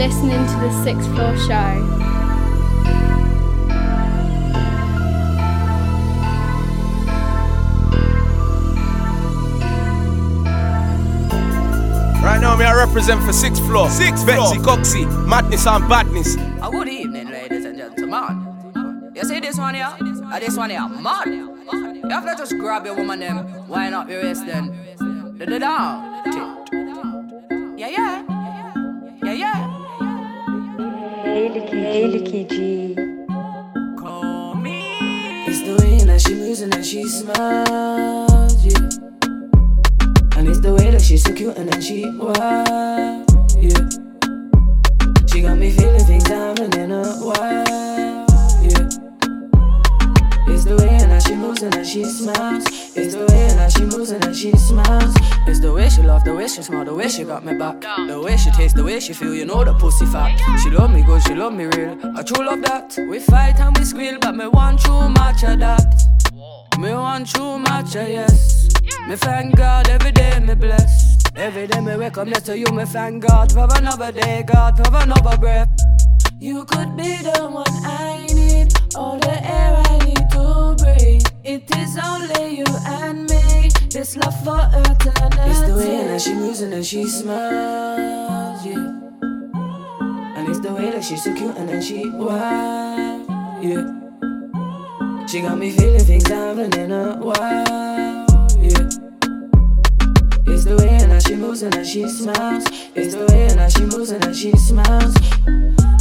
listening to the Sixth Floor Show. Right now, me I represent for sixth floor. Sixth Betsy floor. Coxie, madness and badness. A good evening, ladies and gentlemen. You see this one here? Uh, this one here, man. You have to just grab your woman them, wind up your waist then. Da da down. G. Call me. It's the way that she moves and that she smiles, yeah. And it's the way that she's so cute and then she wild, yeah. She got me feeling things happening in a while. It's the way that she moves and that she smiles. It's the way that she moves and that she smiles. It's the way she love, the way she smile, the way she got me back. The way she taste, the way she feel, you know the pussy fat. She love me good, she love me real. I true love that. We fight and we squeal, but me want true match of that. Me want true match of yes. Me thank God every day me bless. Every day me wake up next to you, me thank God for another day, God for another breath. You could be the one I need, all the air I breathe. It is only you and me, this love for eternity. It's the way that she moves and then she smiles, yeah. And it's the way that she's so cute and then she wild, yeah. She got me feeling things happening in a while, yeah. It's the way that she moves and that she smiles. It's the way that she moves and that she smiles.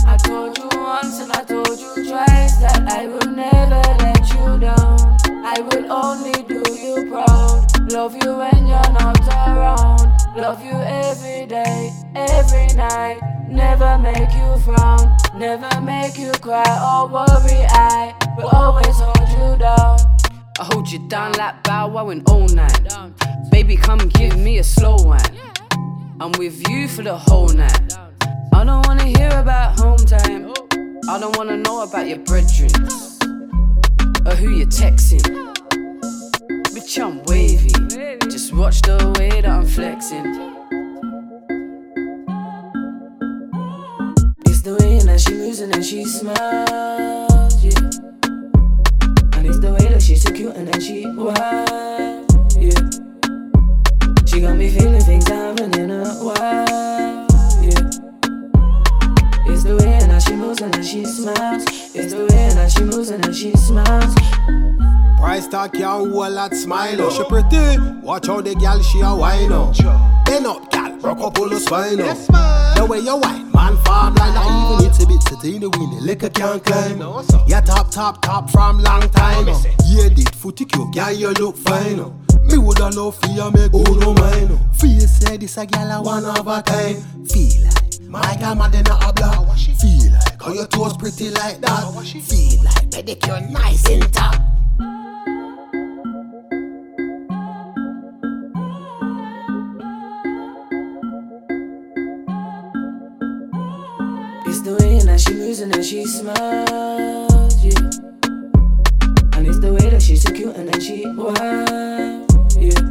I told you once and I told you twice I will never let you down. I will only do you proud. Love you when you're not around. Love you every day, every night. Never make you frown, never make you cry or worry. I will always hold you down. I hold you down like Bow Wow and all night. Baby, come give me a slow one. I'm with you for the whole night. I don't wanna hear about home time. I don't wanna know about your brethren or who you're texting. Bitch, I'm wavy. Just watch the way that I'm flexing. It's the way that she moves and then she smiles, yeah. And it's the way that she's so cute and then she wild, yeah. She got me feeling things happening in a while, yeah. It's the way that she moves and that she smiles. It's the way that she moves and that she smiles. Price tag can't hold that smile up. She pretty, watch how the gal she a wine up. Bend up, gal, rock up all the spine up. The way you wine, man, farm like that. Even it's a bit sitting the wind, the liquor can't climb. Yeah, top, top, top from long time. Oh. Yeah, did footy cute, gal, you look fine. up. Me woulda love for you, make who no mind. up. Feel say this a gal a one of a kind. Feel like my gal mad in a block. Feel like how your toes pretty like that. Feel like pedicure nice intact. It's the way that she moves and then she smiles, yeah. And it's the way that she's so cute and then she wild, yeah.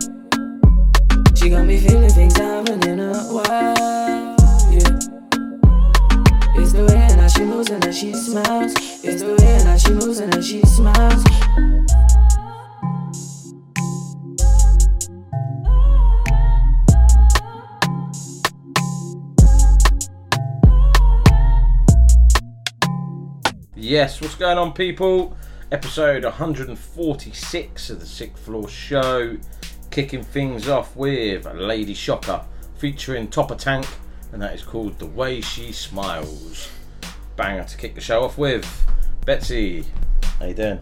She got me feeling things happening in a while, yeah. It's the way that she moves and that she smiles. It's the way that she moves and that she smiles. Yes, what's going on, people? Episode 146 of the Sixth Floor Show. Kicking things off with Lady Shocker featuring Toppa Tank, and that is called The Way She Smiles. Banger to kick the show off with. Betsy, how you doing?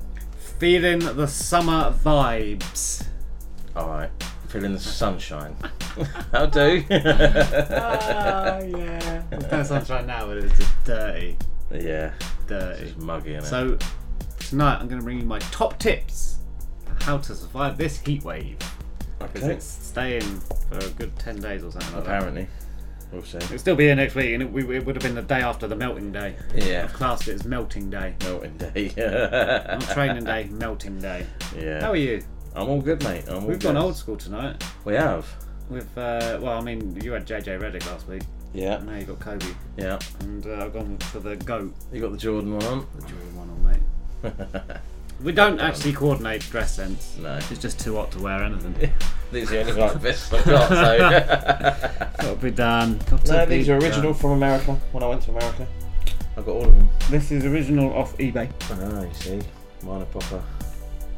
Feeling the summer vibes. Alright, feeling the sunshine. How do? Ah, yeah. There's no sunshine now, but it's just dirty. yeah, Dirty. it's muggy, innit? So, tonight I'm going to bring you my top tips on how to survive this heat wave. Because okay. it's staying for a good 10 days or something like that. We'll see. It'll still be here next week, and it, we- it would have been the day after the melting day. Yeah. I've classed it as melting day. Melting day. Not training day, melting day. yeah. How are you? I'm all good, mate. I'm all We've good. gone old school tonight. We have. With, uh, well, I mean, you had JJ Redick last week. Yeah, Now you got Kobe, yeah. and uh, I've gone for the goat. You got the Jordan one on. The Jordan one on, mate. we don't actually coordinate dress sense. No. It's just too hot to wear anything. These are the only like vests I've got. So. Got to be done. Got to no, be these are original done. from America. When I went to America, I got all of them. This is original off eBay. Ah, you see, mine are proper.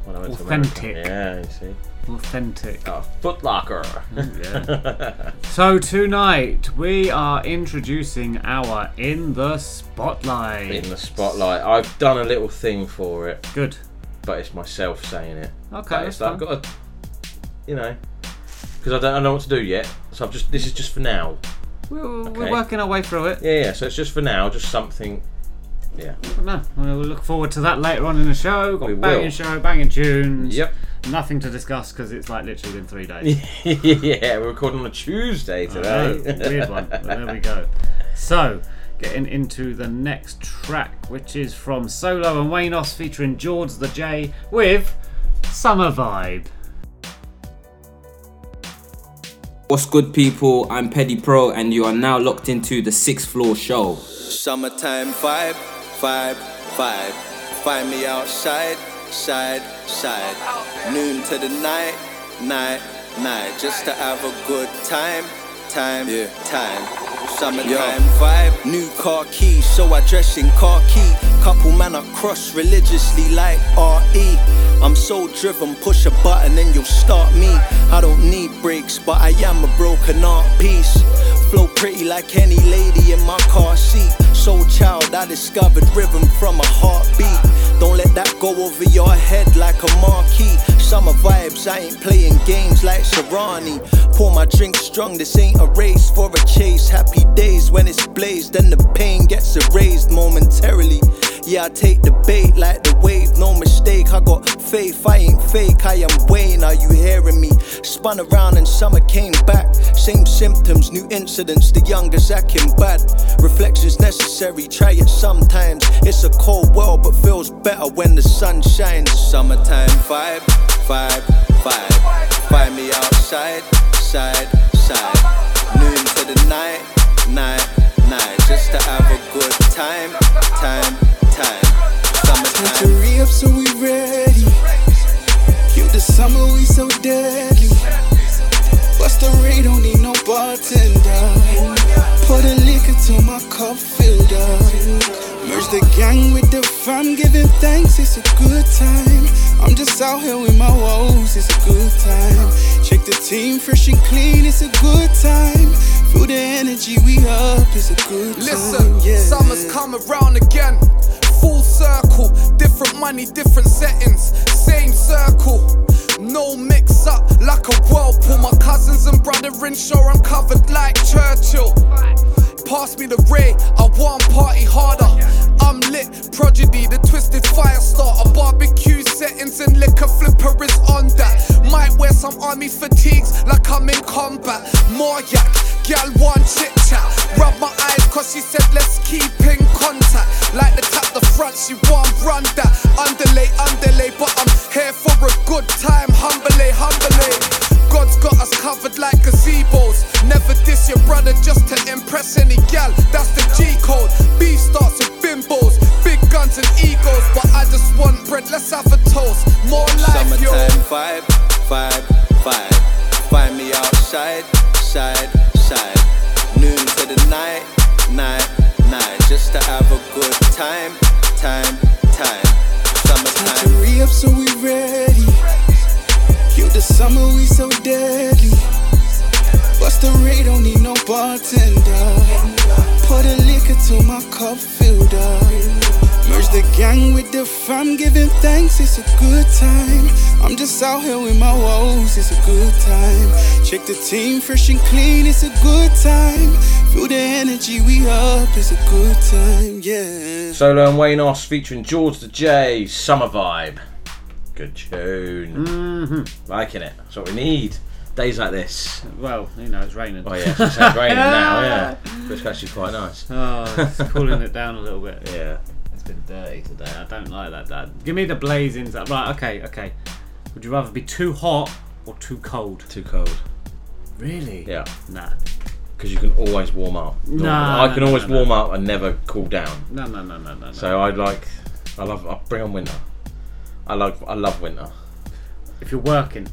When I went Authentic. to America. Yeah, you see. Authentic. A Foot Locker. Yeah. so tonight we are introducing our in the spotlight. In the spotlight. I've done a little thing for it, Good. But it's myself saying it. Okay, But that's it's like, I've got to, you know, because I don't I know what to do yet. So I've just this is just for now. We're, Okay. we're working our way through it. Yeah, yeah. So it's just for now, just something. Yeah. No, we'll look forward to that later on in the show. Got We banging will. show, banging tunes. Yep. Nothing to discuss because it's like literally been three days. yeah, we're recording on a Tuesday I know, today. weird one. But there we go. So, getting into the next track, which is from Solo and Waynos featuring Jordz the J with Summer Vibe. What's good, people? I'm Petty Pro, and you are now locked into the Sixth Floor Show. Summertime vibe, vibe, vibe. Find me outside, side, side. Noon to the night, night, night. Just to have a good time, time, yeah. time. Summertime vibe, new car key, so I dress in car key. Couple man I cross religiously like RE. I'm so driven, push a button and you'll start me. I don't need brakes, but I am a broken art piece. Flow pretty like any lady in my car seat. Soul child, I discovered rhythm from a heartbeat. Don't let that go over your head like a marquee. Summer vibes, I ain't playing games like Serrani. Pour my drink strong, this ain't a race for a chase. Happy days when it's blazed, then the pain gets erased momentarily. Yeah, I take the bait like the wave, no mistake. I got faith, I ain't fake, I am Wayne. Are you hearing me? Spun around and summer came back. Same symptoms, new incidents, the youngest acting bad. Reflections necessary, try it sometimes. It's a cold world, but feels better when the sun shines. Summertime vibe, vibe, vibe. Find me outside, side, side. Noon to the night, night, night. Just to have a good time, time, time. Time Summertime. to re up so we ready. Kill the summer, we so deadly. Bust the raid, don't need no bartender. Pour the liquor till my cup filled up. Merge the gang with the fam, giving thanks, it's a good time. I'm just out here with my woes, it's a good time. Check the team, fresh and clean, it's a good time. Feel the energy, we up, it's a good time. Listen, yeah. summer's come around again. Full circle, different money, different settings, same circle. No mix up like a whirlpool. My cousins and brother ensure I'm covered like Churchill. Pass me the ray, I want party harder. I'm lit, prodigy, the twisted fire starter. Barbecue settings and liquor flipper is on that. Might wear some army fatigues like I'm in combat. More yak, gal one chit chat. Rub my eyes cause she said let's out here with my woes, it's a good time. Check the team, fresh and clean, it's a good time. Feel the energy, we up, it's a good time, yeah. Solo and Waynos featuring Jordz the J. Summer Vibe. Good tune. Mm-hmm. Liking it. That's what we need. Days like this. Well, you know, it's raining. Oh yeah, it's it's raining now. Yeah, but it's actually quite nice. Oh, it's cooling it down a little bit. Yeah. It's been dirty today. I don't like that. Dad. Give me the blazing. Right, okay, okay. Would you rather be too hot or too cold? Too cold. Really? Yeah. Nah. because you can always warm up. No, I can no, always no, warm up and never cool down. No, no, no, no, no. So I like, I love, I bring on winter. I like, I love winter. if you're working,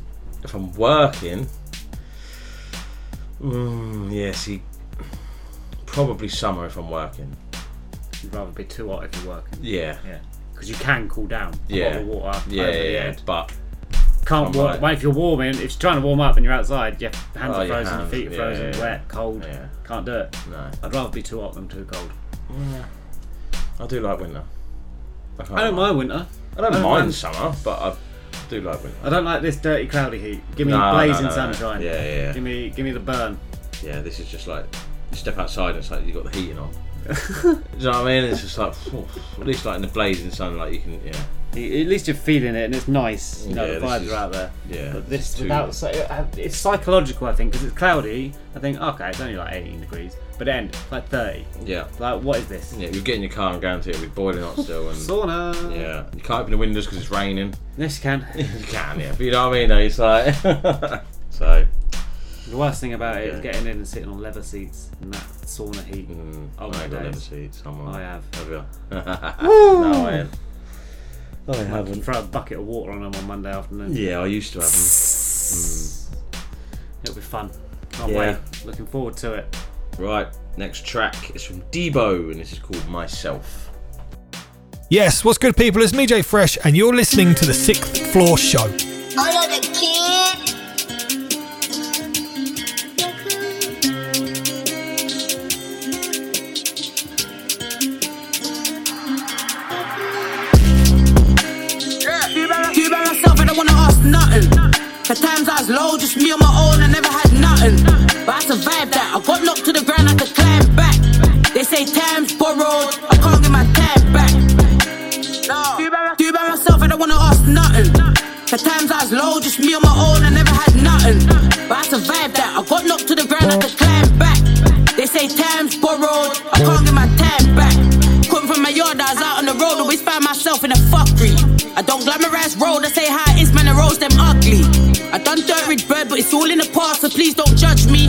If I'm working, mm, yeah, see, probably summer if I'm working. you'd rather be too hot if you're working. Yeah, Yeah, because you can cool down. Yeah, water yeah, over yeah, the head. But Can't warm. right. Well, if you're warming, if you're trying to warm up and you're outside, your hands Oh, are your frozen, hands, your feet are frozen, yeah, wet, cold. yeah, Can't do it. no, I'd rather be too hot than too cold. Yeah. I do like winter. can't I don't mind winter. I don't I don't mind mind- summer, but I do like winter. I don't like this dirty, cloudy heat. Give me No, blazing no, no. sunshine. Yeah, yeah, yeah. Give me, give me the burn. Yeah, this is just like you step outside and it's like you have got the heating on. Do you know what I mean? It's just like phew, at least like in the blazing sun, like you can yeah At least you're feeling it, and it's nice. You know, Yeah, the this vibes is- are out there. yeah. But this too- without, so- uh, it's psychological, I think, because it's cloudy. I think, okay, it's only like 18 degrees, but then like 30. yeah Like, what is this? yeah. You get in your car and guarantee it'll be boiling hot still and Sauna. yeah you can't open the windows because it's raining. Yes, you can. you can yeah, but you know what I mean? Though it's like so The worst thing about it is Yeah. getting in and sitting on leather seats in that sauna heat. mm, Oh I my ain't got leather seats. I'm I have. Have you? no, I ain't. I haven't. Throw a bucket of water on them on Monday afternoon. Yeah, I used to have them. It'll be fun. Can't Yeah. wait. Looking forward to it. Right, next track is from Dibo and this is called Myself. Yes, what's good, people? It's me, Jay Fresh, and you're listening to the Sixth Floor Show. Hola the kid. The times I was low, just me on my own, I never had nothing. But I survived that. I got knocked to the ground, I had to climb back. They say time's borrowed, I can't get my time back. Do you by myself, I don't wanna ask nothing. The times I was low, just me on my own, I never had nothing. But I survived that. I got knocked to the ground, I had to climb back. They say time's borrowed, I can't get my time back. Come from my yard, I was out on the road, always find myself in a fuckery. I don't glamorize road, I say hi, it's man, the roads them ugly. I done dirt rich bird, but it's all in the past, so please don't judge me.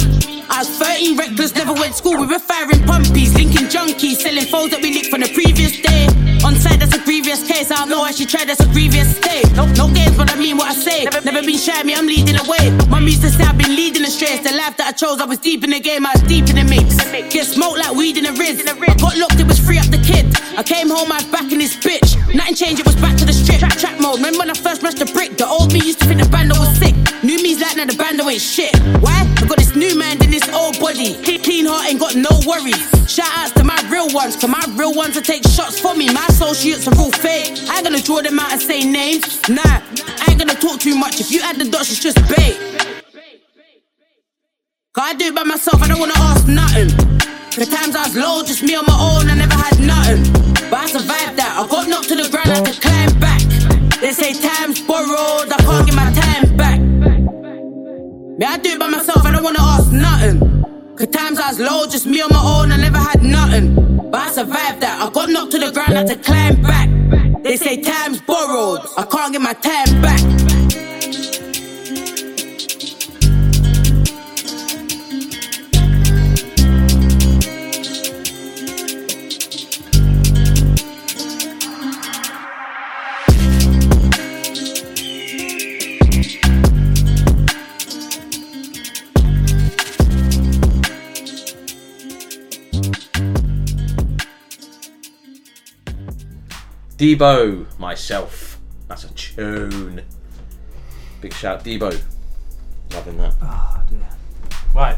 I was 13, reckless, never went to school, we were firing pumpies, linking junkies, selling phones that we licked from the previous day. On site, that's a grievous case, I don't know why she tried, that's a grievous state. No, no games, but I mean what I say. Never been shy, me, I'm leading the way. Mum used to say I've been leading astray, it's the life that I chose, I was deep in the game, I was deep in the mix. Get smoked like weed in the riz. I got locked, it was free up the kid. I came home, I was back in this bitch. Nothing changed, it was back to the strip. Trap, trap mode. Remember when I the old me used to think the bando was sick. New me's like now the bando ain't shit. Why? I got this new man in this old body. Clean heart ain't got no worries. Shout outs to my real ones, cause my real ones will take shots for me. My associates are real fake. I ain't gonna draw them out and say names. Nah, I ain't gonna talk too much. If you add the dots, it's just bait. Cause I do it by myself, I don't wanna ask nothing. The times I was low, just me on my own, I never had nothing. But I survived that. I got knocked to the ground, I to climb back. They say time's borrowed, I can't get my time back. Me, I do it by myself, I don't wanna ask nothing. Cause times I was low, just me on my own, I never had nothing. But I survived that. I got knocked to the ground, I had to climb back. They say time's borrowed, I can't get my time back. Dibo, myself. That's a tune. Big shout, Dibo. Loving that. Ah, right.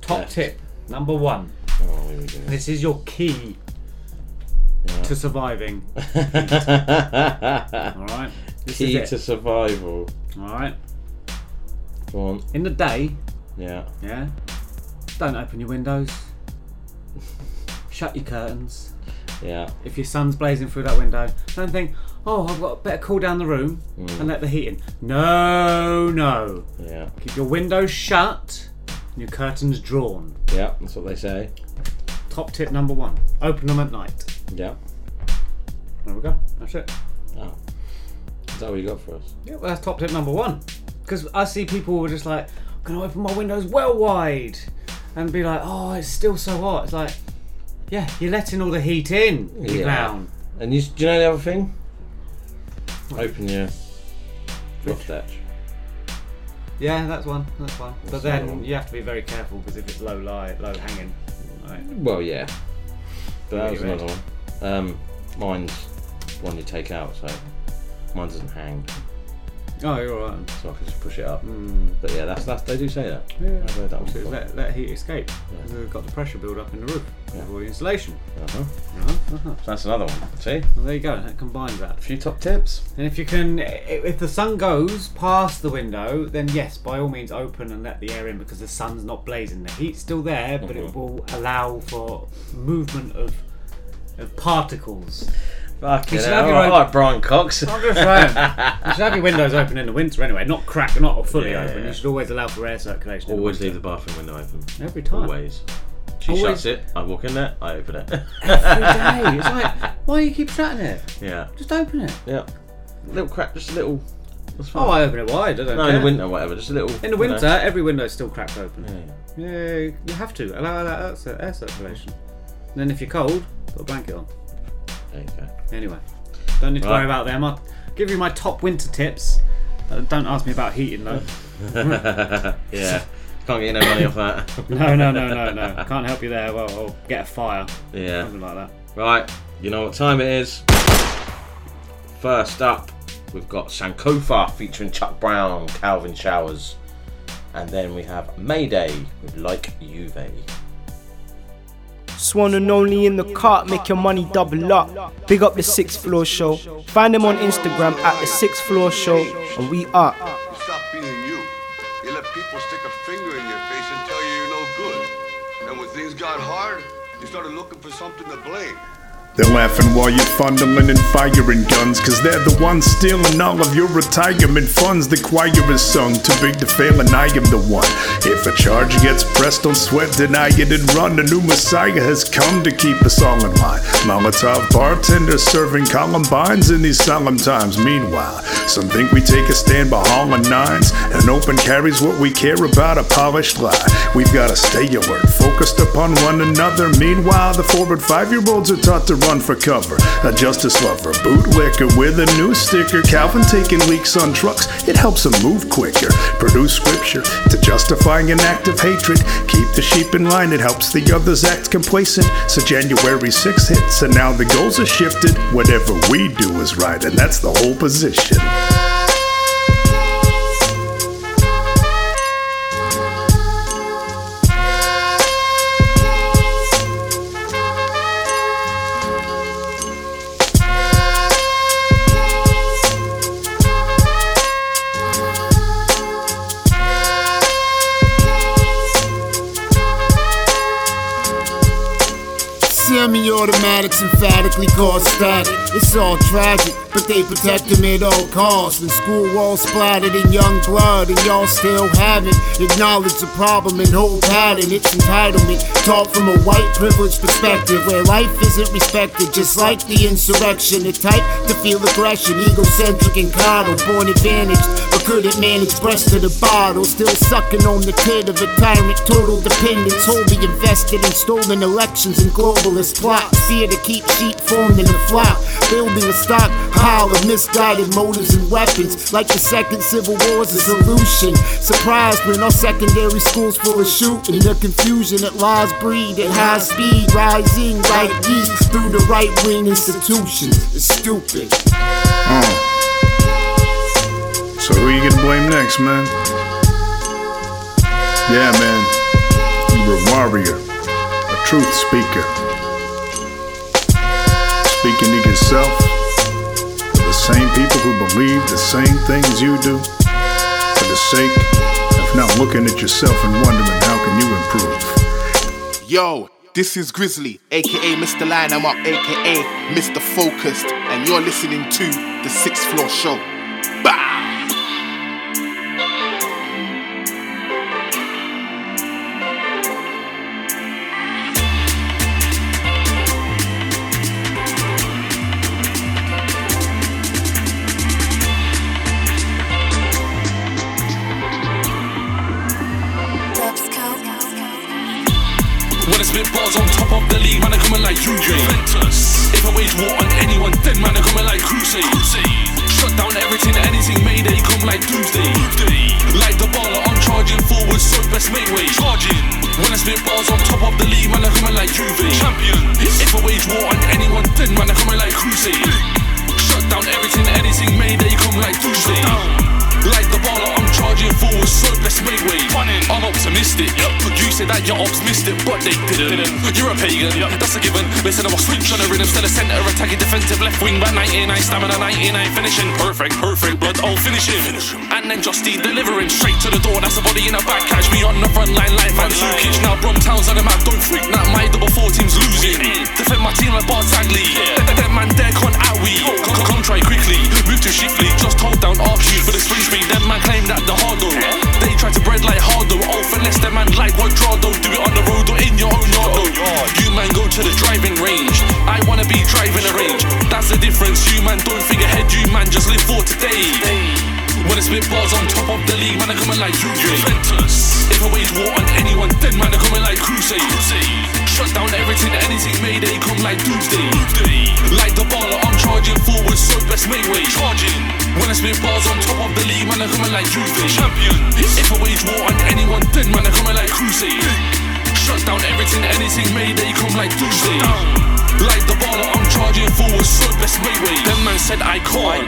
Top Left. tip number one. Oh, here we go. This is your key to surviving. All right. This Key to survival. All right. Go on. In the day, Yeah. yeah. Don't open your windows. Shut your curtains. Yeah. If your sun's blazing through that window, don't think, oh, I've got better cool down the room Mm. and let the heat in. No, no. Yeah. Keep your windows shut and your curtains drawn. Yeah. That's what they say. Top tip number one: open them at night. Yeah. There we go. That's it. Oh. Is that what you got for us? Yeah, well, that's top tip number one. Because I see people who are just like, I'm gonna open my windows well wide, and be like, "Oh, it's still so hot." It's like, yeah, you're letting all the heat in, you clown. And you, do you know the other thing? Open your frost hatch. Yeah, that's one. That's one. But That's another then one. you have to be very careful because if it's low lie, low hanging, right. Well, yeah. But that was another one. Um, mine's one you take out, so mine doesn't hang. Oh, you're all right. So I can just push it up. But yeah, that's that's they do say that. Yeah. I've heard that one before. let, let heat escape. Because We've got the pressure build up in the roof before the installation. Uh-huh. Uh-huh, uh-huh. So that's another one. See? Well, there you go. That combines that. A few top tips. And if you can, if the sun goes past the window, then yes, by all means, open and let the air in because the sun's not blazing. The heat's still there, but it Mhm. will allow for movement of of particles. Fucking You should have your own- like Brian Cox. I'm just saying. you should have your windows open in the winter anyway, not crack, not fully Yeah, open. You should always allow for air circulation. in the Always winter. leave the bathroom window open. Every time. Always. She Always. shuts it. I walk in there. I open it. Every day. It's like, why do you keep shutting it? Yeah. Just open it. Yeah. Little crack, just a little. That's Oh, I open it wide. I don't No, in the winter, whatever. Just a little. In the you know. winter, every window is still cracked open. Yeah. Yeah, you have to allow that air cir- air circulation. And then if you're cold, put a blanket on. There you go. Anyway, don't need to Right. worry about them. I'll give you my top winter tips. Uh, don't ask me about heating though. yeah. Can't get no money off that. no, no, no, no, no. Can't help you there. Well, I'll get a fire. Yeah. Something like that. Right, you know what time it is. First up, we've got Sankofa featuring Chuck Brown, Calvin Showers. And then we have Mayday with Like Juve. Swan and only in the cart, make your money double up. Big up the sixth floor show. Find them on Instagram at the sixth floor show, and we are. You stop being you. You let people stick a finger in your face and tell you you're no good. And when things got hard, you started looking for something to blame. They're laughing while you're fondling and firing guns, cause they're the ones stealing all of your retirement funds. The choir is sung, too big to fail, and I am the one. If a charge gets pressed, don't sweat, deny it and run. A new messiah has come to keep us all in line. Molotov bartenders serving columbines in these solemn times. Meanwhile, some think we take a stand by hauling nines, and open carries what we care about, a polished lie. We've gotta stay alert, focused upon one another. Meanwhile, the four and five year olds are taught to run for cover. A justice lover, bootlicker with a new sticker. Calvin taking leaks on trucks, it helps him move quicker. Produce scripture to justifying an act of hatred. Keep the sheep in line, it helps the others act complacent. So January 6 hits, and now the goals are shifted. Whatever we do is right, and that's the whole position. Semi-automatics emphatically cause static. It's all tragic, but they protect them at all costs. When school walls splattered in young blood, and y'all still haven't acknowledged the problem and whole pattern. It's entitlement, taught from a white privileged perspective, where life isn't respected, just like the insurrection. The type to feel aggression, egocentric and coddled, born advantaged, couldn't manage breast to the bottle. Still sucking on the tit of a tyrant, total dependence, wholly invested in stolen elections and globalist plots. Fear to keep sheep formed in a flock, building a stockpile of misguided motives and weapons. Like the second civil war's a solution. Surprised when our secondary schools full of shooting. The confusion that lies breed at high speed, rising like yeast through the right wing institutions. It's stupid. So who you gonna blame next, man? Yeah, man. You're a warrior, a truth speaker. Speaking to yourself, to the same people who believe the same things you do, for the sake of not looking at yourself and wondering how can you improve. Yo, this is Grizzly, aka Mr. Line I'm Up, aka Mr. Focused, and you're listening to the Sixth Floor Show. Bah! Champion. If I wage war on anyone, then man, I'm coming like Crusade. I'm optimistic. You said that your ops missed it, but they didn't. You're a pagan, that's a given. They said I was switch on a rhythm, still a centre, attacking defensive left wing, back 99, stamina 99, finishing perfect, perfect, blood, I'll finish him. And then Justy delivering straight to the door, that's a body in a back, catch me on the front line like Van Zukic. Now Bromtown's on the map, don't freak, not my double four teams losing. Defend my team like Bart Zagley. That man there can't we. Come quickly, move to swiftly, just hold down shoot for the spring speed. Them man claim that the hardo. They try to bread like hardo. Quadrado. Do it on the road or in your own yard. You man go to the driving range. I wanna be driving a range. That's the difference. You man don't think ahead. You man just live for today. When I spit bars on top of the league, man, I'm coming like Juve. Juventus. If I wage war on anyone, then man, I'm coming like Crusade. Shut down everything, anything made, they come like Doomsday. Like the baller, I'm charging forward, so best make way. Charging. When I spit bars on top of the league, man, I'm coming like Juve. Champion. If I wage war on anyone, then man, I'm coming like Crusade. Shut down everything, anything made, they come like Doomsday. Like the baller, I'm charging forward, so best way. Them man said I can't.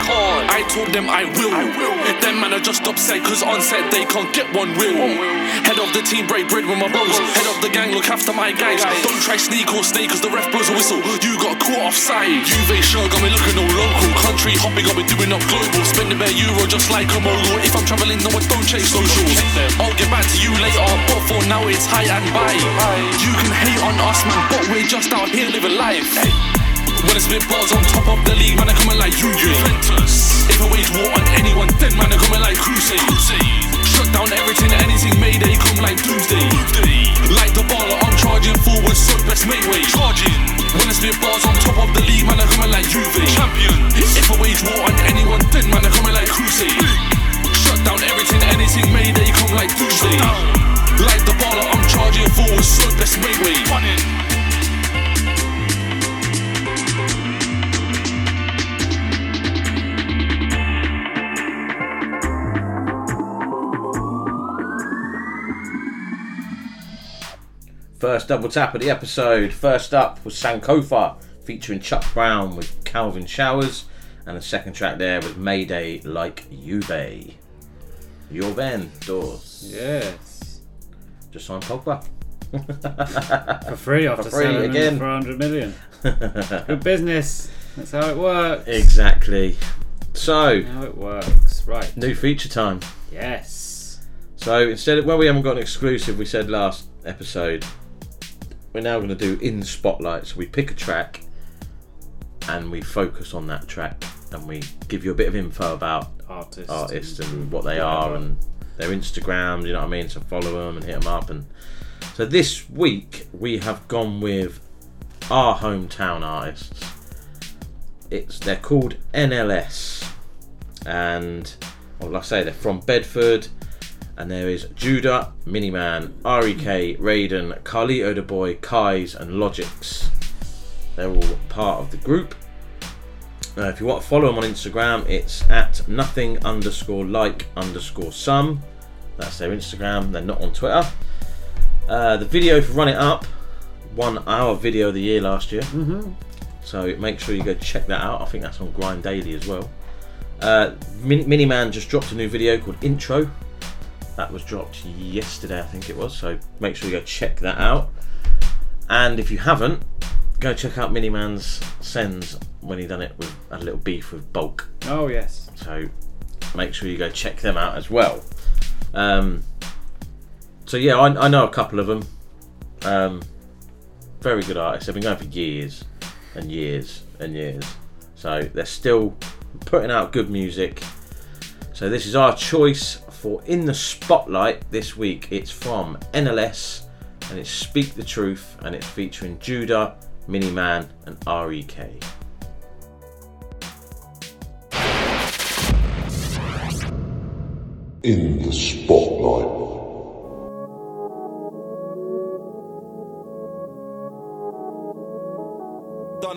I told them I will. I will. Them man are just upset, cause on set they can't get one will. Head of the team, break bread with my bros. Head of the gang, look after my guys. Don't try sneak or snake, cause the ref blows a whistle. You got caught offside. Juve sure got me looking all local. Country hopping, got me doing up global. Spending bare euro just like a mogul. If I'm traveling, no, I don't chase socials. I'll get back to you later, but for now it's high and by. You can hate on us, man, but we're just out here living life. When I spit bars on top of the league, man, I'm coming like Juve. Juventus. If I wage war on anyone, then man, I'm coming like Crusade. Shut down everything, anything made, they come like Doomsday. Like the baller, I'm charging forward, so best make way. Charging. When I spit bars on top of the league, man, I'm coming like Juve. Champion. If I wage war on anyone, then man, I'm coming like Crusade. Shut down everything, anything made, they come like Doomsday. Like the baller, I'm charging forward, so best make way. First double tap of the episode. First up was Sankofa featuring Chuck Brown with Calvin Showers, and the second track there was Mayday Like Juve. Your Ben Doors. Yes. Just signed Pogba. For free after For free selling again. for 100 million. Good business. That's how it works. Exactly. So How it works. Right. new feature time. Yes. So instead of well, we haven't got an exclusive. We said last episode. We're now going to do in spotlight. So we pick a track, and we focus on that track, and we give you a bit of info about Artists. artists and what they are and their Instagrams. You know what I mean? So follow them and hit them up. And so this week we have gone with our hometown artists. It's they're called NLS, and well, like I say, they're from Bedford. And there is Judah, Mini Man, REK, Raiden, Carly the Boy, Kais, and Logix. They're all part of the group. Uh, if you want to follow them on Instagram, it's at nothing underscore like underscore some. That's their Instagram. They're not on Twitter. Uh, the video for Run It Up won our video of the year last year. Mhm. So make sure you go check that out. I think that's on Grind Daily as well. Uh, Min- Mini Man just dropped a new video called Intro. That was dropped yesterday, I think it was. So make sure you go check that out. And if you haven't, go check out Mini Man's Sends when he done it with had a little beef with Bulk. Oh, yes. So make sure you go check them out as well. Um, so yeah, I, I know a couple of them. Um, very good artists. They've been going for years and years and years. So they're still putting out good music. So this is our choice for in the spotlight this week. It's from NLS and it's Speak the Truth and it's featuring Judah, Mini Man, and REK. In the spotlight.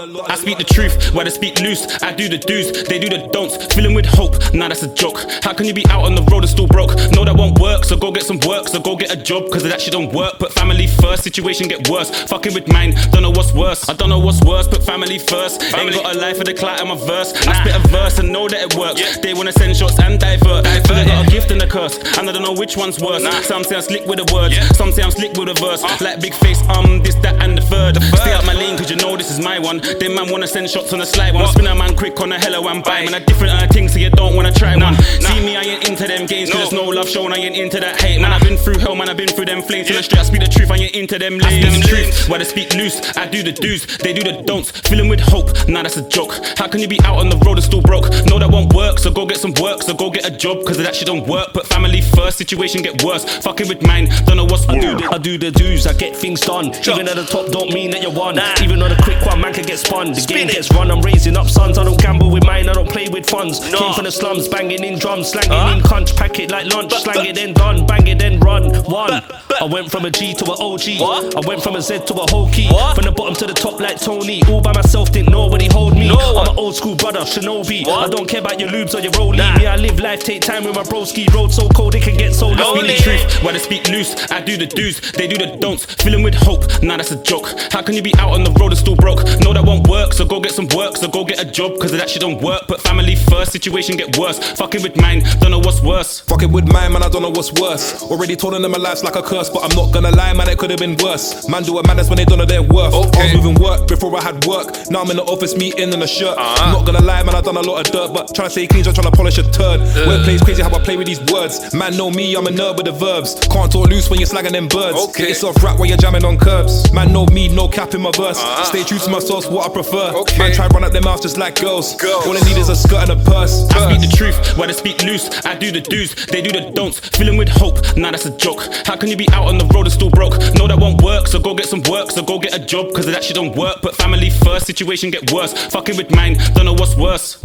I speak the truth, why they speak loose. I do the do's, they do the don'ts. Filling with hope, nah, that's a joke. How can you be out on the road and still broke? No, that won't work, so go get some work, so go get a job, cause that shit don't work. Put family first, situation get worse. Fucking with mine, don't know what's worse. I don't know what's worse, put family first. Ain't got a life for the clout in my verse. I spit a verse and know that it works. They wanna send shots and divert. But I got a gift and a curse, and I don't know which one's worse. Some say I'm slick with the words, some say I'm slick with the verse. Like big face, um, this, that, and the third. Stay out my lane, cause you know this is my one. Them man wanna send shots on the slide one. Spin a man quick on a hello and bye. Man, a different uh, thing, so you don't wanna try one. See me, I ain't into them games, cause there's no love shown, I ain't into that hate. Man, I've been through hell, man, I've been through them flames. And I straight, I speak the truth, I ain't into them lanes. I speak the truth, why they speak loose. I do the do's, they do the don'ts. Filling with hope, nah, that's a joke. How can you be out on the road and still broke? No, that won't work, so go get some work, so go get a job, cause that shit don't work. Put family first, situation get worse. Fucking with mine, don't know what's I do, the, I do the do's, I get things done. Even at the top don't mean that you won. Even on a quick one, man can get spun. The game gets run, I'm raising up sons. I don't gamble with mine, I don't play with funds. Came from the slums, banging in drums, slanging in cunch, pack it like lunch, slang it then done, bang it then run. One. I went from a G to an OG. I went from a Z to a whole key. From the bottom to the top like Tony. All by myself, didn't nobody hold me. I'm an old school brother, Shinobi. I don't care about your lubes or your rollie. Me, I live life, take time with my broski. Road so cold, it can get so lonely. the truth, why they speak loose. I do the do's, they do the don'ts. Filling with hope, nah, that's a joke. How can you be out on the road and still broke? No, that won't work, so go get some work, so go get a job, cause that shit don't work. Put family first, situation get worse. Fucking with mine, don't know what's worse. Fucking with mine, man, I don't know what's worse. Already told them my life's like a curse, but I'm not gonna lie, man, it could have been worse. Man, do a madness when they don't know their worth. I was moving work before I had work. Now I'm in the office meeting in a shirt. I'm not gonna lie, man, I done a lot of dirt, but trying to stay clean, just trying to polish a turd. Wordplay's crazy how I play with these words. Man, know me, I'm a nerd with the verbs. Can't talk loose when you're slagging them birds. Okay. It's off rap while you're jamming on curbs. Man, know me, no cap in my verse. Uh-huh. Stay true to myself, what I prefer. Man, try run up their mouths just like girls. All I need is a skirt and a purse. I speak the truth, why they speak loose. I do the do's, they do the don'ts. Filling with hope, nah, that's a joke. How can you be out on the road and still broke? No, that won't work, so go get some work, so go get a job, cause that shit don't work. Put family first, situation get worse. Fucking with mine, don't know what's worse.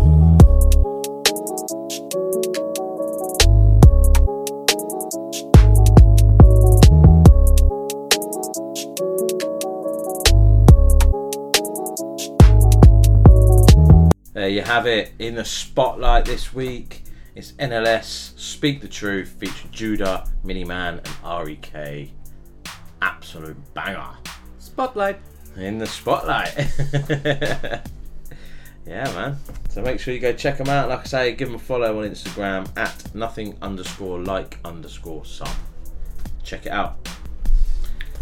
There you have it. In the spotlight this week, it's NLS Speak the Truth featuring Judah, Mini Man, and REK. Absolute banger. Spotlight. In the spotlight. yeah, man. So make sure you go check them out. Like I say, give them a follow on Instagram at nothing underscore like underscore some. Check it out.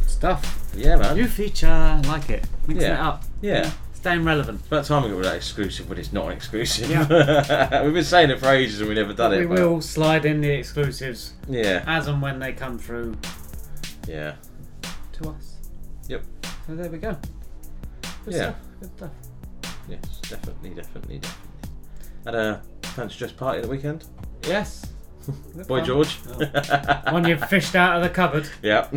Stuff. Yeah, man. New feature, like it. Mixing Yeah. it up. Yeah. Staying relevant. It's about time we got rid of that exclusive, but it's not an exclusive. Yeah. We've been saying it for ages and we never done we it. We will slide in the exclusives. Yeah. As and when they come through Yeah. to us. Yep. So there we go. Good Yeah. stuff. Good stuff. Yes, definitely, definitely, definitely. Had a fancy dress party at the weekend. Yes. Boy fun. George. Oh. One you've fished out of the cupboard. Yeah.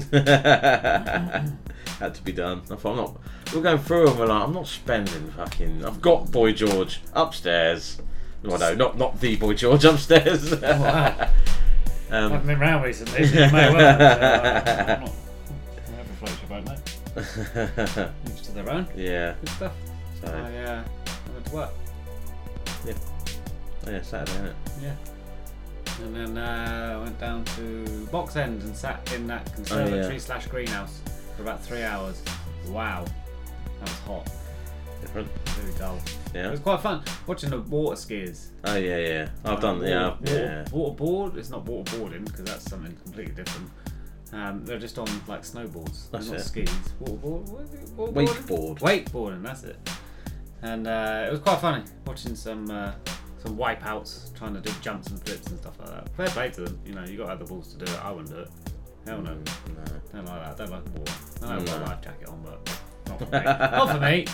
Had to be done. I thought I'm not. We're going through and we're like, I'm not spending fucking. I've got Boy George upstairs. Well, no, not not the Boy George upstairs. Oh, wow. um, I've been round recently, so you may well. So, uh, I'm not, floats your boat, mate. Each to their own. Yeah. Good stuff. So, I, uh, I went to work. yeah. Oh, yeah, Saturday, isn't it? Yeah. And then uh, I went down to Box End and sat in that conservatory slash greenhouse for about three hours. Wow. That was hot. Different. Really dull. Yeah. It was quite fun watching the water skiers. Oh yeah, yeah. I've done. Yeah, Water, yeah. water, board. It's not waterboarding because that's something completely different. Um, they're just on like snowboards. They're That's not it. skis. Waterboard. What is it? Waterboarding? Wakeboard. Wakeboarding. That's it. And uh, it was quite funny watching some uh, some wipeouts trying to do jumps and flips and stuff like that. Fair play to them. You know, you got to have the balls to do it. I wouldn't do it. Hell no. Don't like that. Don't like war. I I've got a life jacket on, but not for me. not for me.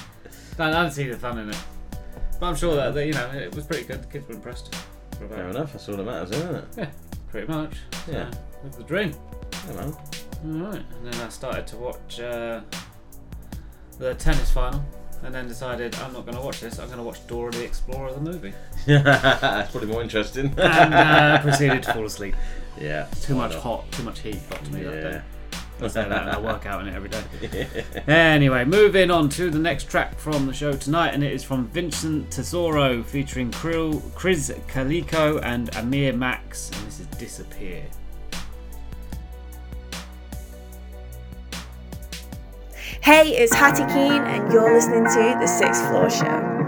Don't, I don't see the fun in it. But I'm sure that, that you know it was pretty good. The kids were impressed. Fair enough. That's all that matters, isn't it? Yeah, pretty much. So, Yeah. Live the dream. Yeah, man. Alright, and then I started to watch uh, the tennis final, and then decided I'm not going to watch this. I'm going to watch Dora the Explorer the movie, That's probably more interesting. and uh, proceeded to fall asleep. Yeah. Too much not? hot, too much heat got to me that Yeah. day. I say that and I work out in it every day. Anyway, moving on to the next track from the show tonight, and it is from Vincent Tesoro featuring Krill, Krizz Kaliko and Amir Maxx, and this is Disappear. Hey, it's Hattie Keen, and you're listening to The Sixth Floor Show.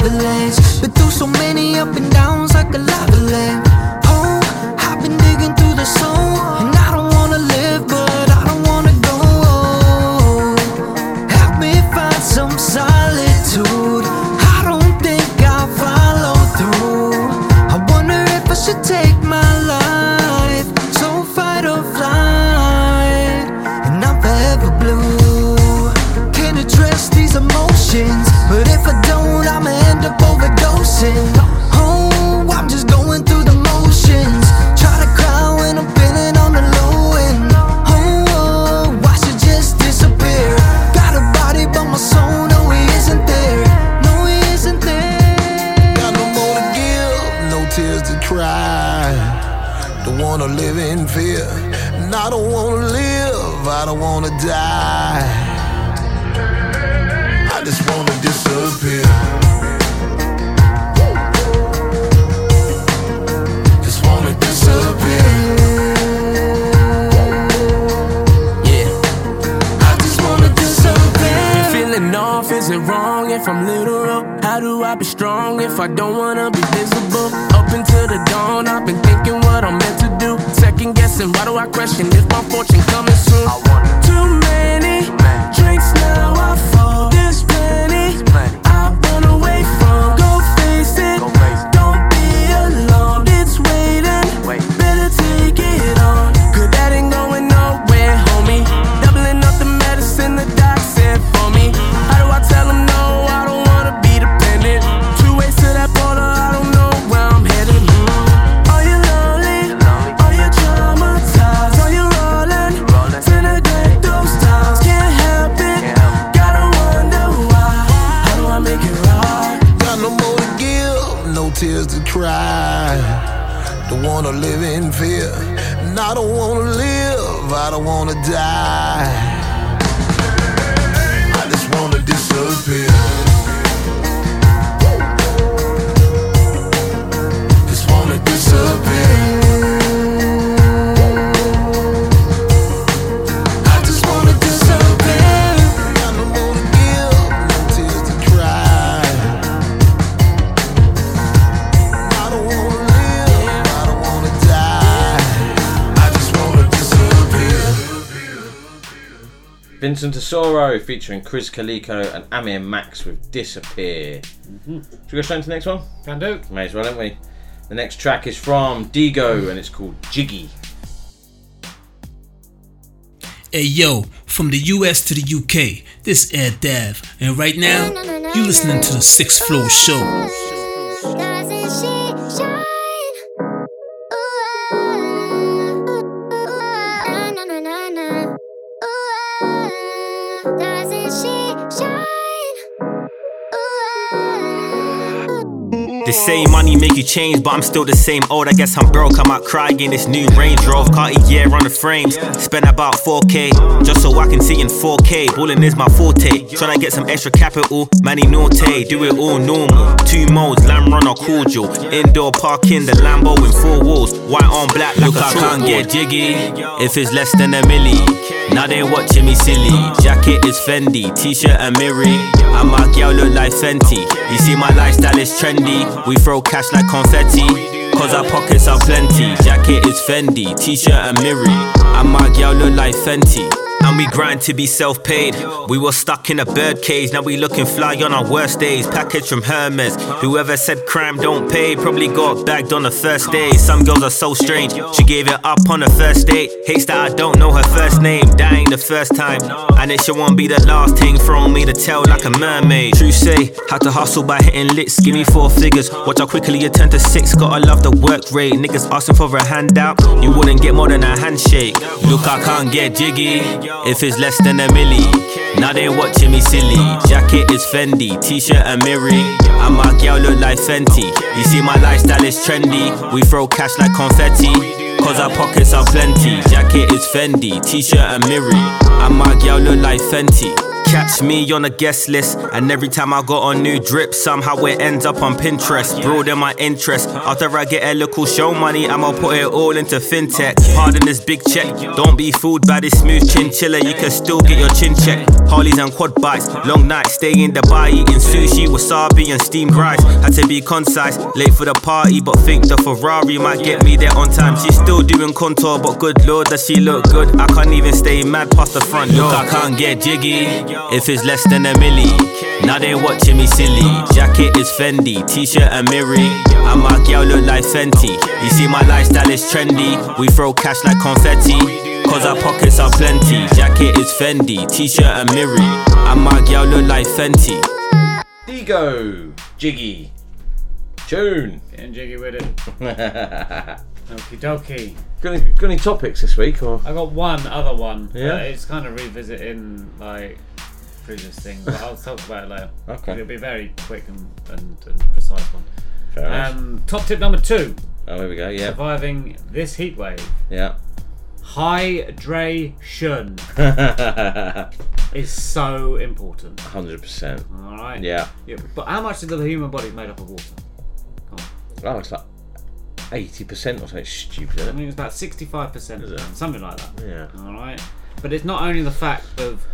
Avalanche. Been through so many up and downs like a lava lamp. Oh, I've been digging through the soul, How do I be strong if I don't wanna be visible? Up until the dawn, I've been thinking what I'm meant to do. Second guessing, why do I question if my fortune coming soon? Too many die. Vincent Tesoro featuring Krizz Kaliko and Amir Maxx with Disappear. Mm-hmm. Should we go straight into the next one? Can do. May as well, don't we? The next track is from Deego and it's called Jiggie. Hey yo, from the US to the UK, this Air Dev, and right now, you're listening to the Sixth Floor Show. Say money make you change, but I'm still the same old. I guess I'm broke. I'm out crying in this new Range Rover, Cartier on the frames. Spent about 4k just so I can see in 4k. Balling is my forte. Tryna get some extra capital, Manny Norte. Do it all normal. Two modes, Lamb Runner cordial. Indoor parking, the Lambo in four walls. White on black, look I can't get jiggy if it's less than a milli. Now they watching me silly. Jacket is Fendi, t-shirt and Miri. And my girl look like Fenty. You see my lifestyle is trendy. We throw cash like confetti. Cause our pockets are plenty. Jacket is Fendi, t-shirt and Miri. And my girl look like Fenty. We grind to be self paid. We were stuck in a birdcage, now we looking fly on our worst days. Package from Hermes. Whoever said crime don't pay probably got bagged on the first day. Some girls are so strange. She gave it up on the first date. Hates that I don't know her first name. Dying the first time. And it sure won't be the last thing throwing me the tail like a mermaid. True say, had to hustle by hitting licks. Give me four figures. Watch how quickly you turn to six. Gotta love the work rate. Niggas asking for a handout. You wouldn't get more than a handshake. Look, I can't get jiggy if it's less than a milli. Now they watching me silly. Jacket is Fendi, t-shirt and Miri. And my girl look like Fenty. You see my lifestyle is trendy. We throw cash like confetti. Cause our pockets are plenty. Jacket is Fendi, t-shirt and Miri. And my girl look like Fenty. Catch me on a guest list, and every time I got on new drip, somehow it ends up on Pinterest. Broaden my interest. After I get a little show money, I'ma put it all into fintech. Pardon this big check. Don't be fooled by this smooth chinchilla, you can still get your chin check. Harleys and quad bikes, long nights, stay in Dubai, eating sushi, wasabi, and steamed rice. Had to be concise, late for the party, but think the Ferrari might get me there on time. She's still doing contour, but good lord, does she look good? I can't even stay mad past the front. Look, I can't get jiggy if it's less than a milli. Now they watching me silly. Uh. Jacket is Fendi, t-shirt and Miri. And my girl look like Fenty. You see my lifestyle is trendy. We throw cash like confetti. Cause our pockets are plenty. Jacket is Fendi, t-shirt and Miri. And my girl look like Fenty. Deego, Jiggie, June. Getting jiggy with it. Okie dokie. Got any, got any topics this week? Or I got one other one. Yeah? it's kind of revisiting like previous things, but I'll talk about it later. Okay. It'll be a very quick and, and, and precise one. Fair enough. um, top tip number two. oh, here we go. Yeah, Surviving this heat wave. yeah. Hydration is so important. Hundred percent. All right. Yeah. yeah. But how much is the human body made up of water? Oh, it's like eighty percent or something stupid. I think it's about sixty-five percent, Is something like that. Yeah. All right. But it's not only the fact of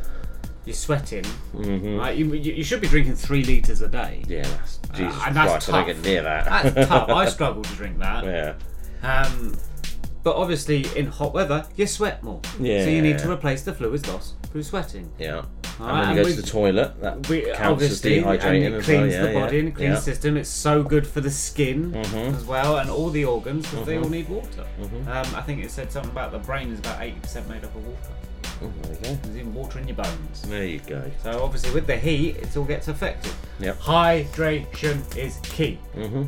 you're sweating. Mhm. Right. You, you you should be drinking three liters a day. Yeah, that's Jesus Uh, and that's Christ. I tough. don't get near that. That's tough. I struggle to drink that. Yeah. Um, but obviously, in hot weather, you sweat more. Yeah. So you need to replace the fluids lost through sweating. Yeah. All and right, then and you go to the toilet. That We, counts as obviously, and dehydrating it cleans well. Yeah, the body yeah. and cleans yeah. the system. It's so good for the skin Mhm. as well, and all the organs because they Mhm. all need water. Mhm. Um, I think it said something about the brain is about eighty percent made up of water. Oh, there you go. There's even water in your bones. There you go. So obviously, with the heat, it all gets affected. Yep. Hydration is key. Mm-hmm.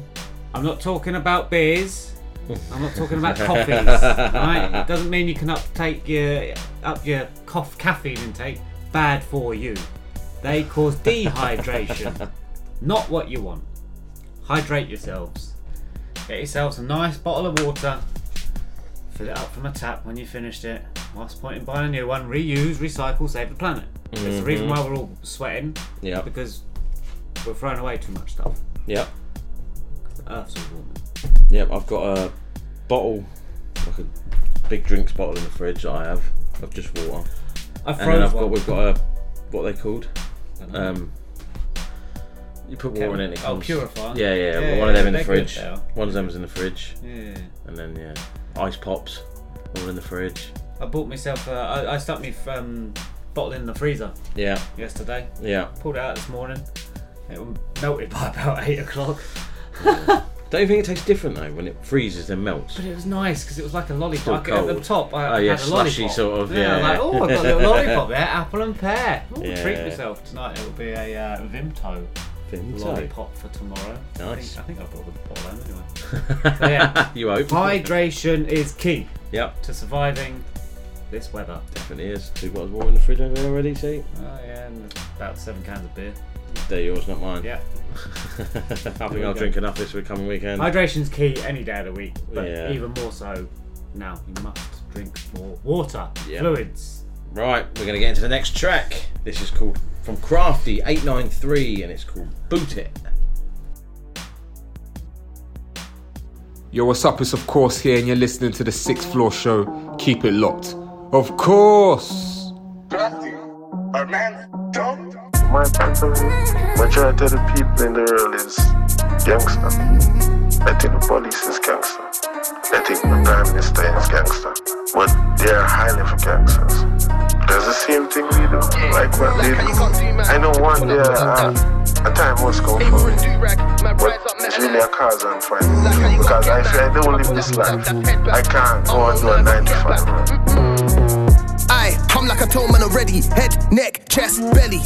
I'm not talking about beers. I'm not talking about coffees. right? It doesn't mean you can uptake your up your cough caffeine intake. Bad for you. They cause dehydration. not what you want. Hydrate yourselves. Get yourselves a nice bottle of water. Fill it up from a tap when you finished it. What's the point in buying a new one? Reuse, recycle, save the planet. It's the reason Mhm. why we're all sweating. Yeah. Because we're throwing away too much stuff. Yep. The Earth's all warming. Yep. I've got a bottle, like a big drinks bottle in the fridge that I have of just water. I and then froze I've got one. we've got a what are they called? Um, you put water in it. it Oh, comes, purifier? Yeah, yeah. Yeah, one of them in the fridge. One of them's in the fridge. Yeah. And then yeah, ice pops, all in the fridge. I bought myself. Uh, I, I stuck me um, bottle in the freezer Yeah. yesterday. Yeah. Pulled it out this morning. It melted by about eight o'clock. Don't you think it tastes different though when it freezes and melts? But it was nice because it was like a lollipop. At the top, I Oh, yeah, had a lollipop. sort of, Yeah, yeah, like oh, I've got a little lollipop there, apple and pear. Ooh, Yeah. Treat myself tonight. It'll be a uh, Vimto. Vimto. lollipop for tomorrow. Nice. I think, I think I've got the bottle home anyway. So, yeah. You hope. Hydration is key Yep. to surviving this weather. Definitely is. Two bottles of water in the fridge over there already. See. Oh yeah, and about seven cans of beer. They're yours, not mine. Yeah. I think I'll go. drink enough this coming weekend. Hydration's key any day of the week, but Yeah. even more so now. You must drink more water, Yeah. fluids. Right, we're going to get into the next track. This is called from Crafty 893 and it's called Boot It. Yo, what's up? It's of course here, and you're listening to the Sixth Floor Show. Keep it locked. Of course. My point of view, majority of the people in the world is gangster. I think the police is gangster. I think the prime minister is gangster. But they are highly for gangsters. That's the same thing we do. Like what they do. I know one day uh, a time must come for me. But it's really a cause I'm fighting. Because I feel I don't live this life. I can't go and do a 9 to 5. Aye, come like I told man already. Head, neck, chest, belly.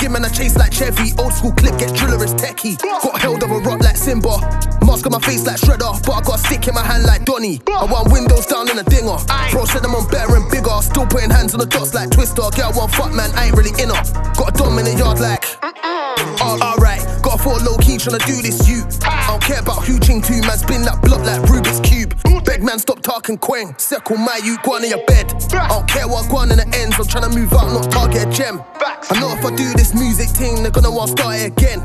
Give man a chase like Chevy. Old school clip, get driller as techie. Got held of a rock like Simba. Mask on my face like Shredder. But I got a stick in my hand like Donny. I want windows down in a dinger. Bro said I'm on better and bigger. Still putting hands on the dots like Twister. Girl, one fuck man, I ain't really in her. Got a dom in the yard like. Oh, Alright, got a four low key tryna do this, you. I don't care about who ching two, man, spin that block like Rubik's Cube. Beg man, stop talking quang. Circle my you, go on in your bed. I don't care what go on in the ends, I'm trying to move out, not target a gem. I know if I do this music thing, they're gonna want to start it again.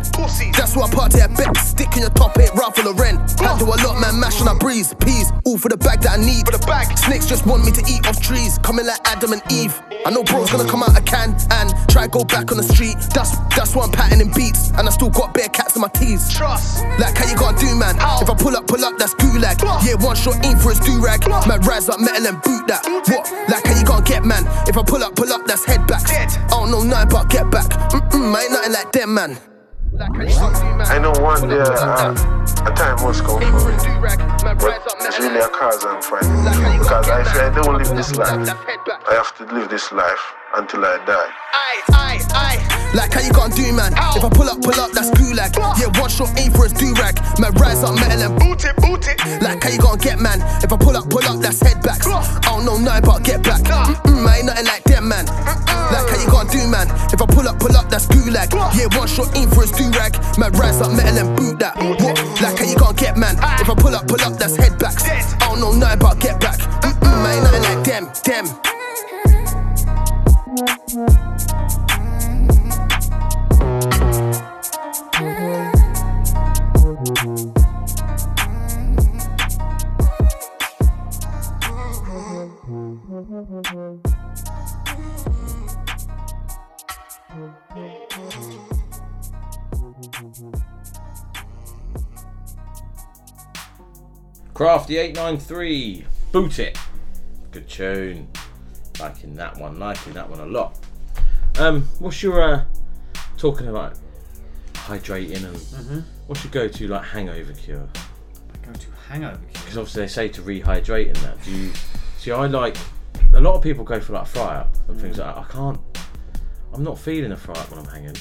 That's why I party at bet. Stick in your top, ain't Ralph Lauren. I do a lot, man, mash on a breeze. Peas, all for the bag that I need. For the bag. Snakes just want me to eat off trees, coming like Adam and Eve. I know bro's gonna come out a can and try go back on the street. That's that's why I'm patting in beats, and I still got bare cats in my teeth. Trust. Like how you gonna do, man? If I pull up, pull up, that's gulag. Yeah, one shot aim for his do rag. Man, rise up metal and boot that. What? Like how you gonna get, man? If I pull up, pull up, that's head backs. I don't know nothing about get back. Mm-mm, I ain't nothing like them, man. I know one day uh, a time must come for me. But it's really a cause I'm fighting. Because I say I don't live this life. I have to live this life until I die. Aye, aye, aye. Like how you gonna do, man? If I pull up, pull up, that's gulag. Yeah, one shot aim for his do rag. Man, rise up metal and boot it, boot it. Like how you gonna get, man? If I pull up, pull up, that's head backs. I don't know nothing about get back. Mm-mm, I ain't nothing like them, man. Like how you gonna do, man? If I pull up, pull up, that's gulag. Yeah, one shot aim for his do rag. Man, rise up metal and boot that. What? Like how you gonna get, man? If I pull up, pull up, that's head backs. I don't know nothing about get back. Mm-mm, I ain't nothing like them, them. Crafty eight nine three, boot it. Good tune. Liking that one. Liking that one a lot. Um, what's your uh, talking about hydrating and Mhm. what's your go-to like hangover cure? Go to hangover. Cure. Because obviously they say to rehydrate and that. Do you see? I like a lot of people go for like fry up and things like that. I can't. I'm not feeling a fry up when I'm hanging.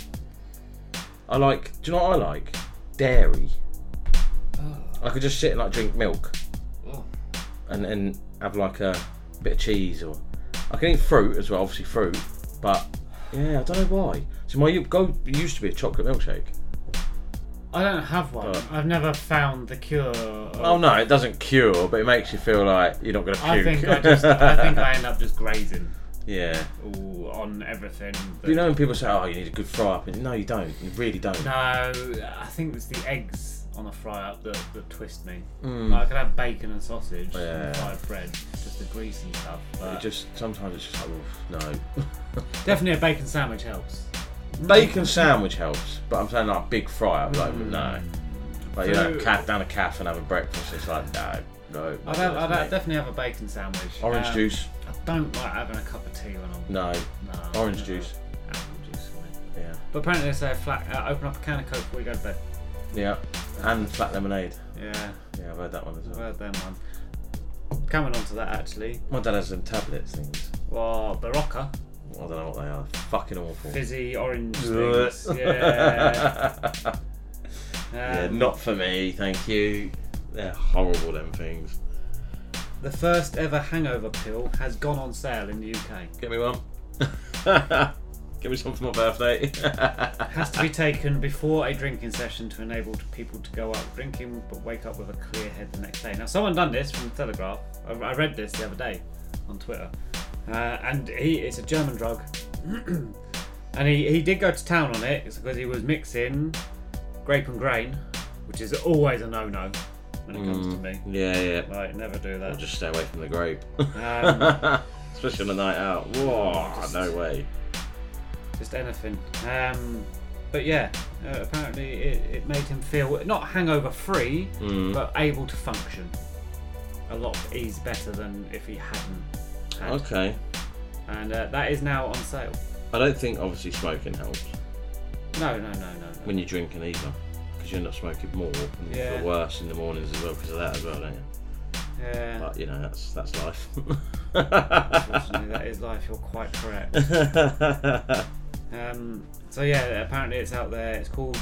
I like. Do you know what I like? Dairy. I could just sit and like drink milk, Oh. and and have like a bit of cheese or I can eat fruit as well. Obviously fruit, but yeah, I don't know why. So my go used to be a chocolate milkshake. I don't have one. But- I've never found the cure. Oh no, it doesn't cure, but it makes you feel like you're not gonna puke. I think I just. I think I end up just grazing. Yeah. All on everything. But you know when people say, "Oh, you need a good fry up," and no, you don't. You really don't. No, I think it's the eggs on a fry up that, that twist me. Mm. Like, I could have bacon and sausage Yeah. and fried bread, just the grease and stuff. But It just sometimes it's just like, "Oof, no. definitely a bacon sandwich helps. Bacon sandwich helps, but I'm saying like big fry up, like Mm. no. Like you know, cat down a calf and have a breakfast. It's like no, no. I'd, have, I'd have- definitely have a bacon sandwich. Orange Um, juice. I don't like having a cup of tea when I'm. No. No, Orange juice. Apple juice for me. Yeah. But apparently they say flat, uh, open up a can of Coke before you go to bed. Yeah. And flat lemonade. Yeah. Yeah, I've heard that one as well. Heard them ones. Coming on to that actually. My dad has them tablets things. Well, Berocca. I don't know what they are. Fucking awful. Fizzy orange things. Yeah. yeah, Um, not for me, thank you. They're horrible, them things. The first ever hangover pill has gone on sale in the UK. Get me one. Give me some for my birthday. has to be taken before a drinking session to enable people to go out drinking but wake up with a clear head the next day. Now, someone done this from the Telegraph. I, I read this the other day on Twitter, uh, and he it's a German drug, and he, he did go to town on it it's because he was mixing grape and grain, which is always a no-no when it comes to Mm, me. Yeah, yeah. Like, never do that. Or just stay away from the grape. Um, Especially on a night out. Whoa, no way. Just anything. Um, but yeah, uh, apparently it, it made him feel not hangover free, Mm. but able to function a lot ease better than if he hadn't. Had. Okay. And uh, that is now on sale. I don't think obviously smoking helps No, no, no, no, no. when you're drinking either. Because you end up smoking more and you Yeah. feel worse in the mornings as well because of that as well, don't you? Yeah. But you know, that's that's life. Unfortunately, that is life. You're quite correct. um, so yeah, apparently it's out there. It's called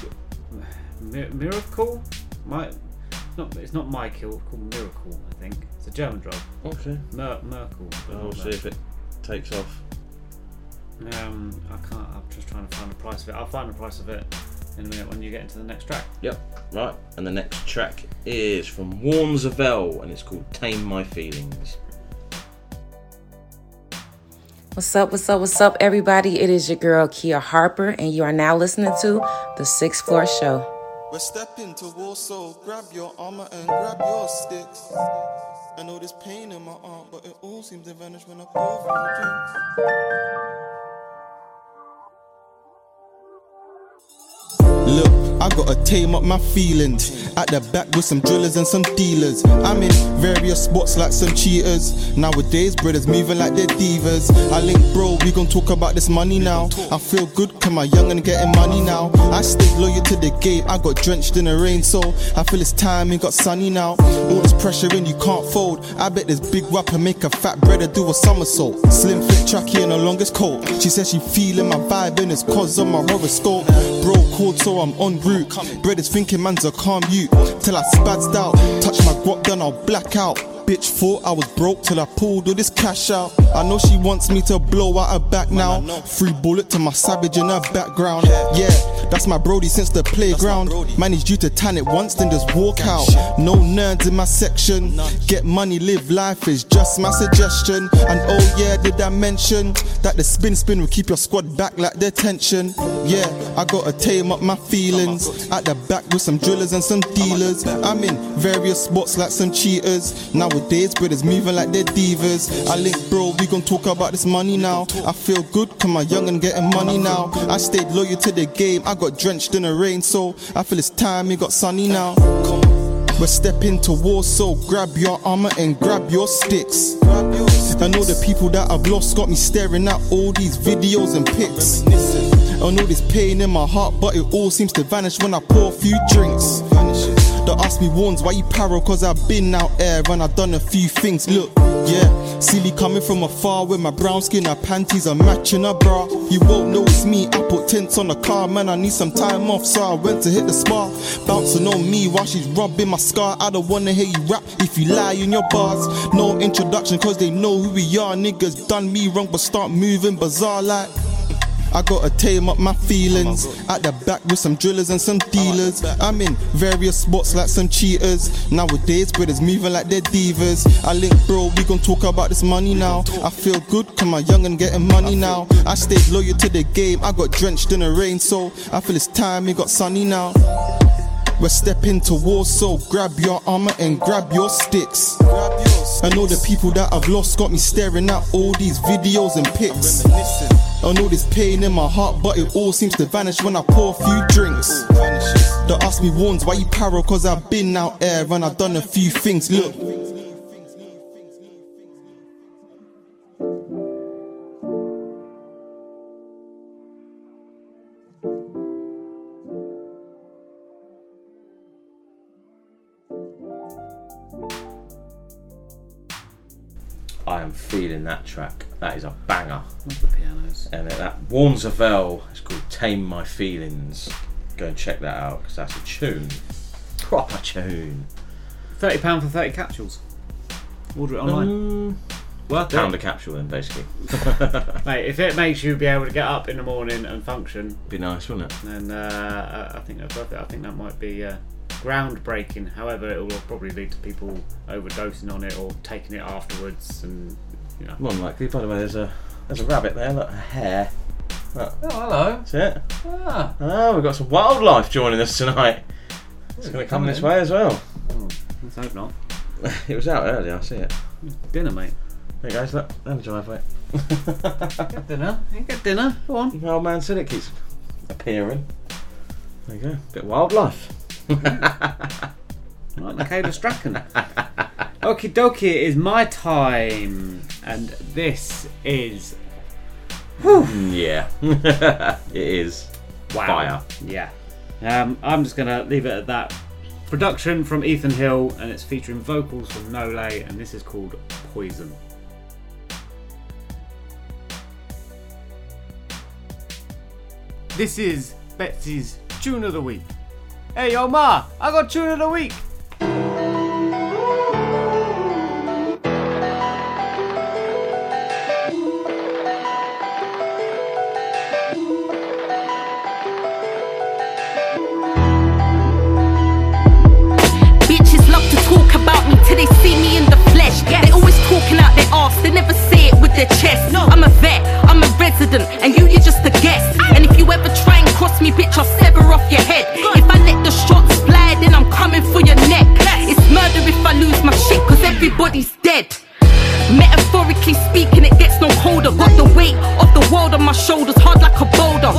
Mi- Miracle. My, it's not. It's not kill. It's called Miracle. I think it's a German drug. Okay. Mer- Myrkl. We'll see if it takes off. Um, I can't. I'm just trying to find the price of it. I'll find the price of it in a minute when you get into the next track. Yep. Right. And the next track is from Warnzavel, and it's called "Tame My Feelings." What's up, what's up, what's up, everybody? It is your girl Kia Harper, and you are now listening to The Sixth Floor Show. We're stepping to Warsaw, grab your armor and grab your sticks. I know there's pain in my arm, but it all seems to vanish when I pour a few drinks. Look, I gotta tame up my feelings. At the back with some drillers and some dealers. I'm in various spots like some cheaters. Nowadays, brothers moving like they're divas. I link bro, we gon' talk about this money now. I feel good, cause my young and getting money now. I stay loyal to the game, I got drenched in the rain, so I feel it's time, it got sunny now. All this pressure in, you can't fold. I bet this big rapper make a fat brother do a somersault. Slim fit tracky and the longest coat. She says she feeling my vibe and it's cause of my horoscope. Bro called, so I'm on route. is thinking man's a calm you till I spazzed out. Touch my guap, then I'll black out. Bitch thought I was broke till I pulled all this cash out. I know she wants me to blow out her back now. Free bullet to my savage in her background. Yeah, that's my Brody since the playground. Man is due to tan it once, then just walk out. No nerds in my section. Get money, live life is just my suggestion. And oh yeah, did I mention that the spin spin will keep your squad back like their tension? Yeah, I gotta tame up my feelings. At the back with some drillers and some dealers. I'm in various spots like some cheaters. Nowadays, brothers moving like they're divas. I link bro, we gon' talk about this money now. I feel good, cause my young and getting money now. I stayed loyal to the game, I got drenched in the rain, so I feel it's time, it got sunny now. We're stepping to war, so grab your armor and grab your sticks. I know the people that I've lost got me staring at all these videos and pics. I know this pain in my heart, but it all seems to vanish when I pour a few drinks. They ask me warns why you paro, cause I've been out there and I've done a few things. Look, yeah, me coming from afar with my brown skin, her panties are matching her bra. You won't know it's me, I put tints on the car, man. I need some time off, so I went to hit the spa. Bouncing on me while she's rubbing my scar. I don't wanna hear you rap if you lie in your bars. No introduction, cause they know who we are. Niggas done me wrong, but start moving bizarre like. I gotta tame up my feelings. At the back with some drillers and some dealers. I'm in various spots like some cheaters. Nowadays, brothers moving like they're divas. I link bro, we gon' talk about this money now. I feel good, cause my young and getting money now. I stayed loyal to the game, I got drenched in the rain, so I feel it's time, it got sunny now. We're stepping to war, so grab your armor and grab your sticks. I know the people that I've lost got me staring at all these videos and pics. I know there's pain in my heart, but it all seems to vanish when I pour a few drinks. They ask me warns why you paro, cause I've been out there and I've done a few things. Look. I am feeling that track. That is a banger. Love the pianos. And that Warnzavel. It's called Tame My Feelings. Go and check that out because that's a tune. Proper tune. Thirty pound for thirty capsules. Order it online. Um, Worth Pound it. a capsule then, basically. Mate, if it makes you be able to get up in the morning and function, Be nice, wouldn't it? then uh, I I think that's worth it. I think that might be uh, groundbreaking. However, it will probably lead to people overdosing on it or taking it afterwards, and you know. More than likely. By the way, there's a there's a rabbit there. Look, a hare. Look. Oh, hello. That's it. Ah. Oh, we've got some wildlife joining us tonight. It's going to come this way as well. Oh, let's hope not. It was out earlier. I see it. Dinner, mate. There you guys. Look, down the driveway. Get dinner. You get dinner. Go on. The old man said it keeps appearing. There you go. Bit of wildlife. Like Michaela Strachan. Okie dokie, it is my time. And this is. Mm, yeah. it is. Wow. Fire. Yeah. Um, I'm just going to leave it at that Production from Ethan Hill, and it's featuring vocals from Nolay, and this is called Poison. This is Betsy's Tune of the Week. Hey, yo, Ma, I got Tune of the Week. Bitches love to talk about me till they see me in the flesh. They always talking out their arse, they never say it with their chest. I'm a vet, I'm a resident, and you, you're just a guest. And if you ever try and cross me, bitch, I'll sever off your head. If lose my shit, cause everybody's dead. Metaphorically speaking, it gets no colder. Got the weight of the world on my shoulders, hard like a boulder.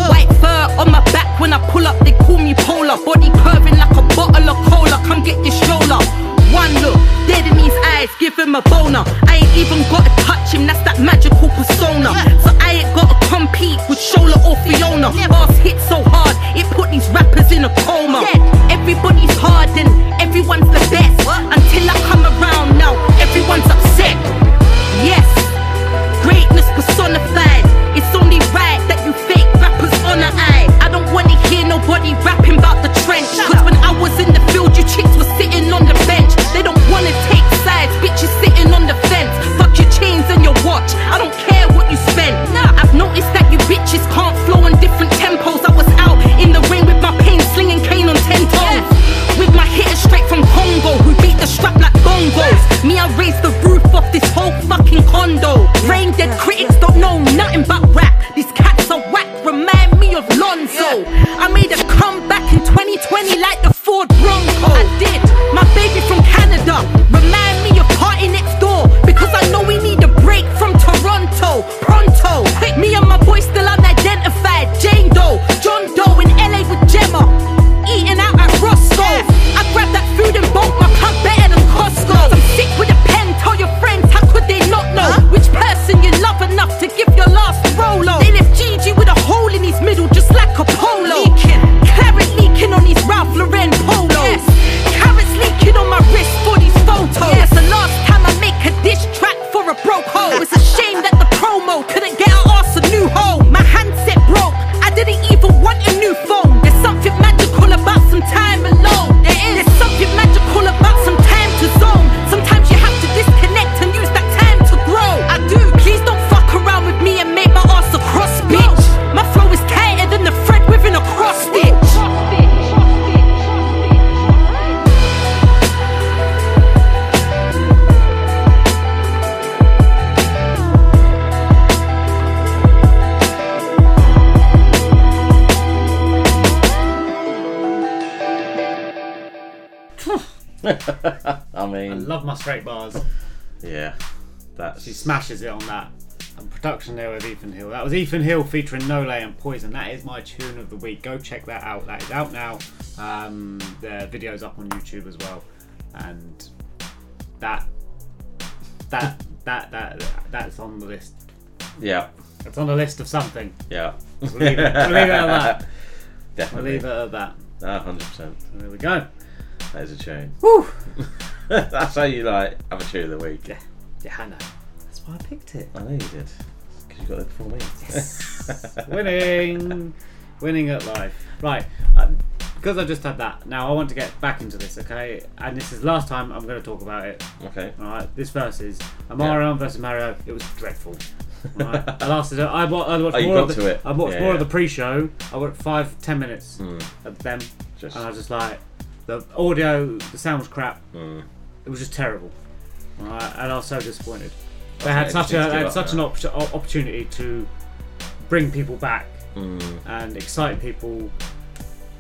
It on that. And production there with Ethan Hill. That was Ethan Hill featuring Nolay and Poison. That is my tune of the week. Go check that out. That is out now. Um, the video's up on YouTube as well. And that that that that that's on the list. Yeah. It's on the list of something. Yeah. We'll leave it, we'll leave it at that. Definitely. We'll leave it at that. Ah, hundred percent. There we go. That is a tune. Woo! That's how you like have a tune of the week. Yeah. Picked it. I know you did. Because you got there before me. Yes. Winning. Winning at life. Right. Um, because I just had that, now I want to get back into this, okay? And this is the last time I'm going to talk about it. Okay. Alright, this verse versus Omarion versus Mario. It was dreadful. Alright, I lasted. I, wa- I watched Oh, you more got of the. to it. I watched Yeah, more of the pre-show. I watched five, ten minutes Mm. of them, Just- and I was just like, the audio, the sound was crap. Mm. It was just terrible. Alright, and I was so disappointed. They had such a they had such an op- opportunity to bring people back Mm. and excite people.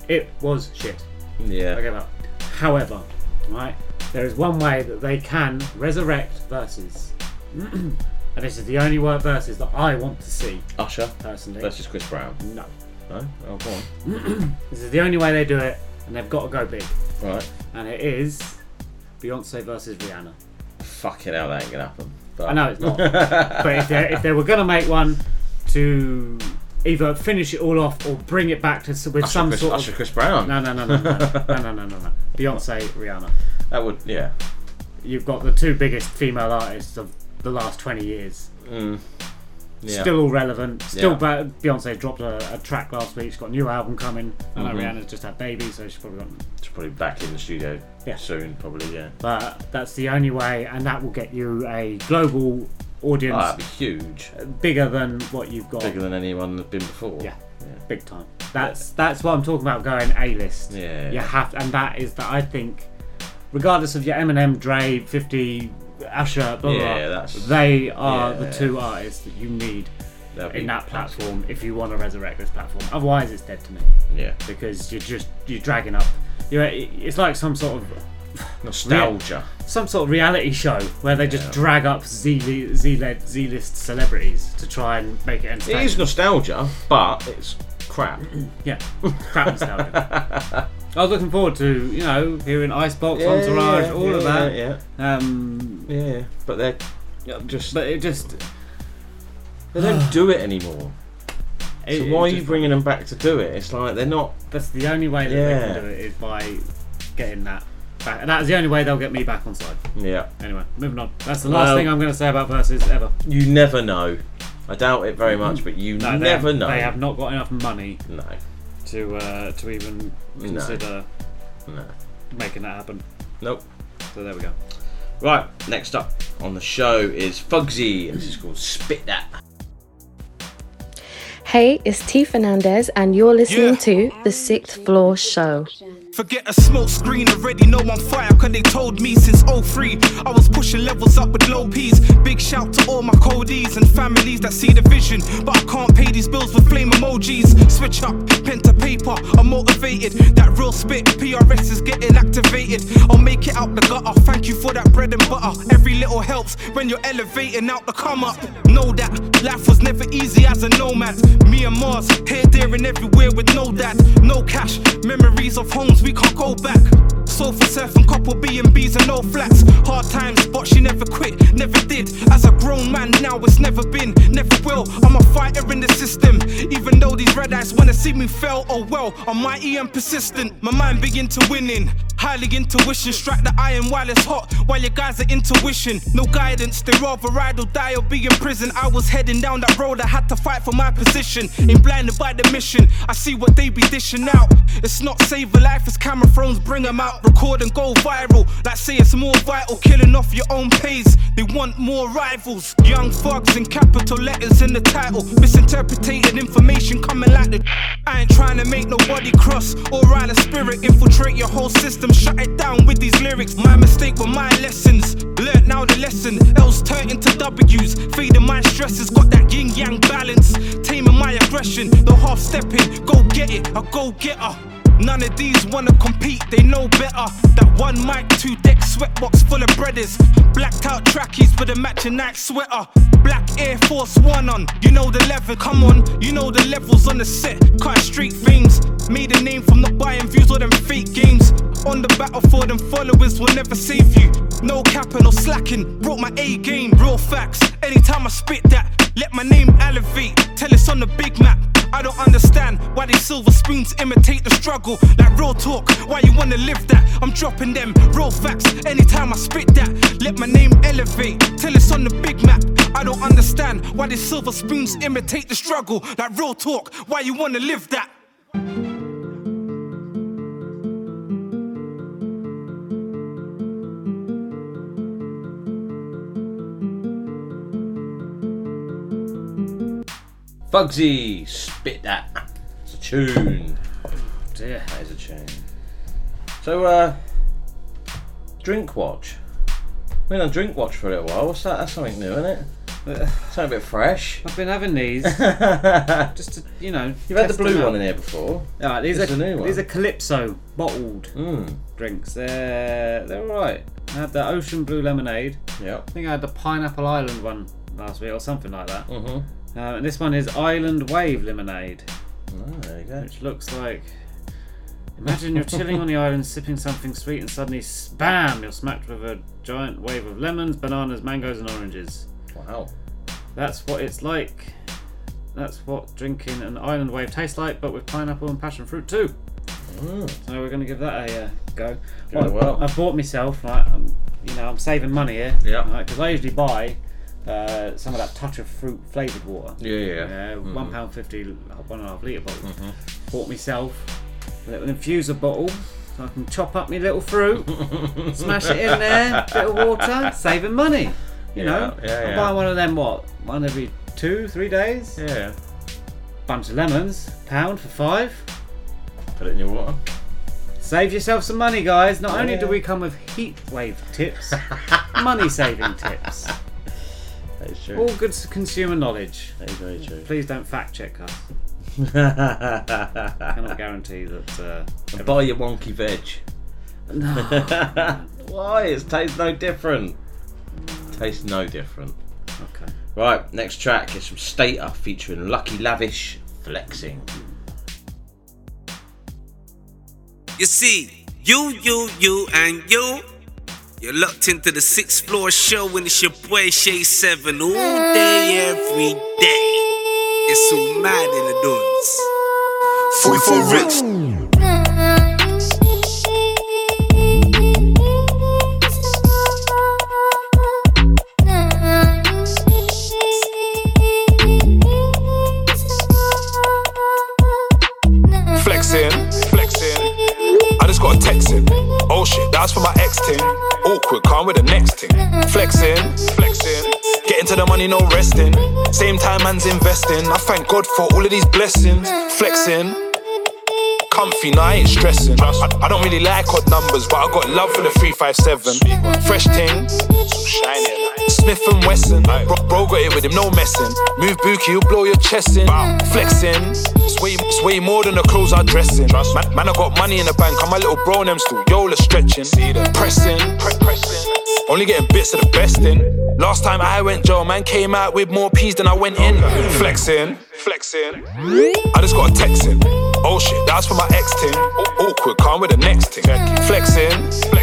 It was shit. Yeah. I gave up. However, right, there is one way that they can resurrect verses, and this is the only word verses that I want to see. Usher personally versus Chris Brown. No. No. Oh, go on. This is the only way they do it, and they've got to go big. Right. And it is Beyonce versus Rihanna. Fucking hell, that ain't gonna happen. But... I know it's not. but if they, if they were going to make one to either finish it all off or bring it back to with Usher some Chris- sort Usher of Chris Brown. No, no, no, no, no, no, no, no, no, no. Beyonce, Rihanna. That would, yeah. You've got the two biggest female artists of the last twenty years. Mm. Yeah. Still all relevant. Still, Yeah. Beyonce dropped a, a track last week. She's got a new album coming. I know Mhm. Rihanna's just had baby, so she's probably got She's probably back in the studio Yeah. soon, probably, yeah. But that's the only way, and that will get you a global audience Oh, that'd be huge. bigger than what you've got. Bigger than anyone that's been before. Yeah, big time. That's that's what I'm talking about. Going A list. Yeah. You have, to, and that is that. I think, regardless of your Eminem, Dre, Fifty, Usher, blah blah, Yeah, blah they are yeah. the two artists that you need That'd in that platform if you want to resurrect this platform. Otherwise, it's dead to me. Yeah. Because you're just you're dragging up. You're, it's like some sort of Nostalgia. some sort of reality show where they just Yeah. drag up Z Z Z list celebrities to try and make it It entertaining. is nostalgia, but it's crap. Yeah, crap nostalgia. I was looking forward to you know hearing Icebox, Yeah, Entourage, yeah, all of that. yeah. Um, yeah, but they're just. But it just. They don't do it anymore. It- so why are you bringing them back to do it? It's like they're not. That's the only way that they can do it is by getting that back. And that's the only way they'll get me back on side. Yeah. Anyway, moving on. That's the last Well- thing I'm going to say about versus ever. You never know. I doubt it very much, but you No, never have, know. They have not got enough money. No. To uh, to even consider No. making that happen. Nope. So there we go. Right, next up on the show is Fugzi, and this is called Spit Dat. Hey, it's T Fernandez, and you're listening to The Sixth Floor Show. Forget a smoke screen already, know I'm fire, cause they told me since 03 I was pushing levels up with low P's. Big shout to all my codies and families that see the vision. But I can't pay these bills with flame emojis. Switch up, pen to paper, I'm motivated. That real spit, PRS is getting activated. I'll make it out the gutter, thank you for that bread and butter. Every little helps when you're elevating out the come up. Know that life was never easy as a nomad. Me and Mars, here, there, and everywhere with no dad. No cash, memories of homes we can't go back. Sofa surf and couple B&Bs and no flats. Hard times, but she never quit, never did. As a grown man now, it's never been, never will. I'm a fighter in the system. Even though these red eyes wanna see me fail, oh well. I'm mighty and persistent. My mind big into winning. Highly intuition, strike the iron while it's hot. While your guys are intuition, no guidance. They rather ride or die or be in prison. I was heading down that road, I had to fight for my position. Ain't blinded by the mission. I see what they be dishing out. It's not save a life, it's camera phones, bring them out. Record and go viral. Like say it's more vital, killing off your own page. They want more rivals. Young thugs in capital letters in the title. Misinterpreted information coming like the. I ain't trying to make nobody cross or ride a spirit. Infiltrate your whole system, shut it down with these lyrics. My mistake were my lessons. Learned now the lesson. L's turn into W's. Feeding my stresses, got that yin yang balance. Taming my aggression. No half stepping. Go get it, a go getter. None of these wanna compete, they know better. That one mic, two deck sweatbox full of breaders. Blacked out trackies with a matching night sweater. Black Air Force One on, you know the level, come on, you know the levels on the set. Cut street things, made a name from not buying views or them fake games. On the battlefield, and followers will never save you. No capping or slacking, brought my A game, real facts. Anytime I spit that, let my name elevate. Tell us on the big map. I don't understand why these silver spoons imitate the struggle. Like real talk, why you wanna live that? I'm dropping them real facts anytime I spit that. Let my name elevate till it's on the big map. I don't understand why these silver spoons imitate the struggle. Like real talk, why you wanna live that? Bugsy, spit that. It's a tune. Dear. That is a tune. So, uh, Drink Watch. Been on Drink Watch for a little while. What's that? That's something new, isn't it? Something a bit fresh. I've been having these just to, you know. You've had the blue one in here before. Yeah, these This are new one. these are Calypso bottled Mm. drinks. They're they're alright. I had the Ocean Blue Lemonade. Yep. I think I had the Pineapple Island one last week or something like that. Mhm. Uh, and this one is Island Wave Lemonade. Oh, there you go. Which looks like. Imagine you're chilling on the island, sipping something sweet, and suddenly, spam! You're smacked with a giant wave of lemons, bananas, mangoes, and oranges. Wow. That's what it's like that's what drinking an island wave tastes like, but with pineapple and passion fruit too. So we're going to give that a uh, go. A whirl. I bought myself, right, um, you know, I'm saving money here. Yeah. Because I usually buy uh, some of that touch of fruit flavoured water. Yeah, yeah. Yeah, Mhm. one pound fifty, one and a half litre bottle. Mhm. Bought myself a little infuser bottle. So I can chop up my little fruit, smash it in there, bit of water, saving money. You know, Yeah, yeah, I yeah. buy one of them. What? One every two, three days. Yeah. Bunch of lemons, pound for five. Put it in your water. Save yourself some money, guys. Not only do we come with heat wave tips, money saving tips. That is true. All good consumer knowledge. That is very true. Please don't fact check us. I cannot guarantee that. Uh, And buy your wonky veg. No. Why? It tastes no different. Tastes no different. Okay. Right, next track is from Stater featuring Lucky Lavish Flexing. You see, you, you, you, and you. You're locked into the sixth floor show and it's your boy Shay 7 all day, every day. It's so mad in the dunes. Free for rich. Flexing, flexing. I just got a text in. Oh shit, that's for my ex team. Awkward, calm with the next thing. Flexing, flexing. Getting to the money, no resting. Same time, man's investing. I thank God for all of these blessings. Flexing. Comfy, no, I ain't stressing. I, I don't really like odd numbers, but I got love for the 357. Fresh ting. Smith and Wesson. Bro, bro got it with him, no messing. Move Buki, you'll blow your chest in. Flexing. It's way, it's way more than the clothes I'm dressing. Man, man, I got money in the bank. I'm a little bro and them still Yola stretching. Pressing. Only getting bits of the best in. Last time I went Joe, man came out with more peas than I went in. Flexing. Flexing. I just got a text in. Oh shit, that's for my ex team. Awkward, calm with the next thing. Flexing. Flexing.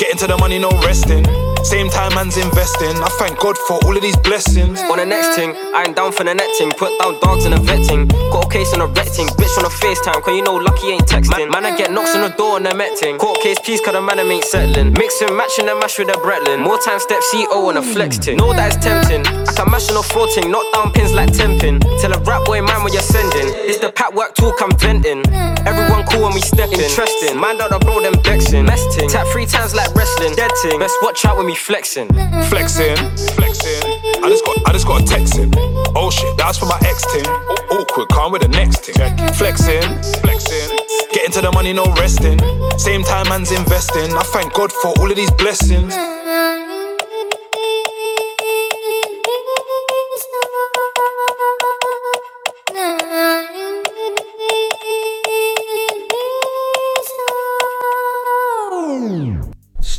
Getting to the money, no resting. Same time, man's investing. I thank God for all of these blessings. On the next thing, I ain't down for the netting. Put down dogs in a vetting. Got a case on a recting. Bitch on a FaceTime, cause you know Lucky ain't texting. Man, I get knocks on the door and they're metting. Court case, please, cause the man them ain't settling. Mixing, matching the mash with a Breitling. More time step CO and a flex ting. Know that it's tempting. I can mash on a floor ting. Knock down pins like temping. Tell a rap boy, man, what you're sending. It's the pat work talk I'm venting. Everyone cool when we step in. Interesting. Man, out the bro, them vexing. Best ting. Tap three times like wrestling. Dead ting. Best watch out when we flexing. Flexing, flexing. I just got, I just got a text in. Oh shit, that's for my ex team. Awkward, calm with the next thing. Flexing, flexing. Getting to the money, no resting. Same time, man's investing. I thank God for all of these blessings.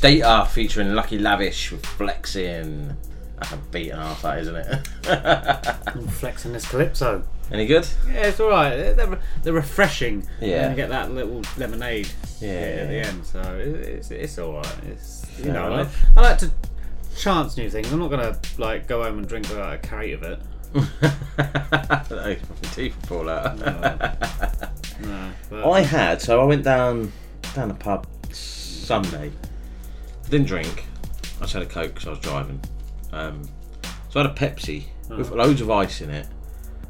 Stater featuring Lucky Lavish with Flexing. That's a beaten half, that isn't it? I'm flexing this calypso. Any good? Yeah, it's alright. They're, they're, they're refreshing. Yeah. And you get that little lemonade Yeah. at the end. So it's, it's alright. It's, you Fair know, I, enough. I like to chance new things. I'm not going to like go home and drink a crate of it. no, teeth fall out. No, but- I had, so I went down down the pub Sunday. Didn't drink. I just had a Coke because I was driving. Um, so I had a Pepsi with Oh. loads of ice in it.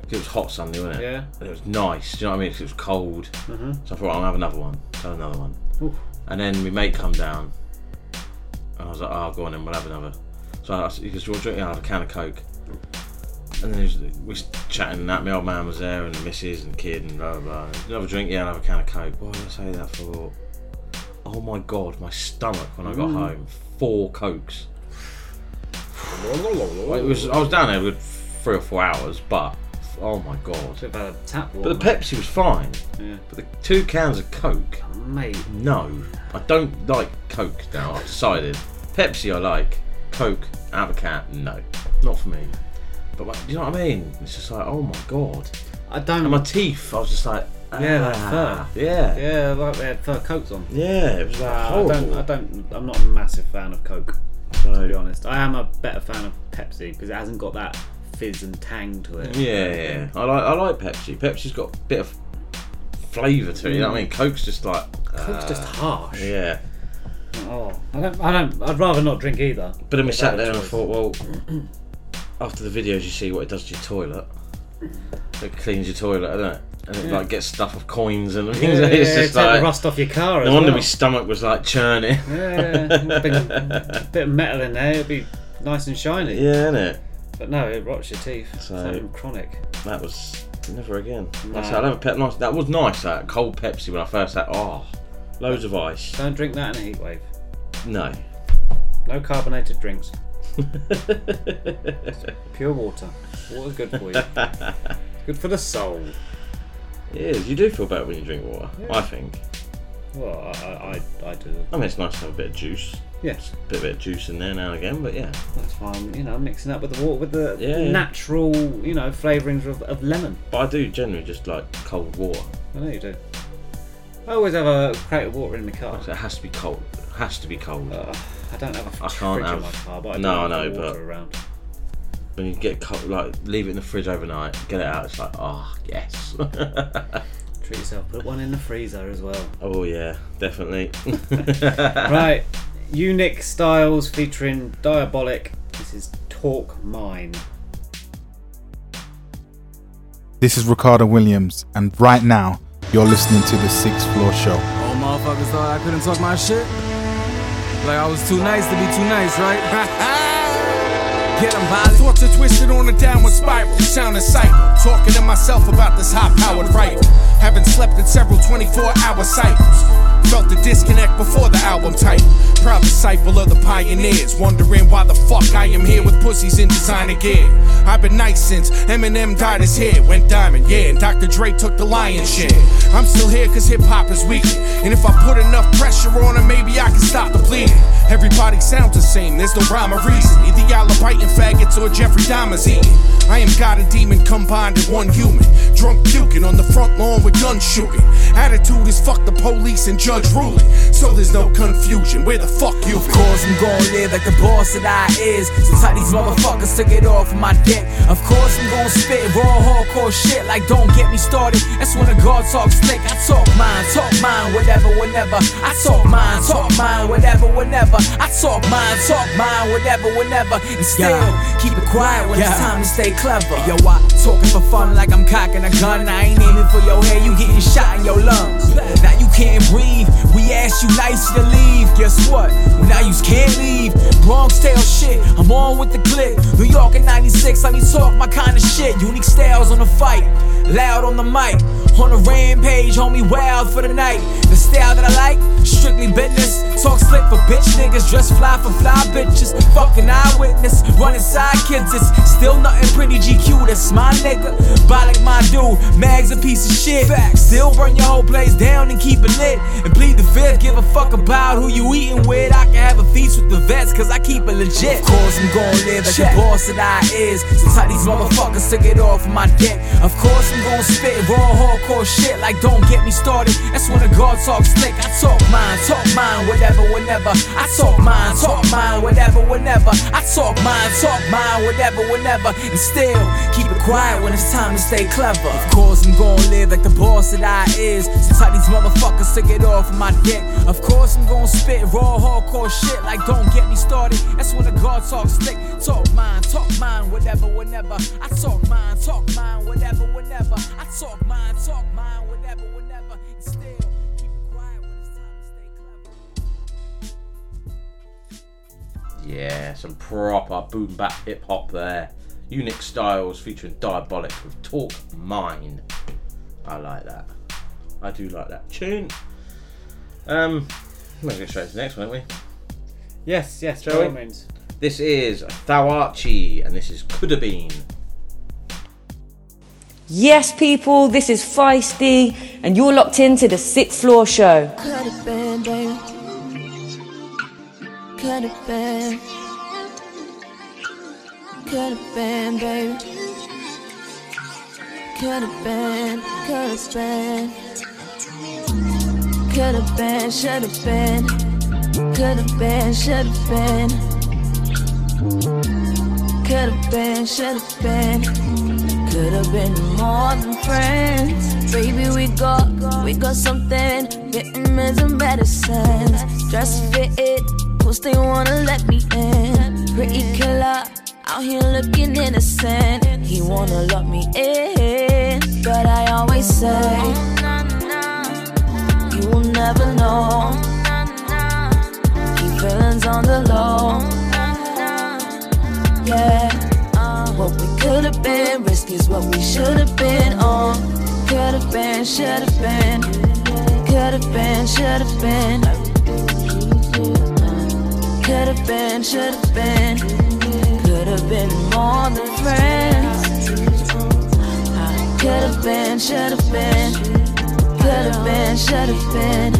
It was hot Sunday, wasn't it? Yeah. And it was nice. Do you know what I mean? 'Cause it was cold. Mhm. So I thought I'll have another one. So I had another one. And then my mate come down, and I was like, "Oh, go on then, we'll have another." So I, he goes, "Do you want to drink?" Yeah, I'll have a can of Coke. And then he was, we was chatting and that. My old man was there, and the missus and kid, and blah blah blah. Another drink, yeah, I'll have a can of Coke. What did I say that for? Oh my god, my stomach when I got Mm. home. Four Cokes. It was. I was down there with three or four hours, but oh my god. about a tap But water. the Pepsi was fine. Yeah. But the two cans of Coke, mate. No, I don't like Coke now. I've decided. Pepsi I like. Coke out of a can, no, not for me. But like, you know what I mean? It's just like, oh my god. I don't. And my teeth, I was just like, Yeah, like ah, fur. Yeah. Yeah, like they had fur coats on. Yeah, it was Nah, I don't, I don't, I'm not a massive fan of Coke. to be honest, I am a better fan of Pepsi because it hasn't got that fizz and tang to it. Yeah, yeah. I like I like Pepsi. Pepsi's got a bit of flavour to it. You know what I mean? Coke's just like Coke's just uh, harsh. Yeah. Oh, I don't. I don't. I'd rather not drink either. But then we If sat there and I thought, well, after the videos, you see what it does to your toilet. It cleans your toilet, doesn't it? And it Yeah. like gets stuff of coins and things. yeah, it's yeah, just take the like rust off your car No as wonder well. my stomach was like churning. Yeah, big, a bit of metal in there. It'd be nice and shiny. Yeah, innit? But no, it rots your teeth. So- Something chronic. That was never again. Nah. Like I said, I'll have a pep. Nice. That was nice. That cold Pepsi when I first had. Oh, loads of ice. Don't drink that in a heat wave. No. No carbonated drinks. Pure water. Water's good for you. good for the soul. It is. You do feel better when you drink water. Yeah. I think. Well, I, I, I, do. I mean, it's nice to have a bit of juice. Yes. A bit, bit of juice in there now and again, but yeah. That's why I'm, you know, mixing up with the water with the Yeah, yeah. natural, you know, flavourings of, of lemon. But I do generally just like cold water. I know you do. I always have a crate of water in my car. So it has to be cold. It has to be cold. I don't have a I can't fridge have. in my car, but I do no, I know, water but around. When you get cold, like leave it in the fridge overnight, get it out. It's like, oh yes. Treat yourself. Put one in the freezer as well. oh yeah, definitely. right, U-nik Stylez featuring Diabolic. This is Talk Mine. This is Ricardo Williams, and right now you're listening to the Sixth Floor Show. All motherfuckers thought I couldn't talk my shit. Like I was too nice to be too nice, right? Get 'em, Molly. Thoughts are twisted on a downward spiral. Sound a cycle. Talking to myself about this high powered rifle. Haven't slept in several 24 hour cycles. Felt the disconnect before the album title. Proud disciple of the pioneers. Wondering why the fuck I am here with pussies in designer gear. I've been nice since Eminem dyed his hair. Went diamond, yeah, and Dr. Dre took the lion's share. I'm still here cause hip hop is weak. And if I put enough pressure on it, maybe I can stop the bleeding. Everybody sounds the same, there's no rhyme or reason. Either y'all are biting faggots or Jeffrey Dahmer's eating. I am God and demon combined in one human. Drunk puking on the front lawn with gun shooting. Attitude is fuck the police and judge ruling. So there's no confusion. Where the fuck you Of course I'm gon' live like the boss that I is. Since how these motherfuckers took it off my dick. Of course I'm gon' spit raw hardcore shit like don't get me started. That's when a guard talks slick. I talk mine, talk mine, whatever, whenever. I talk mine, talk mine, whatever, whenever. I talk mine, talk mine, whatever, whenever. And still keep it quiet when it's time to stay clever. Yo, I talking for fun like I'm cocking a gun. I ain't aiming for your head, you getting shot in your lungs. Now you can't breathe. We asked you nicely to leave. Guess what? Now you can't leave. Bronx tail shit. I'm on with the click. New York in 96. Let me talk my kind of shit. U-nik Stylez on the fight. Loud on the mic. On a rampage, homie, wild for the night. The style that I like, strictly business. Talk slick for bitch niggas, dress fly for fly bitches. Fucking eyewitness, running side kids. It's still nothing pretty GQ, that's my nigga. Buy like my dude, Mag's a piece of shit. Still burn your whole place down and keep it lit. And plead the fifth, give a fuck about who you eating with. I can have a feast with the vets, cause I keep it legit. Of course, I'm gon' live like the boss that I is. So how these motherfuckers took it off my dick. Of course, I'm gon' spit raw hardcore shit like don't get me started. That's when the guard talks slick. I talk mine, talk mine, whatever, whenever. I talk mine, talk mine, whatever, whenever. I talk mine, talk mine, whatever, whenever. And still keep it quiet when it's time to stay clever. Of course, I'm gon' live like the boss that I is. Since how these motherfuckers took it off my dick. Of course, I'm gon' spit raw hardcore shit like don't get me started. That's when the guard talks slick. Talk mine, talk mine, whatever, whenever. I talk mine, talk mine, whatever, whenever. I talk mine, talk mine, whatever, whenever. And still keep it quiet when it's time to stay clever. Yeah, some proper boom bap hip hop there. U-nik Stylez featuring Diabolic with Talk Mine. I like that. I do like that tune. Um, I'm gonna get straight to the next one, aren't we? Yes, yes, by Shall we? This is Thouartchi, and this is Coulda Been. Yes, people, this is Feisty, and you're locked into the Sixth Floor Show. Could have been, baby. Could have been. Could have been, baby. Could have been, could have been. Could have been, should have been. Could have been, should have been. Could've been, should've been. Could've been more than friends. Baby, we got, we got something. Vitamins and medicines. Dress fitted, cause they wanna let me in. Pretty killer, out here looking innocent. He wanna lock me in, but I always say, you will never know. Keep feelings on the low. Yeah, what we could have been, risk is what we should have been oh, on. Could have been, should have been. Could have been, should have been. Could have been, should have been. Could have been more than friends. Could have been, should have been. Could have been, should have been.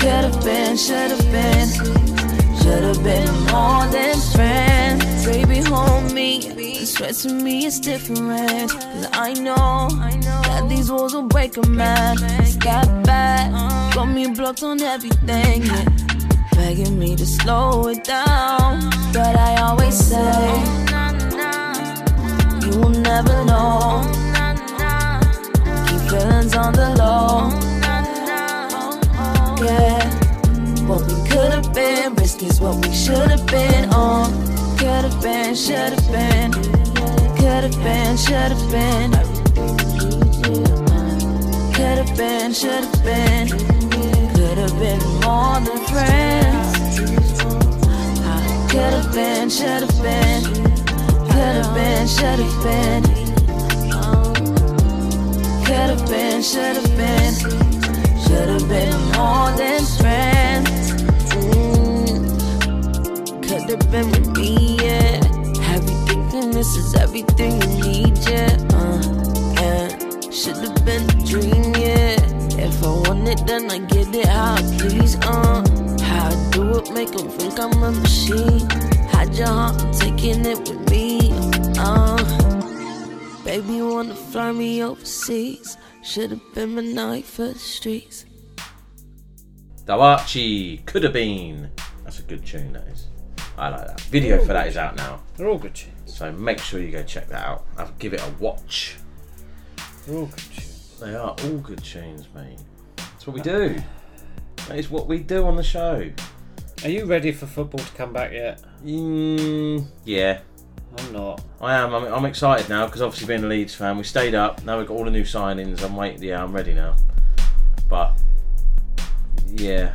Could have been, should have been. Should have been more than friends. Baby, hold me. Swear to me it's different. Cause I know that these walls will break a man. That bad. Got me blocked on everything. Yeah. Begging me to slow it down. But I always say, You will never know. Keep feelings on the low. Yeah. What could have been, risk is what we should have been oh, on. Could have been, should have been. Could have been, should have been. Could have been, should have been. Could have been more than friends. Ah, could have been, should have been. Could have been, should have been. Could have been, should have been. Should have been more than friends. Have been with me, yeah. Have you thinking this is everything you need, yeah? Uh, yeah. Should have been a dream, yeah. If I want it, then I get it how I please, uh. How I do it, make 'em think I'm a machine. Hide your heart, I'm taking it with me, uh. Baby, wanna fly me overseas? Should've been my night for the streets. Thouartchi could have been. That's a good tune. That is. I like that. Video for that is out now. They're all good tunes. So make sure you go check that out. I'll give it a watch. They're all good tunes. They are all good tunes, mate. That's what we do. That is what we do on the show. Are you ready for football to come back yet? Mm, yeah, I'm not. I am. I'm, I'm excited now because obviously being a Leeds fan, we stayed up. Now we've got all the new signings. I'm waiting. Yeah, I'm ready now. But yeah,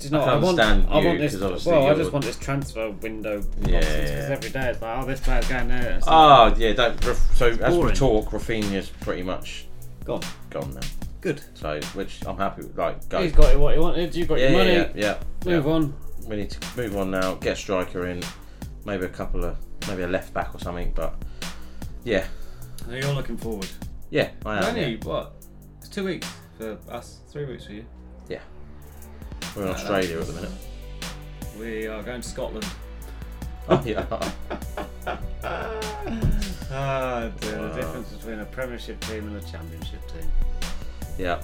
Do you know, I I, want, understand I want this. 'cause obviously Well, I you're- just want this transfer window Yeah, nonsense because yeah. every day it's like, oh, this player's going there. It's Oh yeah, don't. So as we talk, Raphinha's pretty much gone. Gone now. Good. So which I'm happy with. Like go. He's got what he wanted. You've got yeah, your money. Yeah, yeah, yeah. Move on. We need to move on now. Get a striker in. Maybe a couple of maybe a left back or something. But yeah, Are you all looking forward. yeah, I am. Only yeah. what? It's two weeks for us. Three weeks for you. We're in Australia at the minute. We are going to Scotland. Oh yeah. Ah, dear, Wow. the difference between a Premiership team and a Championship team. Yeah.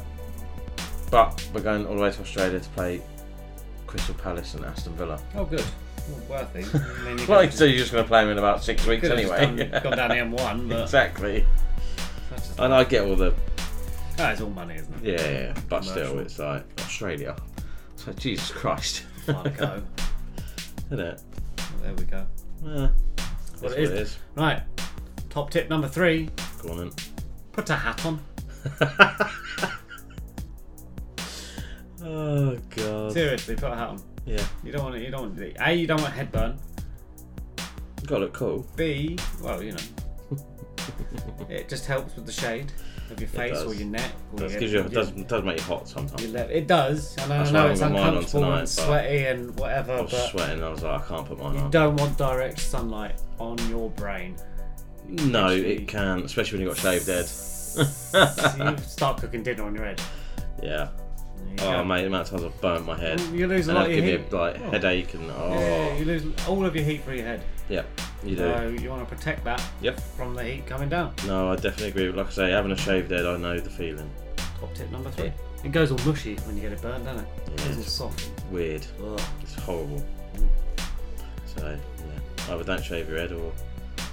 But we're going all the way to Australia to play Crystal Palace and Aston Villa. Oh, good. Well, worthy. I mean, you like, so you're just going to play them in about six weeks anyway. done- gone down the M1, but- exactly. And I get all the Ah, it's all money, isn't it? yeah, yeah, yeah. but still, it's like Australia. So Jesus Christ, Far to go. isn't it? There we go. Yeah, That's what what it it is. is. Right. Top tip number three. Go on then. Put a hat on. Oh God. Seriously, put a hat on. Yeah. You don't want it. You don't want it. A. You don't want headburn. Got to look cool. B. Well, you know. it just helps with the shade of your face or your neck. Or Does, your, gives you, your- does, does make you hot sometimes. It does. And I That's know it's haven't got mine on uncomfortable tonight, and sweaty and whatever, I was but sweating. I was like, I can't put mine you on. don't want direct sunlight on your brain. No, Literally. it can, especially when you got shaved head. So you start cooking dinner on your head. Yeah. Oh go. mate, the amount of times I've burnt my head. You lose a lot of give your heat. a like Oh. headache and oh. Yeah, you lose all of your heat through your head. Yep, you do. So you want to protect that Yep. from the heat coming down. No, I definitely agree. Like I say, having a shaved head, I know the feeling. Top tip number three. It goes all mushy when you get it burnt, doesn't it? It Yeah, goes all it's soft. Weird. Ugh. It's horrible. Mm. So yeah, either don't shave your head or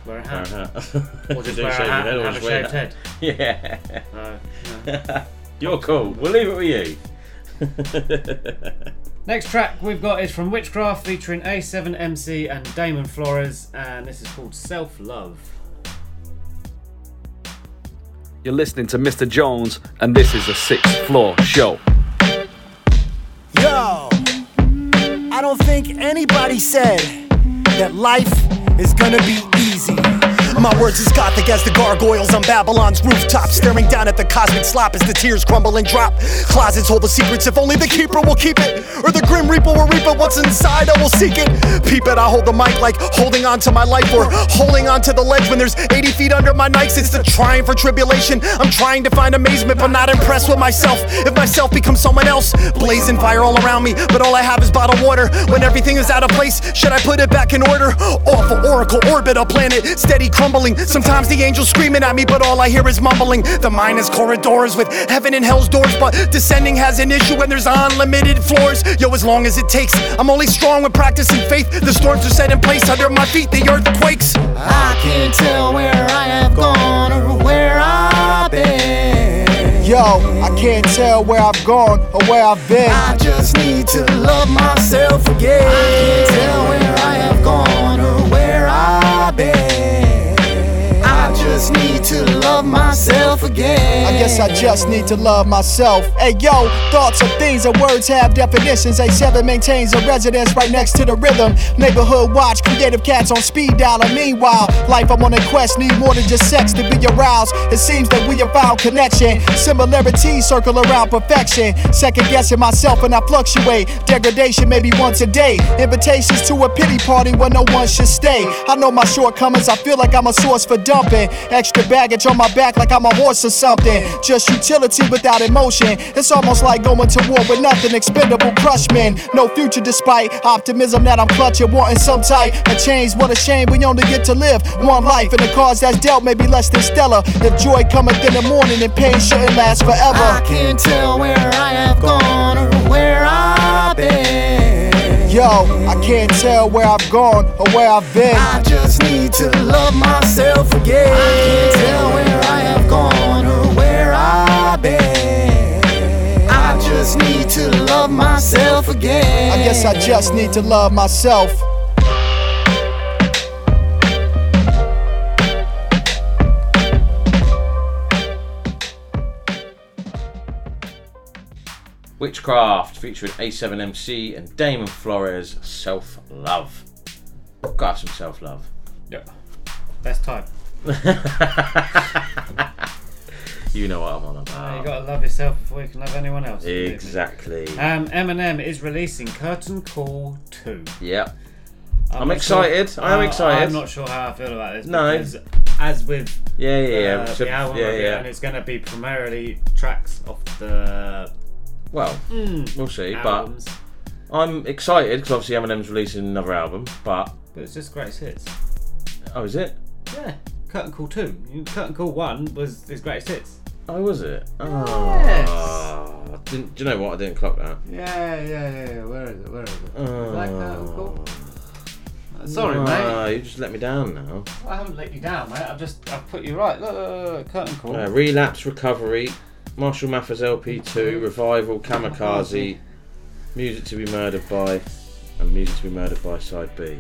Wear a wear hat. a hat. Or just wear a shave your hat head or have just a wear shaved head. Yeah. No, no. You're cool. We'll leave it with you. Next track we've got is from Whichcraft featuring A7MC and Damon Flores, and this is called Self Love. You're listening to Mr. Jones, and this is the Sixth Floor Show. Yo, I don't think anybody said that life is gonna be easy. My words as gothic as the gargoyles on Babylon's rooftop, staring down at the cosmic slop as the tears crumble and drop. Closets hold the secrets if only the keeper will keep it, or the grim reaper will reap it. What's inside, I will seek it. Peep it, I hold the mic like holding on to my life, or holding on to the ledge when there's 80 feet under my Nikes. It's the trying for tribulation. I'm trying to find amazement, but not impressed with myself. If myself becomes someone else, blazing fire all around me, but all I have is bottled water. When everything is out of place, should I put it back in order? Awful oracle, orbit a planet, steady crumbling. Sometimes the angels screaming at me, but all I hear is mumbling. The mind is corridors with heaven and hell's doors, but descending has an issue when there's unlimited floors. Yo, as long as it takes, I'm only strong with practice and faith. The storms are set in place under my feet, the earth quakes. I can't tell where I have gone or where I've been. Yo, I can't tell where I've gone or where I've been. I just need to love myself again. I can't tell where I have gone or where I've been. I just need to love myself again. I guess I just need to love myself. Hey yo, thoughts are things and words have definitions. A7 maintains a residence right next to the rhythm. Neighborhood watch, creative cats on speed dial. And meanwhile, life I'm on a quest, need more than just sex to be aroused. It seems that we have found connection. Similarities circle around perfection. Second guessing myself and I fluctuate. Degradation maybe once a day. Invitations to a pity party where no one should stay. I know my shortcomings, I feel like I'm a source for dumping. Extra baggage on my back like I'm a horse or something. Just utility without emotion. It's almost like going to war with nothing. Expendable crush men. No future despite optimism that I'm clutching. Wanting some type of change. What a shame we only get to live one life. And the cause that's dealt may be less than stellar. If joy cometh in the morning and pain shouldn't last forever. I can't tell where I have gone or where I've been. Yo, I can't tell where I've gone or where I've been. I just need to love myself again. I can't tell where I have gone or where I've been. I just need to love myself again. I guess I just need to love myself. Whichcraft featuring A7MC and Damon Flores. Self love. Gotta have some self love. Yeah. Best type. You know what I'm on Uh, about. you gotta love yourself before you can love anyone else. believe me. Exactly. Um, Eminem is releasing Curtain Call 2. Yep. I'm not excited. sure- I am uh, excited. I'm not sure how I feel about this. No. Because as with Yeah, yeah, yeah. uh, So- the album yeah, yeah. and it's going to be primarily tracks off the Well, Mm. we'll see. albums. But I'm excited because obviously Eminem's releasing another album. But But it's just greatest hits. oh, is it? Yeah. Curtain Call 2. Curtain Call 1 was his greatest hits. Oh, was it? Oh, Yes. didn't, do you know what? I didn't clock that. Yeah, yeah, yeah, yeah. Where is it? Where is it? Oh. Black Curtain Call. Uh, Sorry, Ah, mate. You just let me down now. I haven't let you down, mate. I've just I've put you right. Look, look, look, look, Curtain Call. Uh, relapse, recovery, Marshall Mathers LP2, revival, kamikaze, music to be murdered by, and music to be murdered by side B.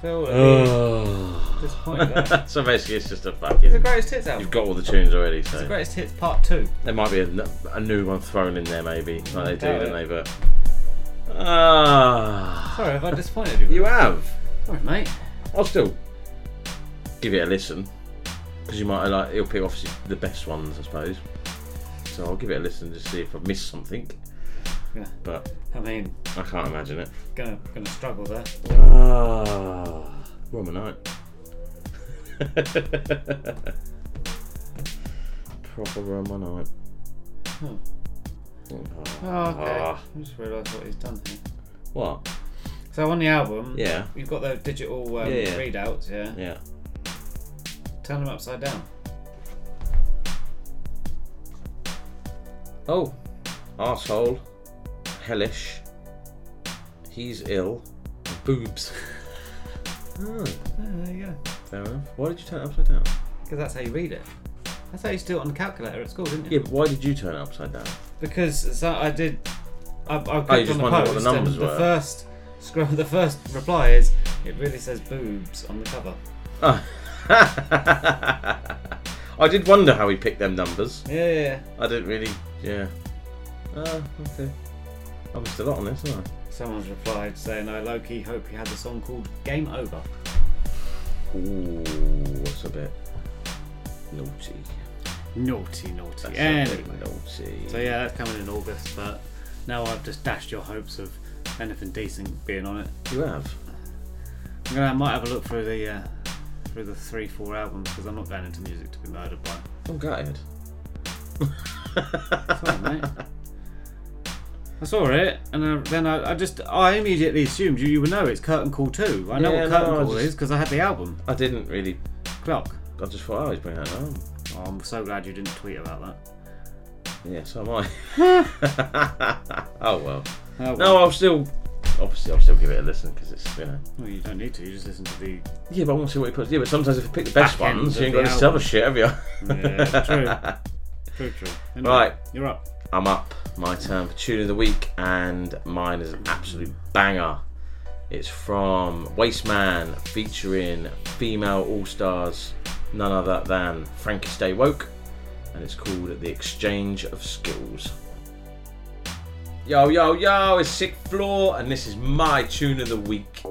Phil, Oh. disappointed. so basically, it's just a fucking. It's the greatest hits album. You've got all the tunes already, It's so. the greatest hits part two. There might be a new one thrown in there, maybe, like they do, Doubt don't they? But ah, Sorry, have I disappointed you? you have. Alright, mate. I'll still give it a listen because you might like. It'll pick obviously the best ones, I suppose. So I'll give it a listen to see if I've missed something. Yeah. But I mean, I can't imagine it. gonna gonna struggle there. Ah, Roma night. Proper Roma night. Hmm. Ah. Oh, okay. I just realised what he's done here. What? So on the album, Yeah. you've got the digital um, Yeah, yeah. readouts, yeah. Yeah. Turn them upside down. Oh, arsehole, hellish. He's ill. Boobs. Oh, there you go. fair enough. Why did you turn it upside down? Because that's how you read it. That's how you do it on the calculator at school, didn't you? Yeah, but why did you turn it upside down? Because so I did. I, I clicked Oh, you just on the post what the numbers and the first scroll. The first reply is it really says boobs on the cover. Oh. I did wonder how he picked them numbers. Yeah, yeah, yeah. I didn't really. Yeah. Ah, okay. I missed a lot on this, haven't I? Someone's replied saying, "I low key hope you had the song called Game Over." Ooh, that's a bit naughty. Naughty, naughty. That's Anyway. naughty. So yeah, that's coming in August, but now I've just dashed your hopes of anything decent being on it. You have. I'm gonna I might have a look through the uh, through the three, four albums because I'm not going into music to be murdered by. I'm gutted. That's all right, mate. I saw it, and uh, then I, I just I immediately assumed you, you would know it's Curtain Call 2. I know Yeah, what Curtain I Call just- is because I had the album. I didn't really. Clock. I just thought, oh, he's bringing an album. Oh, I'm so glad you didn't tweet about that. Yeah, so am I. oh well. Oh, well. No, I'll still. Obviously, I'll still give it a listen because it's you know. Well, you don't need to. You just listen to the. Yeah, but I want to see what he puts. Yeah, but sometimes if you pick the best Back end ones, of you ain't the got this album. other shit, have you? Yeah, true. True, true. Anyway, Right. You're up. I'm up. My turn for tune of the week, and mine is an absolute banger. It's from Wasteman featuring female all stars, none other than Frankie Stay Woke, and it's called The Exchange of Skills. Yo, yo, yo, it's Sick Floor, and this is my tune of the week.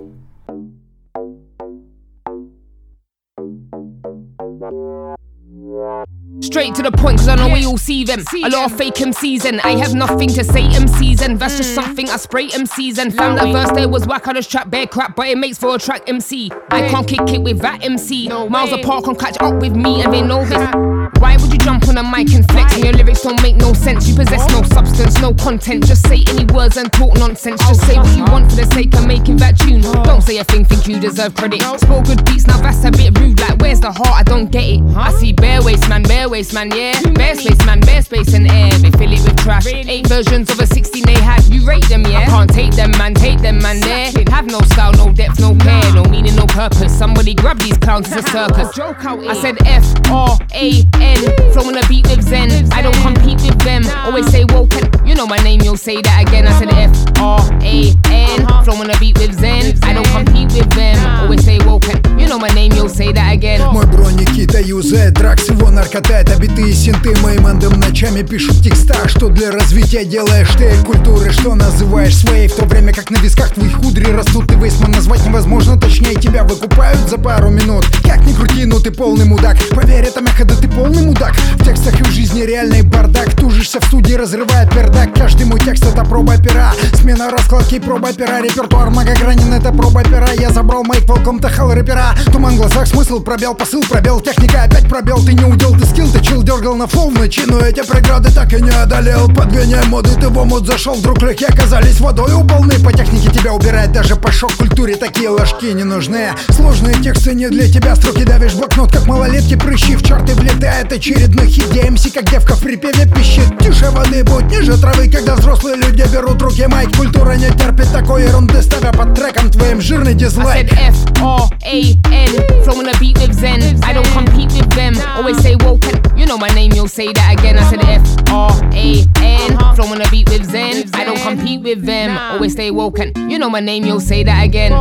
Straight to the point, cause I know we all see them. A lot of fake MCs, and I have nothing to say MCs, and that's just something I spray MCs. And found that verse there was whack on this trap, bare crap, but it makes for a track MC. I can't kick it with that MC. Miles apart can catch up with me, and they know this. Why would you jump on a mic and flex when your lyrics don't make no sense? You possess no substance, no content. Just say any words and talk nonsense. Just say what you want for the sake of making that tune. Don't say a thing, think you deserve credit. Spoke good beats, now that's a bit rude. Like, where's the heart? I don't get it. I see bare waste man, bare waste man, yeah. Bare space man, bare space and air. They fill it with trash. Eight versions of a 16 they had. You rate them, yeah. I can't take them, man, take them, man, there. Have no style, no depth, no care, no meaning, no purpose. Somebody grab these clowns, it's a circus. I said F R A N, flowing a beat with Zen. I don't compete with them. Always say woken. You know my name, you'll say that again. I said F R A N, flowing a beat with Zen. I don't compete with them. Always say woken. You know my name, you'll say that again. Мой бро Никита юзает дракс, его наркота Это биты и синты моим эндом ночами пишут текста Что для развития делаешь ты культуры Что называешь своей В то время как на висках твоих кудри растут И вейсман назвать невозможно Точнее тебя выкупают за пару минут Как ни крути, но ты полный мудак Поверь, это мягко, да ты полный мудак. В текстах и в жизни реальный бардак. Тужишься в студии, разрывает пердак. Каждый мой текст это проба пера. Смена раскладки, проба пера. Репертуар многогранен, это проба пера. Я забрал майк, волком тахал рэпера. Туман в глазах, смысл, пробел, посыл, пробел. Техника опять пробел, ты не удел, ты скилл Ты чил, дергал на фол. В ночи Но эти преграды так и не одолел. Подгоняй моды, ты в омут зашел. Вдруг легкие оказались водой полны По технике тебя убирает даже по шок-культуре. Такие ложки не нужны. Сложные тексты не для тебя. Строки давишь блокнот, как малолетки. Прыщи в чарты влетает очередных идей МС, как девка в припеве пищит Тише воды, будь ниже травы Когда взрослые люди берут в руки майк Культура не терпит такой ерунды Ставя под треком твоим жирный I дизлайк said F R A N, flowing a beat with Zen. I don't compete with them. Always say woken. You know my name, you'll say that again. I said F R A N, flowing a beat with Zen. I don't compete with them. Always stay woken. You know my name, you'll say that again.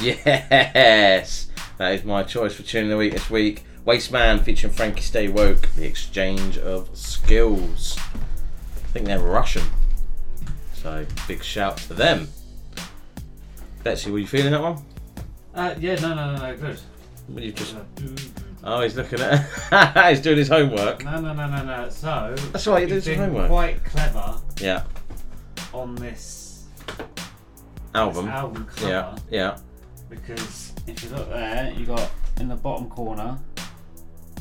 Yes, that is my choice for tune of the week this week. Wasteman featuring Frankie Stay Woke, The Exchange of Skills. I think they're Russian, so big shout to them. Betsy, were you feeling that one? Uh, yeah, no, no, no, no, good. Well, you just. Oh, he's looking at. he's doing his homework. No, no, no, no, no. So That's right, you're doing some homework. Quite clever Yeah, on this album. This album cover. Yeah, yeah, because if you look there, you got in the bottom corner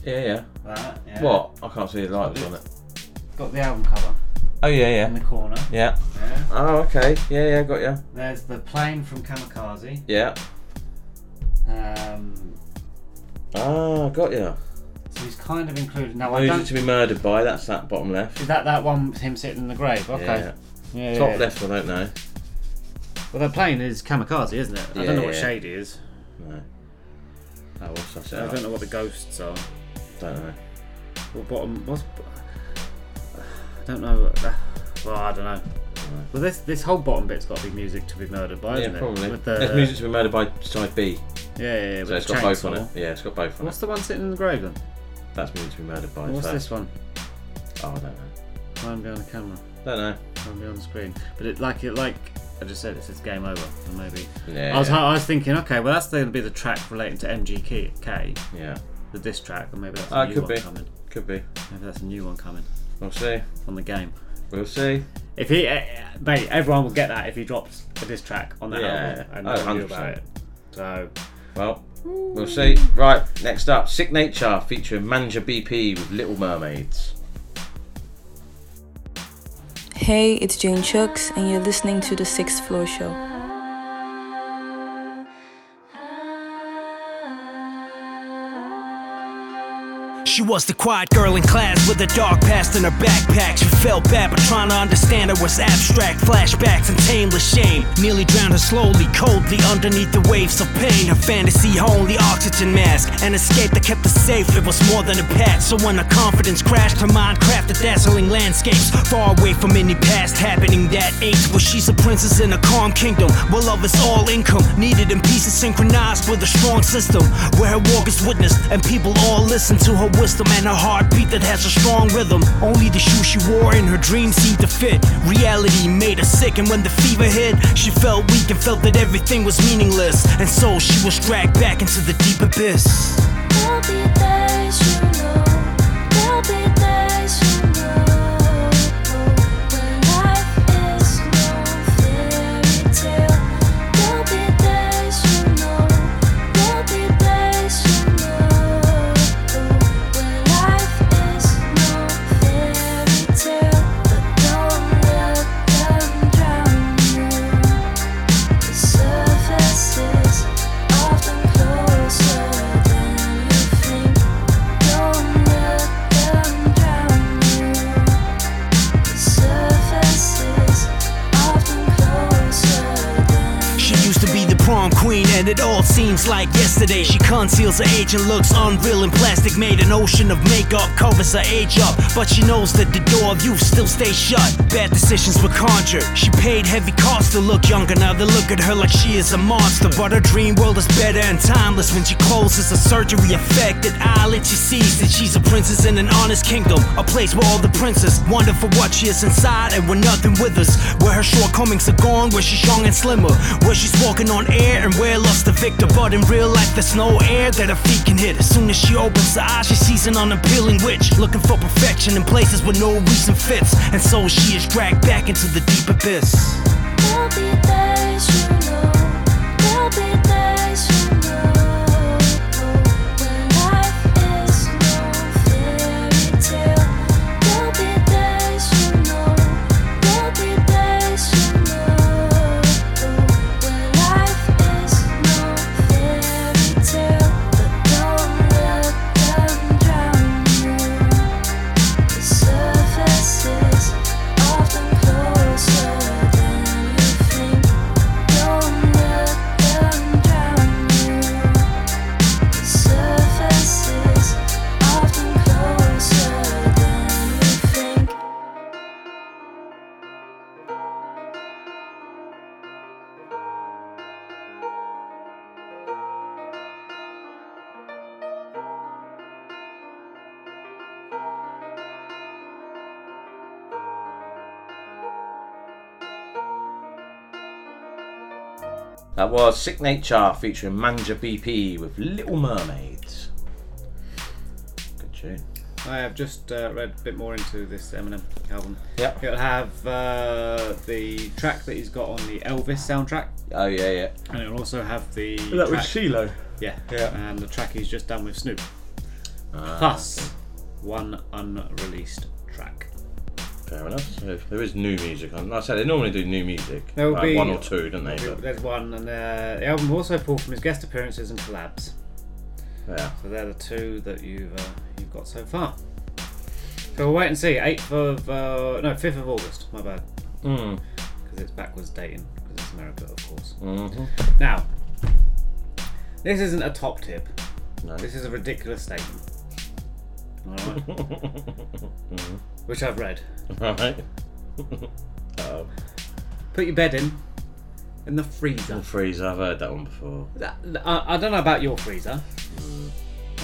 yeah, yeah. that. Yeah. What? I can't see the lights on it. Got the album cover Oh yeah, yeah. in the corner. Yeah. Yeah. Oh okay. Yeah, yeah, got you. There's the plane from Kamikaze. Yeah. Um, Ah, got you. so he's kind of included. Now I Who's don't. it to be murdered by? That's that bottom left. Is that that one him sitting in the grave? Okay. Yeah. Yeah, Top yeah. left, I don't know. Well, the plane is Kamikaze, isn't it? I don't know what Yeah. shade he is. No. Oh, what's that? I don't know what the ghosts are. Don't know. What bottom? What's? I don't know. Uh, well, I don't know. Well, this this whole bottom bit's got to be music to be murdered by, Yeah, isn't it? probably. With the There's music to be murdered by side B. Yeah, yeah, yeah. So it's got both on it. Yeah, it's got both on it. What's it. the one sitting in the grave then? That's music to be murdered by. What's so- this one? Oh, I don't know. Line behind the camera. Don't know. Line behind the screen. But it like it like I just said, it says game over. So maybe. Yeah. I was I was thinking, okay, well that's going to be the track relating to MGK. Yeah. The diss track, or maybe that's a Oh, new could one be. coming. Could be. Maybe that's a new one coming. We'll see. On the game. We'll see. If he, uh, mate, everyone will get that if he drops a diss track on that Yeah. album and Oh, no one knew 100%. about it. So, Well, we'll see. Right, next up, Sicknature featuring Manja BP with Little Mermaids. Hey, it's Jane Chucks, and you're listening to the Sixth Floor Show. She was the quiet girl in class with a dark past in her backpack. She felt bad, but trying to understand her was abstract. Flashbacks and tameless shame nearly drowned her slowly, coldly underneath the waves of pain. Her fantasy the oxygen mask, an escape that kept her safe. It was more than a patch. So when her confidence crashed, her mind crafted dazzling landscapes far away from any past happening that ain't. Where she's a princess in a calm kingdom, where love is all income, needed in pieces synchronized with a strong system. Where her walk is witnessed, and people all listen to her wisdom and a heartbeat that has a strong rhythm. Only the shoes she wore in her dreams seemed to fit. Reality made her sick, and when the fever hit, she felt weak and felt that everything was meaningless. And so she was dragged back into the deep abyss. And it all seems like yesterday. She conceals her age and looks unreal and plastic. Made an ocean of makeup, covers her age up. But she knows that the door of youth still stays shut. Bad decisions were conjured. She paid heavy costs to look younger. Now they look at her like she is a monster. But her dream world is better and timeless. When she closes a surgery affected eyelid, she sees that she's a princess in an honest kingdom. A place where all the princes wonder for what she is inside and where nothing withers. Where her shortcomings are gone, where she's young and slimmer. Where she's walking on air and where lost the victor. But in real life, there's no air that her feet can hit. As soon as she opens her eyes, she sees an unappealing witch. Looking for perfection in places where no reason fits. And so she is dragged back into the deep abyss. That was Sicknature featuring Manja BP with Little Mermaids. Good tune. I have just uh, read a bit more into this Eminem album. Yep. It'll have uh, the track that he's got on the Elvis soundtrack. Oh yeah, yeah. And it'll also have the. Is that with track- CeeLo? Yeah. Yeah. And the track he's just done with Snoop. Ah, Plus one unreleased track. Fair enough. So there is new music on. Like I said, they normally do new music. There will Like be one or two, don't they? But There's one, and uh, the album also pulled from his guest appearances and collabs. Yeah. So they're the two that you've uh, you've got so far. So we'll wait and see. Eighth of uh, no, fifth of August. My bad. Mm. Because it's backwards dating. Because it's America, of course. Mhm. Now, this isn't a top tip. No. This is a ridiculous statement. Alright. Mhm. Which I've read. Right. oh. Put your bed in in the freezer. The freezer, I've heard that one before. That- I, I don't know about your freezer.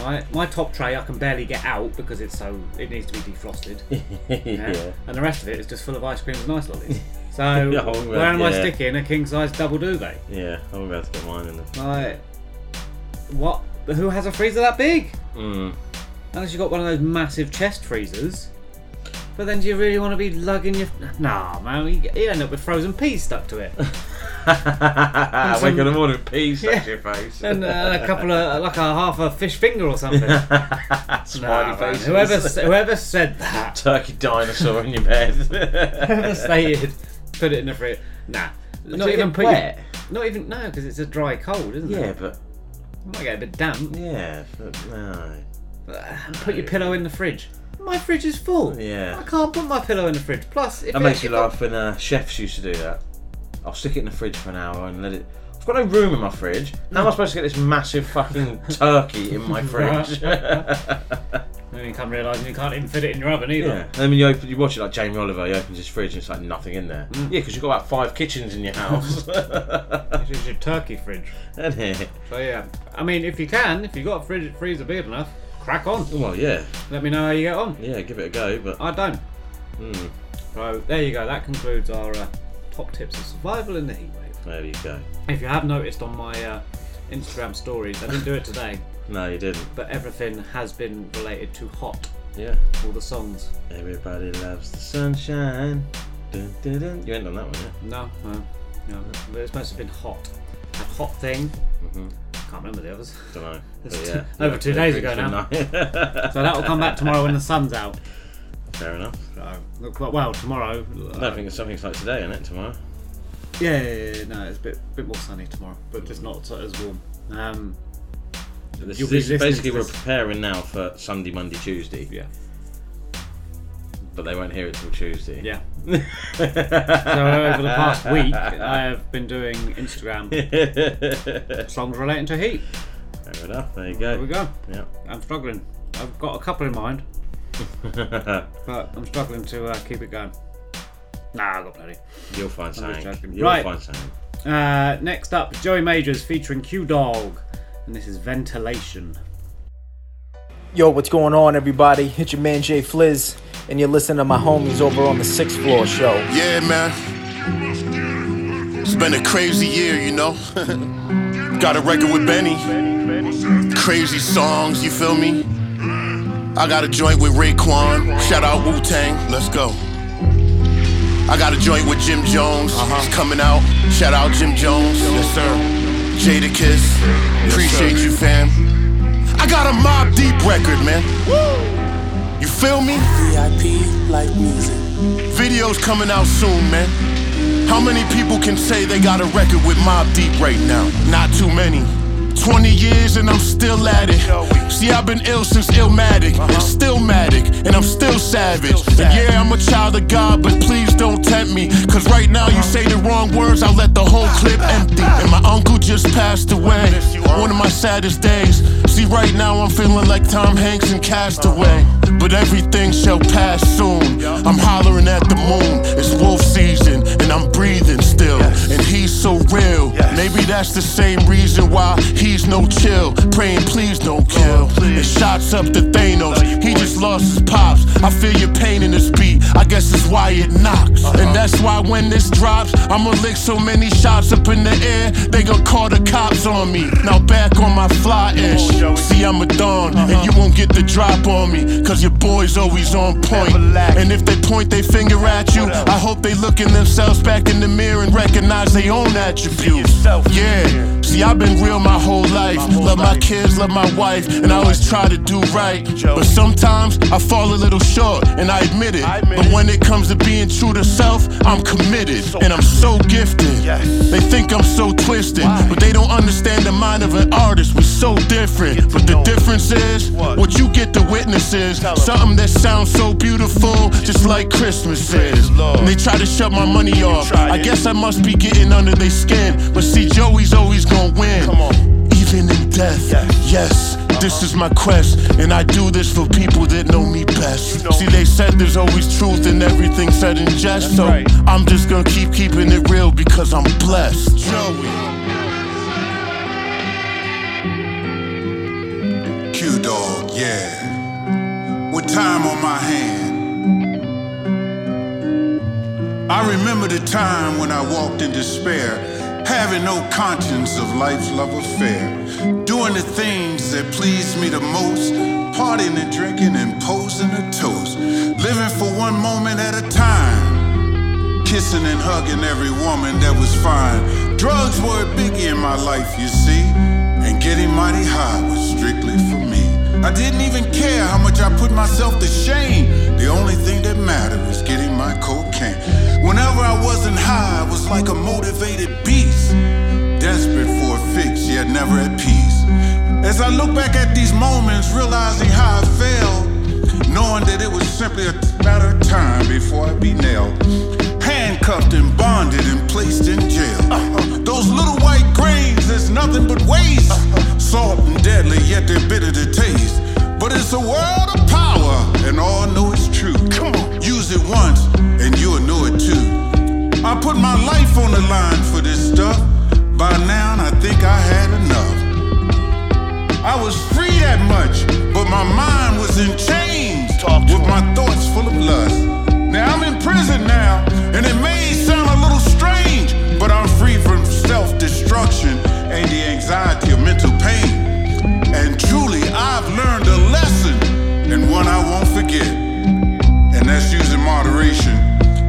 Right, my top tray I can barely get out because it's so it needs to be defrosted. Yeah. And the rest of it is just full of ice creams and ice lollies. So Yeah, where am I yeah. sticking a king size double duvet? Yeah, I'm about to get mine in there. Like, what? Who has a freezer that big? Mm. Unless you've got one of those massive chest freezers. But then do you really want to be lugging your. Nah, man, you, you end up with frozen peas stuck to it. Wake in the morning, peas stuck Yeah. to your face. and, uh, a couple of. like a half a fish finger or something. Smiley Nah, faces. Whoever, whoever said that. Turkey dinosaur in your bed. Whoever stated put it in the fridge. Nah. Does Not even put wet? Your, not even. No, because it's a dry cold, isn't it? Yeah, but. You might get a bit damp. Yeah, but no. Put your pillow in the fridge. My fridge is full. Yeah. I can't put my pillow in the fridge. Plus, if That it- makes you if I- laugh when uh, chefs used to do that. I'll stick it in the fridge for an hour and let it. I've got no room in my fridge. How am I supposed to get this massive fucking turkey in my fridge? Then you come realising you can't even fit it in your oven either. Yeah. And then when you open, you watch it like Jamie Oliver. He opens his fridge and it's like nothing in there. Mm. Yeah, because you've got about five kitchens in your house. This is your turkey fridge. So yeah, I mean, if you can, if you've got a fridge freezer big enough, crack on. Well, yeah. Let me know how you get on. Yeah, give it a go. But I don't. Hmm. So there you go. That concludes our uh, top tips of survival in the heat wave. there you go. If you have noticed on my uh, Instagram stories, I didn't do it today, No, you didn't. but everything has been related to hot. Yeah. All the songs. Everybody loves the sunshine. Dun, dun, dun. You ain't done that one yet. No, no, no. But it's supposed to have been hot. A hot thing. Mhm. Can't remember the others. Don't know. It's But t- yeah. over two days ago now. so that will come back tomorrow when the sun's out. Fair enough. So, look, well, well, tomorrow. I don't think it's something like today, isn't it? Tomorrow. Yeah, yeah, yeah, no, it's a bit, bit more sunny tomorrow, but just not as warm. Um, This, this, basically, we're preparing now for Sunday, Monday, Tuesday. Yeah. But they won't hear it till Tuesday. Yeah. so over the past week, I have been doing Instagram songs relating to heat. Fair enough. There you go. There we go. Yeah. I'm struggling. I've got a couple in mind, but I'm struggling to uh, keep it going. Nah, I got plenty. You'll find I'm something. You'll right. find something. Uh, next up, Joey Majors featuring Q'Dawg, and this is Ventilation. Yo, what's going on, everybody? It's your man Jay Fliz, and you're listening to my homies over on the Sixth Floor Show. Yeah, man. It's been a crazy year, you know. got a record with Benny. Crazy songs, you feel me? I got a joint with Raekwon. Shout out Wu Tang. Let's go. I got a joint with Jim Jones. Uh-huh. It's coming out. Shout out Jim Jones. Yes, sir. Jadakiss. Yes, Appreciate you, fam. I got a Mobb Deep record, man. You feel me? VIP like music. Videos coming out soon, man. How many people can say they got a record with Mobb Deep right now? Not too many. 20 years and I'm still at it. See, I've been ill since Illmatic, and still Matic, and I'm still savage. And yeah, I'm a child of God, but please don't tempt me. Cause right now you uh-huh. say the wrong words, I'll let the whole clip empty. And my uncle just passed away. One of my saddest days. See, right now I'm feeling like Tom Hanks in Castaway. But everything shall pass soon. I'm hollering at the moon. It's wolf season, and I'm breathing still. And he's so real. Maybe that's the same reason why he's no chill. Praying, please don't kill. And shots up to Thanos. He just lost his pops. I feel your pain in this beat. I guess it's why it knocks. And that's why when this drops, I'ma lick so many shots up in the air, they gon' call the cops on me. Now back on my fly ish. See, I'm a dawn, and you won't get the drop on me. Cause your boy's always on point. And if they point their finger at you, I hope they look in themselves back in the mirror and recognize their own attributes. Yeah, see, I've been real my whole life. Love my kids, love my wife, and I always try to do right. But sometimes I fall a little short, and I admit it. But when it comes to being true to self, I'm committed, and I'm so gifted. They think I'm so twisted, but they don't understand the mind of an artist. We're so different, but the difference is what you get to witness is something that sounds so beautiful, just like Christmas is. And they try to shut my money off. I guess I must be getting under their skin, but see, Joey's always gonna win. Even in death, yes. This is my quest, and I do this for people that know me best. See, they said there's always truth in everything said in jest, so I'm just gonna keep keeping it real because I'm blessed. Joey. Q'Dawg, yeah. Time on my hand. I remember the time when I walked in despair, having no conscience of life's love affair. Doing the things that pleased me the most, partying and drinking and posing a toast. Living for one moment at a time. Kissing and hugging every woman that was fine. Drugs were a biggie in my life, you see. And getting mighty high was strictly for me. I didn't even care how much I put myself to shame. The only thing that mattered was getting my cocaine. Whenever I wasn't high, I was like a motivated beast. Desperate for a fix, yet never at peace. As I look back at these moments, realizing how I failed, knowing that it was simply a matter of time before I'd be nailed. Handcuffed and bonded and placed in jail. Those little white grains, there's nothing but waste. Salt and deadly, yet they're bitter to taste. But it's a world of power, and all know it's true. Come on, use it once, and you'll know it too. I put my life on the line for this stuff. By now, I think I had enough. I was free that much, but my mind was in chains with my thoughts full of lust. Now I'm in prison now, and it may sound a little strange, but I'm free from self-destruction and the anxiety of mental pain. And truly, I've learned a lesson, and one I won't forget. And that's using moderation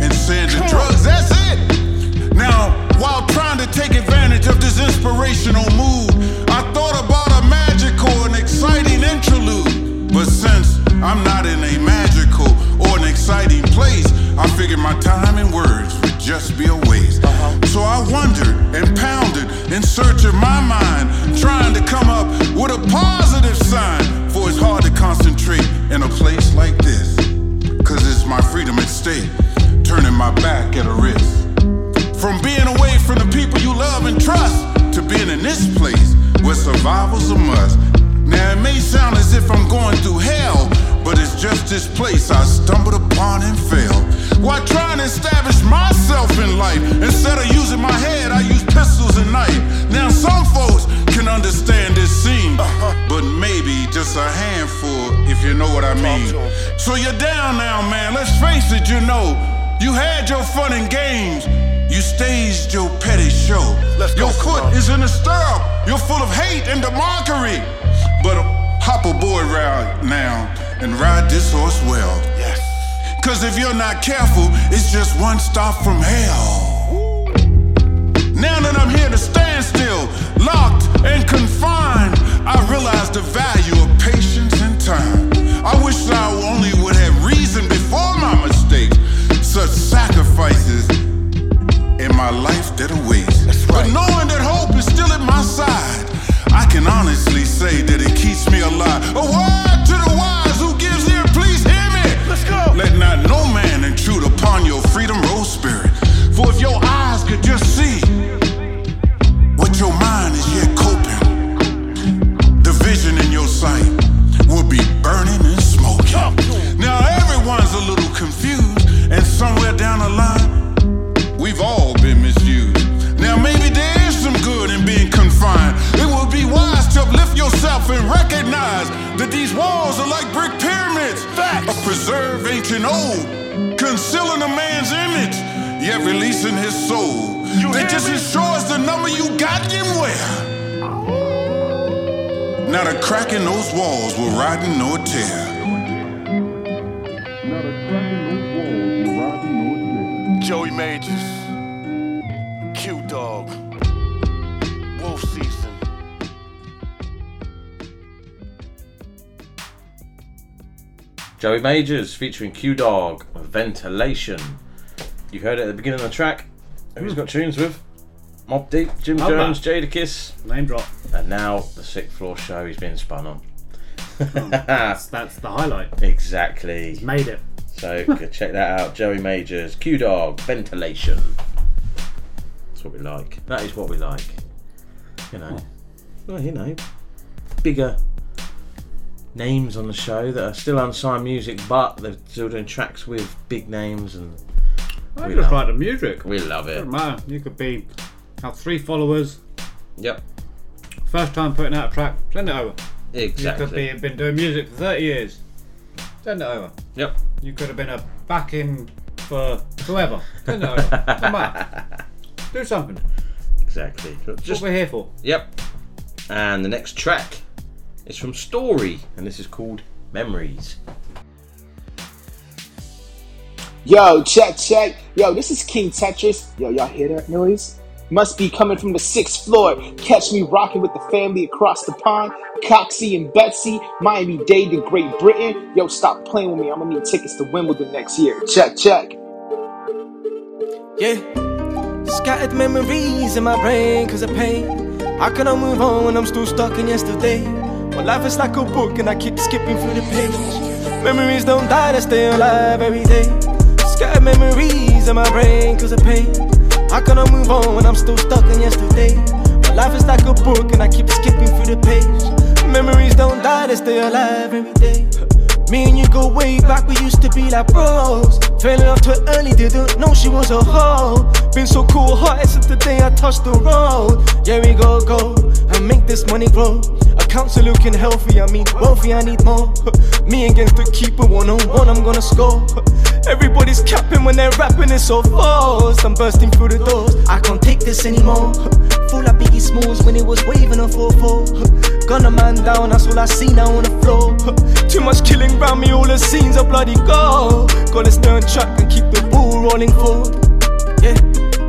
and saying to drugs, that's it. Now, while trying to take advantage of this inspirational mood, I thought about a magical and exciting interlude. But since I'm not in a magical or an exciting place, I figured my time and words would just be a waste. Uh-huh. So I wondered and pounded in search of my mind, trying to come up with a positive sign. For it's hard to concentrate in a place like this. Cause it's my freedom at stake, turning my back at a risk. From being away from the people you love and trust to being in this place where survival's a must. Now it may sound as if I'm going through this place I stumbled upon and fell. While trying to establish myself in life, instead of using my head, I use pistols and knife. Now some folks can understand this scene, but maybe just a handful, if you know what I mean. So you're down now, man. Let's face it, you know. You had your fun and games. You staged your petty show. your foot is in a stirrup. You're full of hate and the mockery. But hop a aboard right now and ride this horse well. Yes. Cause if you're not careful, it's just one stop from hell. Now that I'm here to stand still, locked and confined, I realize the value of patience and time. I wish I only would have reasoned before my mistakes. Such sacrifices in my life that are waste. But knowing that hope is still at my side, I can honestly say that it keeps me alive. A word to the wise freedom, rose spirit. For if your eyes could just see what your mind is yet coping, the vision in your sight will be burning and smoking. Now everyone's a little confused, and somewhere down the line, we've all been misused. Now maybe there is some good in being confined. It would be wise to uplift yourself and recognize that these walls are like brick pyramids, a preserved ancient old, concealing a man's image, yet releasing his soul. That just ensures the number you got him where. Not a crack in those walls will riden nor tear. Joey Majors, Q'Dawg, Joey Majors featuring Q'Dawg, Ventilation. You heard it at the beginning of the track. Who's hmm. got tunes with? Mobb Deep, Jim Love Jones, that. Jadakiss. Name drop. And now the sixth floor show he's been spun on. Oh, that's, that's the highlight. Exactly. He's made it. So check that out. Joey Majors, Q'Dawg, Ventilation. That's what we like. That is what we like. You know. Well, you know. Bigger names on the show that are still unsigned music, but they're still doing tracks with big names and I we just like the music. We love it. Doesn't. You could be have three followers. Yep. First time putting out a track, send it over. Exactly. You could be been doing music for thirty years. Send it over. Yep. You could have been a backing for whoever. Send it over. Doesn't matter. Do something. Exactly. That's what we're here for. Yep. And the next track is from Storie, and this is called Memories. Yo, check, check. Yo, this is King Tetris. Yo, y'all hear that noise? Must be coming from the sixth floor. Catch me rocking with the family across the pond. Coxie and Betsy, Miami Dade to Great Britain. Yo, stop playing with me. I'm gonna need tickets to Wimbledon next year. Check, check. Yeah. Scattered memories in my brain cause of pain. How can I move on when I'm still stuck in yesterday? My life is like a book and I keep skipping through the page. Memories don't die, they stay alive every day. Scattered memories in my brain cause of pain. How can I move on when I'm still stuck in yesterday? My life is like a book and I keep skipping through the page. Memories don't die, they stay alive every day. Me and you go way back, we used to be like bros. Fell in love too early, didn't know she was a hoe. Been so cool hearted since the day I touched the road. Yeah, we go, go, and make this money grow. Accounts are looking healthy, I mean wealthy, I need more. Me against the keeper, one on one, I'm gonna score. Everybody's capping when they're rapping, it's so fast. I'm bursting through the doors, I can't take this anymore. Full like Biggie Smalls when it was waving a 4-4. Gun a man down, that's all I see now on the floor. Too much killing round me, all the scenes are bloody gold. Gotta stay on track and keep the ball rolling forward. Yeah,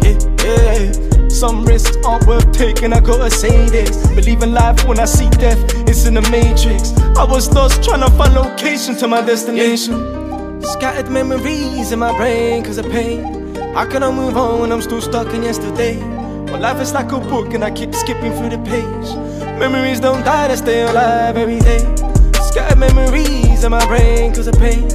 yeah, yeah. Some risks aren't worth taking, I gotta say this. Believe in life when I see death, it's in the matrix. I was lost trying to find location to my destination. Scattered memories in my brain cause of pain. I move on when I'm still stuck in yesterday? My life is like a book and I keep skipping through the page. Memories don't die, they stay alive every day. Scattered memories in my brain cause of pain.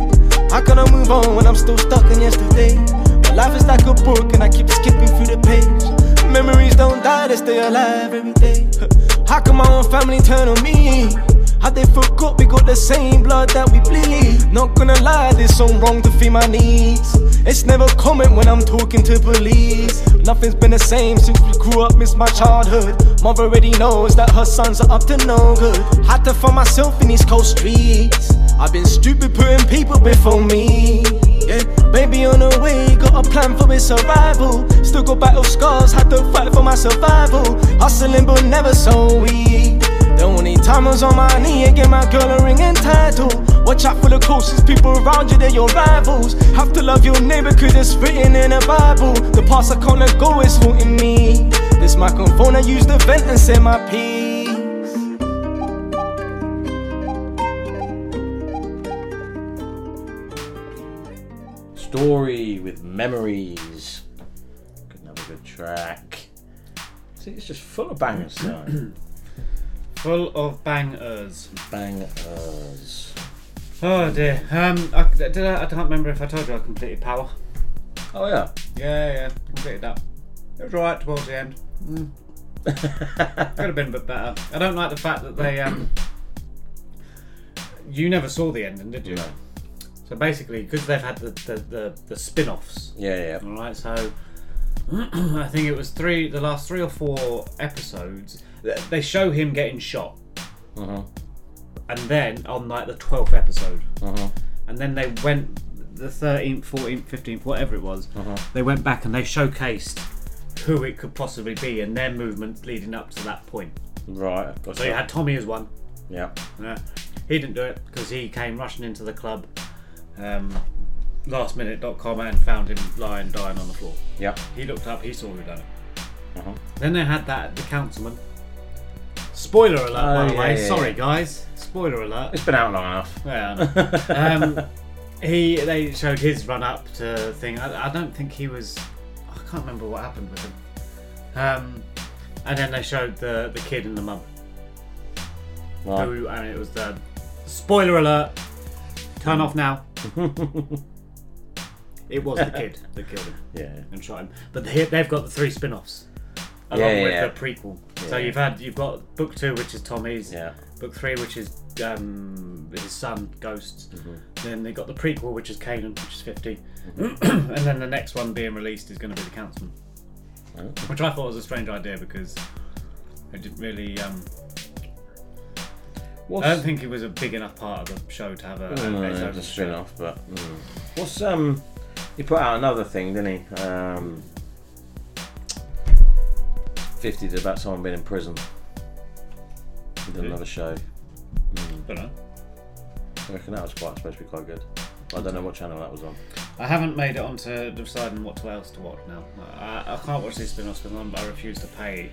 How can I move on when I'm still stuck in yesterday? My life is like a book and I keep skipping through the page. Memories don't die, they stay alive every day. How come my own family turn on me? How they forgot we got the same blood that we bleed? Not gonna lie, there's some wrong to feed my needs. It's never comment when I'm talking to police. Nothing's been the same since we grew up, miss my childhood. Mother already knows that her sons are up to no good. Had to find myself in these cold streets. I've been stupid putting people before me. Yeah, baby on the way, got a plan for his survival. Still got battle scars, had to fight for my survival. Hustling but never so weak. The only time I was on my knee and get my girl a ring and title. Watch out for the closest people around you, they're your rivals. Have to love your neighbor cause it's written in the Bible. The past I can't let go is haunting me. This microphone I use to vent and say my piece. Storie with Memories. Another good track. See, it's just full of bangers tonight. Full of bangers. Bangers. Oh dear. Um, I, did I, I can't remember if I told you I completed Power. Oh yeah. Yeah, yeah, completed that. It was alright towards the end. Mm. Could have been a bit better. I don't like the fact that they um. You never saw the ending, did you? No. So basically, because they've had the the, the, the spin-offs. Yeah, yeah. All right, so I think it was three, the last three or four episodes. They show him getting shot, Uh-huh. and then on like the twelfth episode, Uh-huh. and then they went the thirteenth, fourteenth, fifteenth, whatever it was. Uh-huh. They went back and they showcased who it could possibly be and their movements leading up to that point. Right. So you had Tommy as one. Yeah. Yeah. He didn't do it because he came rushing into the club, um, lastminute.com, and found him lying, dying on the floor. Yeah. He looked up, he saw who done it. Uh-huh. Then they had that the councilman, Spoiler alert, by Oh, the way. yeah, Sorry, yeah. guys. Spoiler alert. It's been out long enough. Yeah. um, he they showed his run up to thing. I, I don't think he was. I can't remember what happened with him. Um, and then they showed the the kid and the mum. Right. Who and it was the spoiler alert. Turn off now. it was the kid that killed him. Yeah. And shot him. But they, they've got the three spin-offs along Yeah, yeah, with yeah. the prequel. So Yeah. you've had you've got book two, which is Tommy's. Yeah. Book three, which is um, his son Ghosts. Mm-hmm. Then they got the prequel, which is Kanan, which is 50 Mm-hmm. and then the next one being released is going to be the Councilman, Oh. which I thought was a strange idea because it didn't really. Um, What's- I don't think it was a big enough part of the show to have a. A- its own it's a show. spin off, but mm. what's um? He put out another thing, didn't he? Um, Fifty did about someone being in prison. He did Did another show. Mm. Don't know. I reckon that was quite supposed to be quite good. I don't know what channel that was on. I haven't made it onto deciding what else to watch now. I, I can't watch these spin-offs because I refuse to pay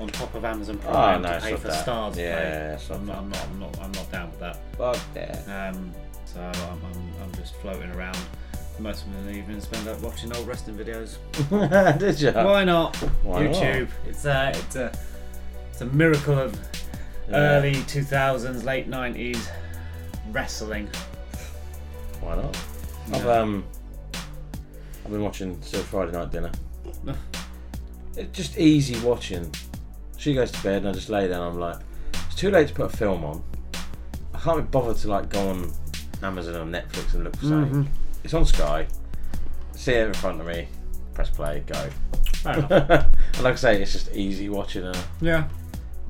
on top of Amazon Oh, Prime no, to pay for that. stars. Yeah, play. yeah, I'm, not, I'm not. I'm not. I'm not down with that. Fuck yeah. Um, so I'm, I'm, I'm just floating around most of the evening, spend up watching old wrestling videos. Did ya? Why not? Why not? YouTube. It's a it's a it's a miracle of Yeah. early 2000s, late 90s wrestling. Why not? I've um, I've been watching still Friday night dinner. it's just easy watching. She goes to bed and I just lay down. I'm like, it's too late to put a film on. I can't be bothered to like go on Amazon or Netflix and look for something. Mhm. It's on Sky. See it in front of me. Press play. Go. Fair enough. and like I say, it's just easy watching. Uh, Yeah.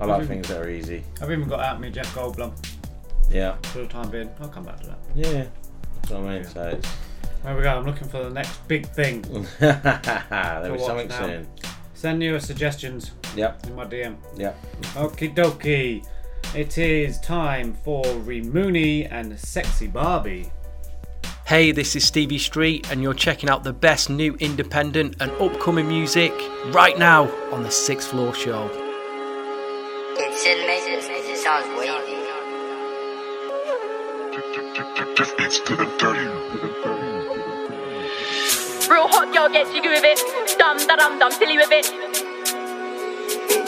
I like I've things that are easy. I've even got out me Jeff Goldblum Yeah. for the time being. I'll come back to that. Yeah. That's what I mean. So it's. There we go. I'm looking for the next big thing. There'll be something now. soon. Send your suggestions. Yep. In my DM. Yep. Okie dokie. It is time for Reemunni and Sexy Barbie. Hey, this is Stevie Street, and you're checking out the best new independent and upcoming music right now on the Sixth Floor Show. It still makes it, it sounds wavy. Real hot girl, get jiggy with it. Dum da dum dum, silly with it.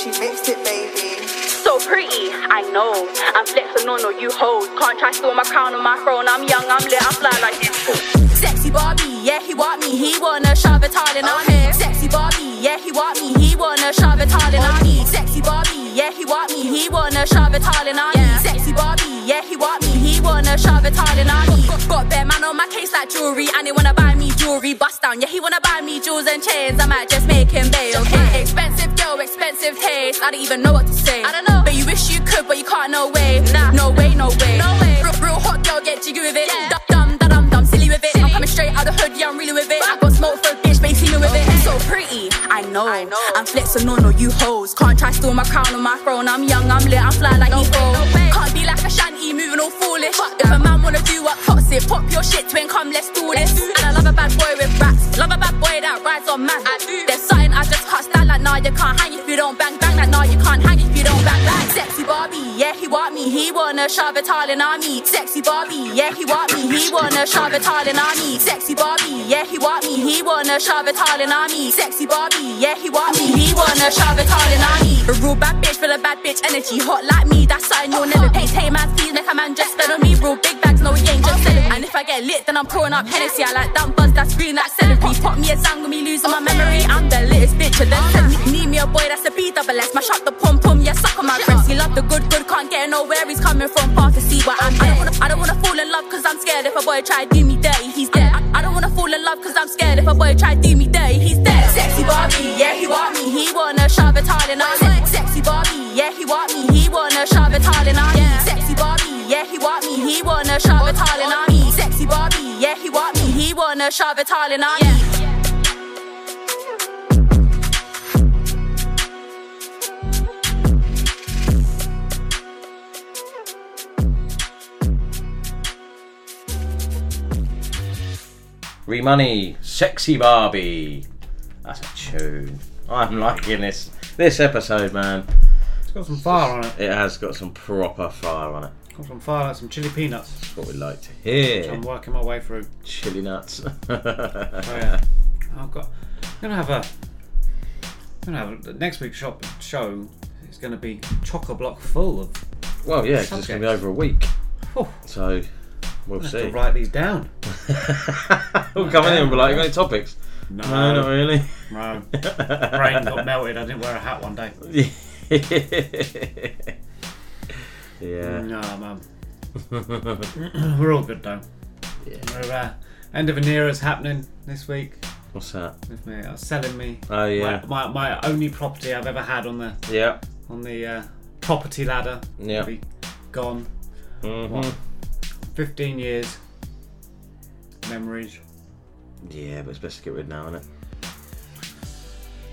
Bitch, you mixed it, baby. So pretty, I know. I'm flexing on all you hoes. Can't try steal my crown on my throne. I'm young, I'm lit, I'm fly like this. Sexy Barbie, yeah, he want me, he wanna shove it all in on me. Sexy Barbie, yeah, he want me, he wanna shove it all in on me. Sexy Barbie, yeah, he want me, he wanna shove it all in on me. Sexy Barbie, yeah, he want me, he wanna shove it all in on me. Got bare man on my case like jewelry, and he wanna buy me jewelry, bust down. Yeah, he wanna buy me jewels and chains. I might just make him bail. okay? Expensive girl, expensive taste. I don't even know what to say. I don't know, but you wish you could, but you can't. No way, nah, no way, no way, no way. Real, real hot girl, get jiggy with it. Dum, da dum dum, silly with it. I'm coming straight out the hood, yeah, I'm really with it. I got smoke for a bitch, but you see me with it. So pretty, I know. I know. I'm flexing on all you hoes. Can't try to steal my crown on my throne. I'm young, I'm lit, I'm fly like no Can't be like a shanty, moving all foolish. If a man wanna do what pops it, pop your shit, twin, come, let's do this. And I love a bad boy with rats. Love a bad boy that rides on man. There's something I just can't stand like, nah, you can't hang if you don't bang, bang like, nah, you can't hang if you don't bang, bang. Sexy Barbie, yeah, he want me, he wanna shove it all in me. Sexy Barbie, yeah, he want me, he wanna shove it all in me. Sexy Barbie, yeah, he want me, he wanna shove it all in me. Sexy Barbie, yeah, he want me, he wanna shove it all in on me. A real bad bitch with a bad bitch energy, hot like me, that's something you'll never be. Hey man, please make a man just spend on me, real big bags, no he ain't just selling. And if I get lit, then I'm pouring up Hennessy. I like that buzz, that's green, that's celery. Pop me a with me losing my memory. I'm the littest bitch, and then said, need me a boy that's a B double S. Mash up the pom pom, yeah, suck on my breast. He love the good, good, can't get nowhere. He's coming from far to see what I'm dead. I don't wanna, I don't wanna fall in love, cause I'm scared if a boy try to do me dirty, he's dead. I, I don't wanna fall in love, cause I'm scared if a boy try do me dirty, he's dead. Sexy Barbie, yeah, he want me, he wanna shove it all in on me. Sexy Barbie, yeah, he want me, he wanna shove it all in on me. Sexy Barbie, yeah, he want me, he wanna shove it in on me. Sexy Barbie, yeah, he want me, he wanna shove it all in on me. Reemunni, Sexy Barbie. That's a tune. I'm liking this this episode, man. It's got some fire on it. It has got some proper fire on it. Got some fire, like some chili peanuts. That's what we like to Which hear. I'm working my way through. Chili nuts. Oh yeah. I've got. I'm gonna have a. I'm gonna have a, next week's shop show. is gonna be chock a block full of. Well, yeah, 'cause it's to be over a week. Oh. So We'll see. write these down. we'll come in and be like, you got any topics? No, no not really. No. Brain got melted. I didn't wear a hat one day. yeah. No, man. We're all good though. Yeah. We're, uh, end of an era is happening this week. What's that? With me, uh, selling me. Oh yeah. My, my, my only property I've ever had on the yeah on the uh, property ladder. Yeah. Gone. Mm-hmm. 15 years, memories. Yeah, but it's best to get rid now, isn't it?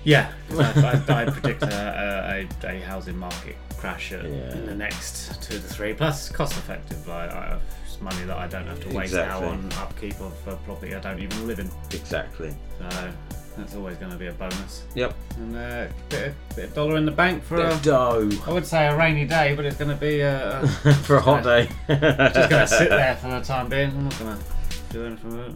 Yeah, I, I, I predict a, a, a housing market crash Yeah. in the next two to three. Plus, cost effective. like I, it's money that I don't have to waste now on upkeep of a property I don't even live in. Exactly. So that's always going to be a bonus. Yep. And uh, bit of, bit of dollar in the bank for a dough. I would say a rainy day, but it's going to be a, a For a hot day. just going to sit there for the time being. I'm not going to do anything with it.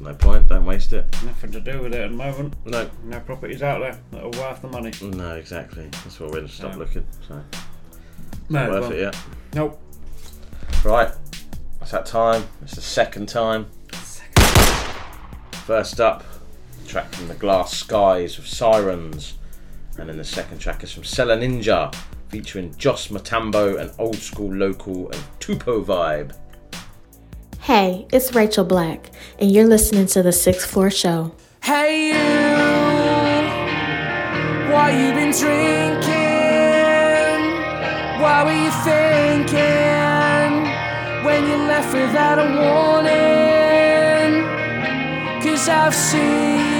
No point, don't waste it. Nothing to do with it at the moment. No. No properties out there that are worth the money. No, exactly. That's why we're going to stop No. looking. So. No, worth well, it yet. Nope. Right. It's that time. It's the second time. Second. First up, track from the Glass Skies with Sirens. And then the second track is from Sela Ninja, featuring Jos Mtambo and Old Skool Local and Tupo vibe. Hey, it's Rachel Black, and you're listening to the Sixth Floor Show. Hey you, why you been drinking? What were you thinking when you left without a warning? Cause I've seen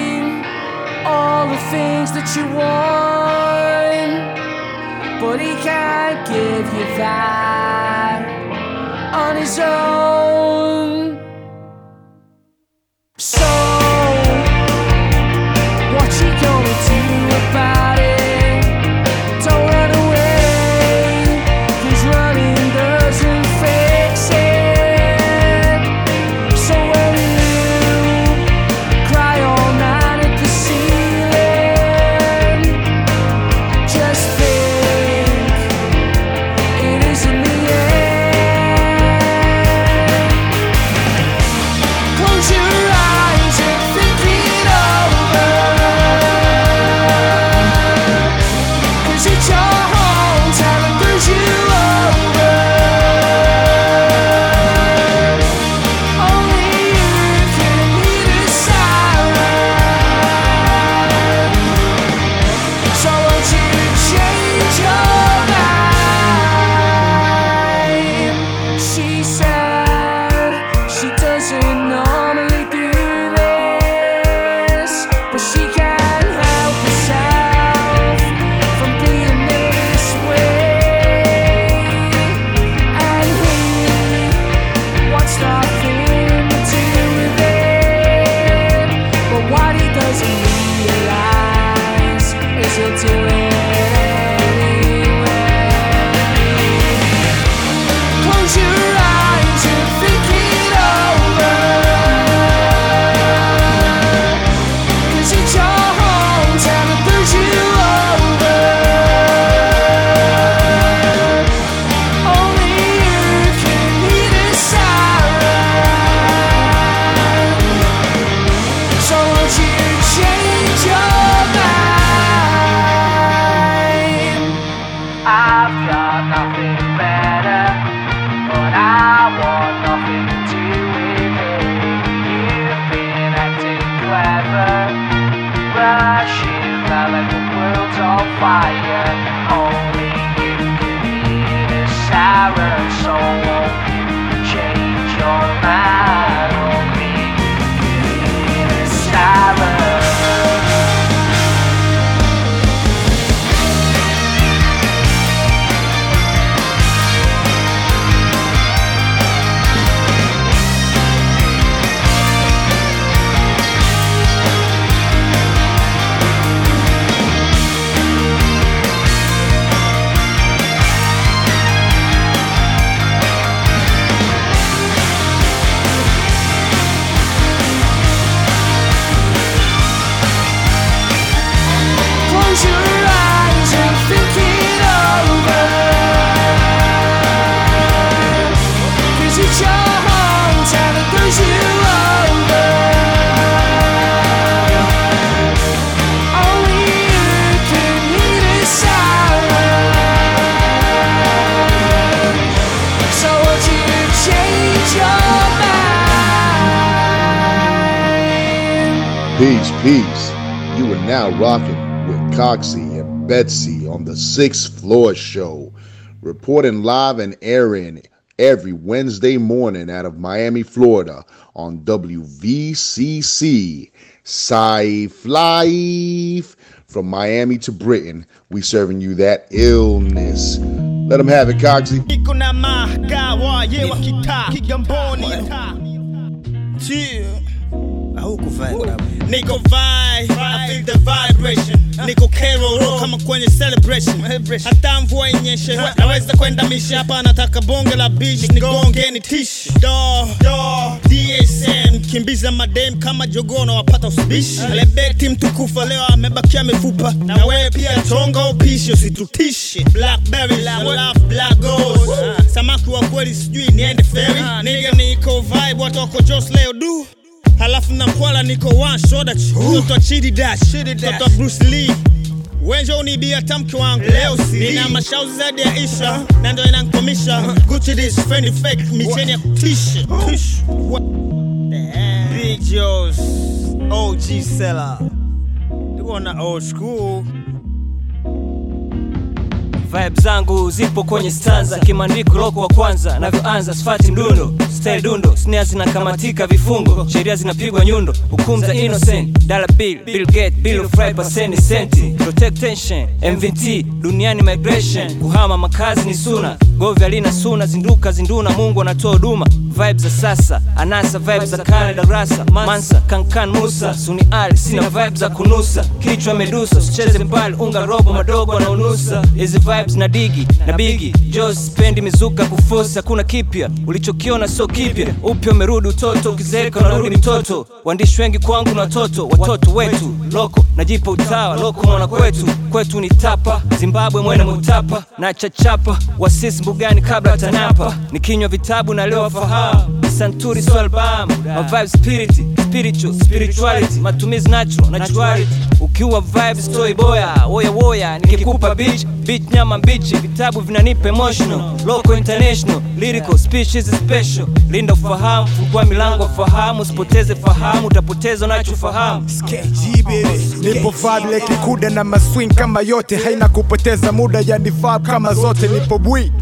all the things that you want, but he can't give you that on his own. So, rocking with Coxie and Betsy on the Sixth Floor Show, reporting live and airing every Wednesday morning out of Miami, Florida on WVCC. Safe Life. From Miami to Britain, we serving you that illness. Let them have it, Coxie. niko na magawa ye wa kitaa kigamboni Chill. Huku vibe. Niko vibe, I feel the vibration. Niko Kero kama kwenye celebration. Hata mvua inyeshe, naweza kwenda mishe hapa nataka bonge la beach nigonge ni tish. Do, DSM kimbiza madem kama jogono wapata usibishi. Alebeti mtukufa leo amebakia mifupa. Na wewe pia chonga upishi usitutishe. Love, black. Samaki wa kweli sijui niende ferry. Nigga niko vibe watu wako Jos leo du halafu na mkwala niko one mtoto chidi dash. Mtoto bruce lee. Wenjo unibia tamki wangu. Leo si. Nina mashauzi zaidi ya isha. na ndio inankomisha. Gucci this fendi fake. Micheni ya kutisha big joes og seller. Tuko na old school vibe zangu zipo kwenye stanza. Kimandiko roko wa kwanza navyoanza sfati mdundo style dundo snare zinakamatika vifungo. Sheria zinapigwa nyundo. Hukumu za innocent dala bill bill gate bill five percent senti. Protect tension mvt duniani migration. Kuhama makazi ni suna. Govya lina suna zinduka zinduna. Mungu anatoa huduma. Vibe za sasa anasa vibe za kale darasa. Mansa kankan musa. Suni ali sina vibe za kunusa. Kichwa medusa usicheze mbali unga robo madogo anaunusa hizi vibes na digi na bigi. Jos spendi mizuka kufosi hakuna kipya. Ulichokiona sio kipya. Upya umerudi utoto ukizeeka unarudi mtoto. Waandishi wengi kwangu na watoto watoto wetu. Loko najipa utawa loko mwana kwetu. Kwetu ni tapa zimbabwe mwene mutapa. Na chachapa wasisi mbugani kabla tanapa nikinywa vitabu na leo fahamu santuri so albamu mavibe spirit spiritual spirituality. Matumizi natural naturality ukiwa vibe story boya woya woya. Nikikupa beach beach nyama mbichi. Vitabu vinanipa emotional. Local international. Lyrical species special. Linda ufahamu fungua milango fahamu. Usipoteze fahamu utapoteza unachofahamu. Nipo vibe like kuda na maswing kama yote. Haina kupoteza muda yani vibe kama zote. Nipo bwi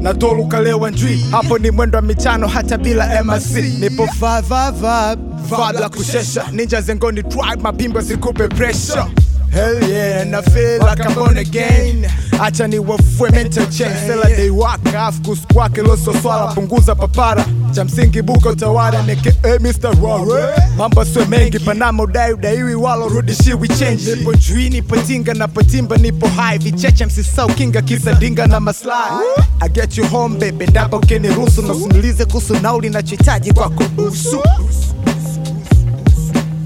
natoluka lewa njwi hapo ni mwendo wa michano hata bila mc nipo vavava vibe vibe vibe la kushesha. Ninja zengoni tribe mapimbo zikupe pressure Hell yeah, and I feel like I'm born again. Acha ni wafue mental change Sela day waka afu kuskwake loso swala punguza papara. Cha buko tawara neke eh, Mr. Rory mambo sio mengi panama udai udaiwi walo rudishiwi change. Nipo jui nipo tinga na patimba nipo high. Vicheche msisau kinga kisa dinga na maslahi. I get you home baby ndapo ukiniruhusu na usiniulize kuhusu nauli nachohitaji kwako. Busu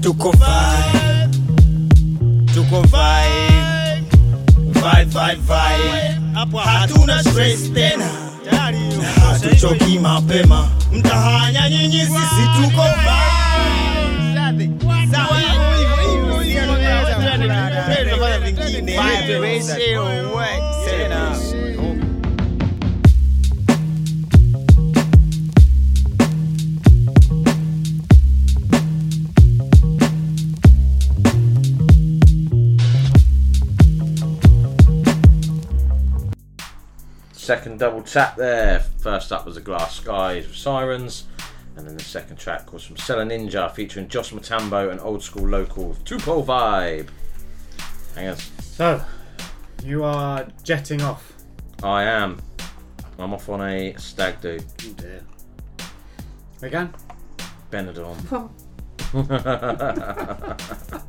tuko vibe tuko vibe vibe vibe vibe hapo hatuna stress tena na hatuchoki mapema mtahanya nyinyi sisi tuko vibe Sawa, vingine. Second double tap there. First up was the Glass Skies with Sirens, and then the second track was from Sela Ninja featuring Jos Mtambo and Old Skool Local Two Pole Vibe. Hang on. So, you are jetting off. I am. I'm off on a stag do. Oh dear. Again? Benidorm.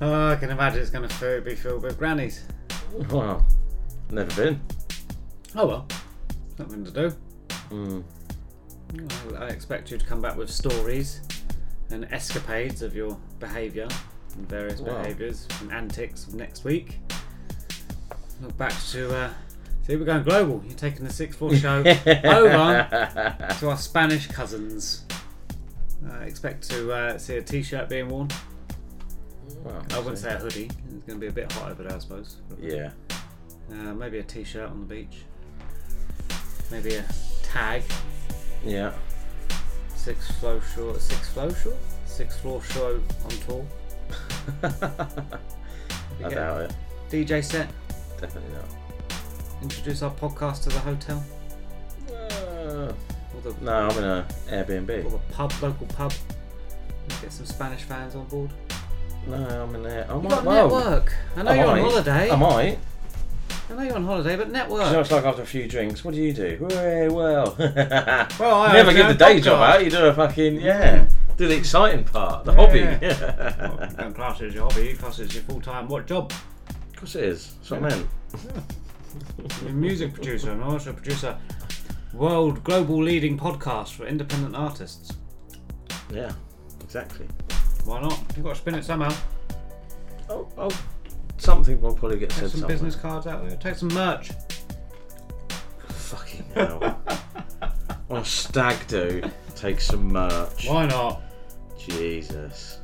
Oh, I can imagine it's going to be filled with grannies. Wow. Never been. Oh well, nothing to do. Mm. I I expect you to come back with stories and escapades of your behaviour and various Wow. behaviours and antics of next week. Look back to uh, see we're going global. You're taking the Six floor show over to our Spanish cousins. Uh, expect to uh, see a t-shirt being worn. Wow, I wouldn't say a hoodie. It's going to be a bit hot over there, I suppose. Yeah. Uh, maybe a t-shirt on the beach. Maybe a tag. Yeah. Six flow short. Six flow short. Six floor show on tour. I doubt it. DJ set. Definitely not. Introduce our podcast to the hotel. Uh, the, no, I'm in a Airbnb. or the pub, local pub. Get some Spanish fans on board. No, I'm in there. I You might, got well, network. I know I you're on might. holiday. I might. I know you're on holiday, but network. You know, it's like after a few drinks. What do you do? Very well. Well, I never have give the day own job out. You do a fucking yeah. Do the exciting part, the hobby. Yeah. well, you don't class it as your hobby, you class it as your full time what job? Of course it is. That's what I meant. You're a music producer and also producer world global leading podcast for independent artists. Yeah, exactly. Why not? You've got to spin it somehow. Oh, oh, something will probably get Take said some somewhere. business cards out there. Take some merch. Fucking hell. On oh, a stag do, take some merch. Why not? Jesus.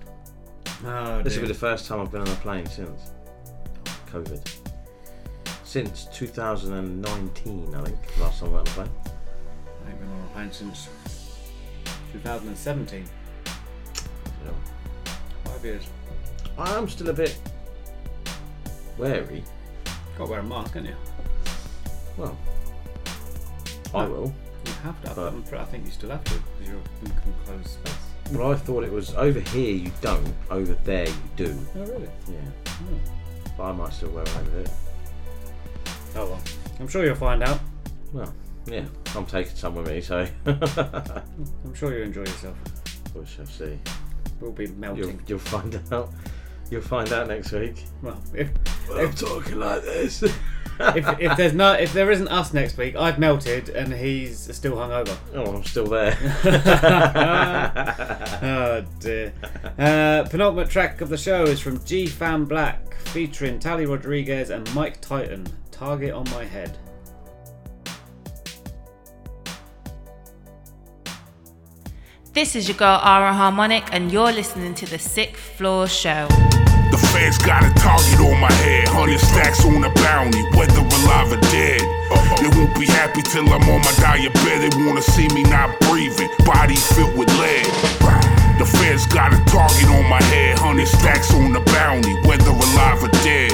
Oh, This will be the first time I've been on a plane since COVID. Since 2019, I think, last time I went on a plane. I ain't been on a plane since 2017. Yeah. Five years. I am still a bit wary. Got to wear a mask, haven't you? Well, I will. You have to. But- But I think you still have to because you're in enclosed space. Well, I thought it was over here you don't, over there you do. Oh, really? Yeah. Oh. But I might still wear it over here. Oh well. I'm sure you'll find out. Well, yeah, I'm taking some with me, so I'm sure you'll enjoy yourself. we shall see. We'll be melting. You'll, you'll find out. You'll find out next week. Well, if, I'm talking like this. if, if there's no if there isn't us next week, I've melted and he's still hungover. Oh, I'm still there. oh dear. Uh, penultimate track of the show is from G Fam Black, featuring Tali Rodriguez and Mike Titan. Target on my head. This is your girl Ara Harmonic, and you're listening to the Sixth Floor Show. The feds got a target on my head, hundred stacks on a bounty, whether alive or dead. They won't be happy till I'm on my diabetic. Wanna see me not breathing, body filled with lead. The feds got a target on my head, hundred stacks on the bounty, whether alive or dead.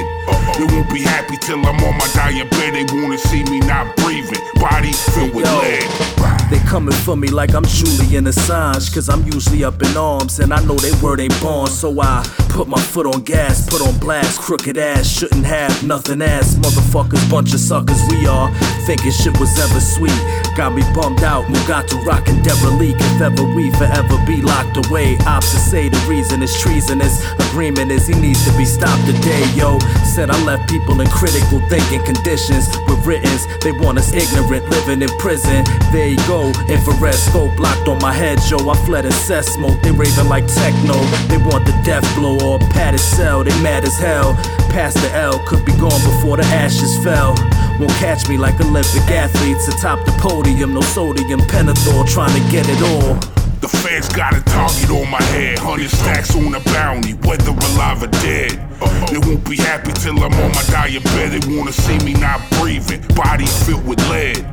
They won't be happy till I'm on my diabetic. Wanna see me not breathing, body filled with Yo. lead. They coming for me like I'm Julian Assange, cause I'm usually up in arms, and I know they word ain't born, so I put my foot on gas, put on blast, crooked ass, shouldn't have nothing ass, motherfuckers, bunch of suckers we are, thinking shit was ever sweet. Got me bummed out, Mugatu rockin' derelict. If ever we forever be locked away, opposites say the reason is treasonous. Agreement is he needs to be stopped today, yo. Said I left people in critical thinking conditions with writtens. They want us ignorant, living in prison. There you go, infrared scope locked on my head, yo. I fled incest smoke, they raving like techno. They want the death blow or a padded cell, they mad as hell. Past the L, could be gone before the ashes fell. Won't catch me like Olympic athletes atop the podium. No sodium, Penethor, trying to get it all. The feds got a target on my head, hundred stacks on a bounty, whether alive or dead. They won't be happy till I'm on my diabetic. Wanna see me not breathing, body filled with lead.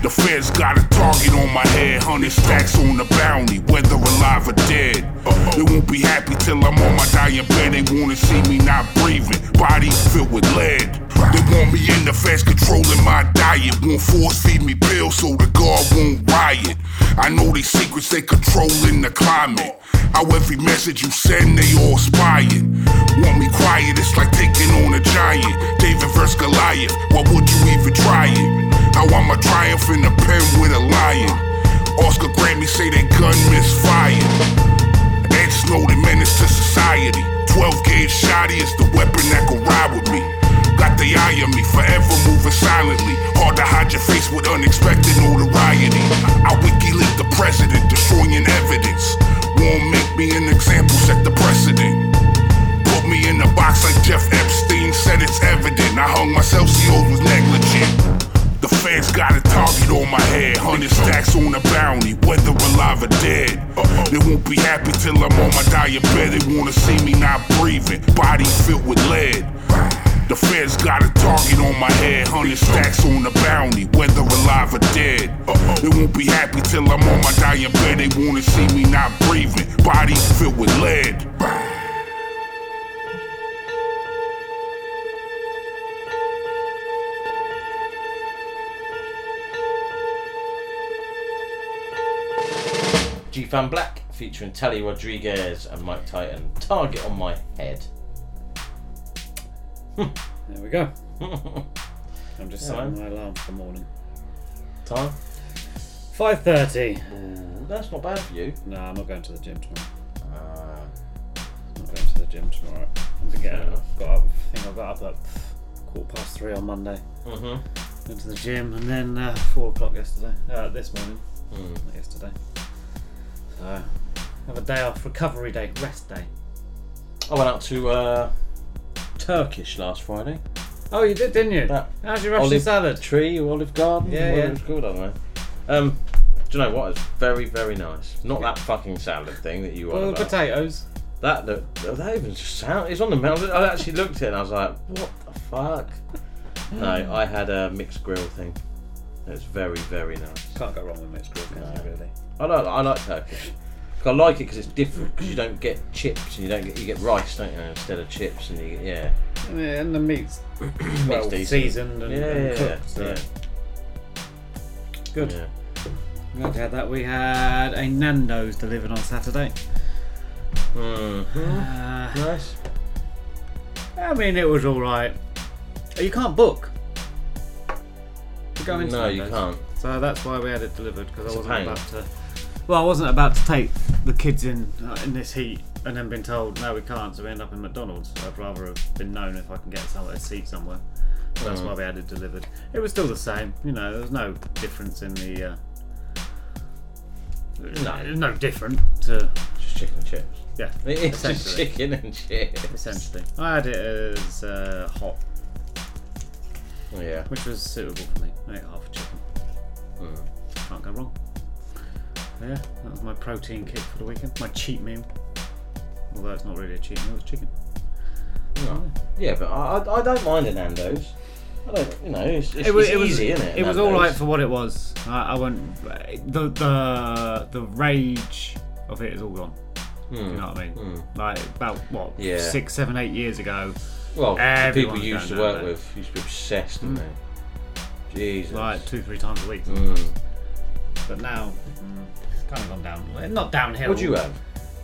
The feds got a target on my head, hundred stacks on the bounty, whether alive or dead. They won't be happy till I'm on my dying bed. They Wanna see me not breathing, body filled with lead. They want me in the feds controlling my diet. Won't force feed me pills so the guard won't riot. I know they secrets they controlling the climate. How every message you send, they all spying. Want me quiet, it's like taking on a giant. David versus Goliath, why would you even try it? How I'm a triumph in the pen with a lion. Oscar Grammy say that gun misfired. Ed Snowden menace to society. 12 gauge shotty is the weapon that can ride with me. Got the eye on me, forever moving silently. Hard to hide your face with unexpected notoriety. I WikiLeak the president, destroying evidence. Won't make me an example, set the precedent. Put me in a box like Jeff Epstein, said it's evident. I hung myself, COs was negligent. The feds got a target on my head, hundred stacks on a bounty, whether alive or dead. Uh-uh. They won't be happy till I'm on my diabetic. They wanna see me not breathing, body filled with lead. The feds got a target on my head, hundred stacks on the bounty, whether alive or dead. Uh-uh. They won't be happy till I'm on my dying bed. They wanna see me not breathing, body filled with lead. G Fam Black featuring Tali Rodriguez and Mike Titan. Target on my head. There we go. I'm just setting Time? my alarm for the morning. Time? Five thirty. That's not bad for you. No, I'm not going to the gym tomorrow. Ah. I'm not going to the gym tomorrow. I'm gonna get Fair up. enough. Got up. I think I got up at quarter past three on Monday. Mhm. Went to the gym and then uh, four o'clock yesterday. Uh, this morning. Mm. Not yesterday. So have a day off, recovery day, rest day. I went out to uh, Turkish last Friday. Oh, you did, didn't you? That How's your Russian olive salad? Tree or olive garden? Yeah, yeah. It's called, I don't know. Um, do you know what? It's very, very nice. Not that fucking salad thing that you. Boiled potatoes. That look, that even just sound. It's on the mouth. I actually looked at it and I was like, what the fuck? No, I had a mixed grill thing. It's very, very nice. Can't go wrong with mixed grill, can you? Really? I like, I like Turkish. I like it because it's different. Because you don't get chips and you don't get you get rice, don't you? Instead of chips, and you get yeah. Yeah, and the meat's well decent. seasoned and, Yeah, and cooked. so- yeah. Good. Yeah. Glad to have that. We had a Nando's delivered on Saturday. Mhm. Uh, nice. I mean, it was all right. You can't book. To go into No, you can't. So that's why we had it delivered because I wasn't about to. Well, I wasn't about to take the kids in uh, in this heat and then been told no, we can't. So we end up in McDonald's. I'd rather have been known if I can get somewhere a seat somewhere. So that's Mm. why we had it delivered. It was still the same. You know, there was no difference in the. Uh, no, no different to Just chicken and chips. yeah. It's just essentially. chicken and chips. Essentially, I had it as uh, hot, Yeah. which was suitable for me. I ate half a chicken. Mm. Can't go wrong. Yeah, that was my protein kick for the weekend. My cheat meal. Although it's not really a cheat meal, it's chicken. Yeah, but I, I, don't mind a Nando's. I don't, you know, it's, it's, it was, it's it was, easy, isn't it? It was all right for what it was. I, I went. The the the rage of it is all gone. You Hmm. know what I mean? Hmm. Like about what Yeah. six, seven, eight years ago. Well, people you used to work there. with used to be obsessed, didn't Mm. they? Jesus. like two, three times a week. Mm. But now, mm, kind of gone down. Not downhill. What do you have?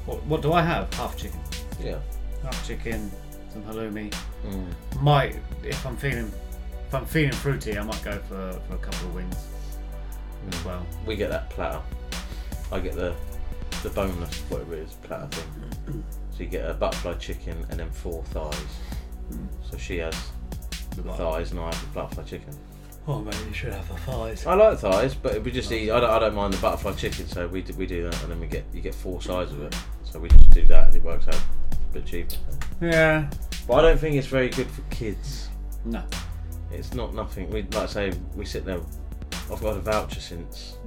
What, what do I have? Half chicken. Yeah. Half chicken, some halloumi. Mm. Might, if I'm feeling, if I'm feeling fruity, I might go for, for a couple of wings as well. We get that platter. I get the the boneless, whatever it is, platter thing. So you get a butterfly chicken and then four thighs. So she has the thighs and I have the butterfly chicken. Oh, maybe you should have the thighs. I like thighs, but we just eat. I don't, I don't mind the butterfly chicken, so we do, we do that, and then we get you get four sides of it. So we just do that, and it works out a bit cheaper. Yeah. But I don't think it's very good for kids. No. It's not nothing. We like I say we sit there. I've got a voucher since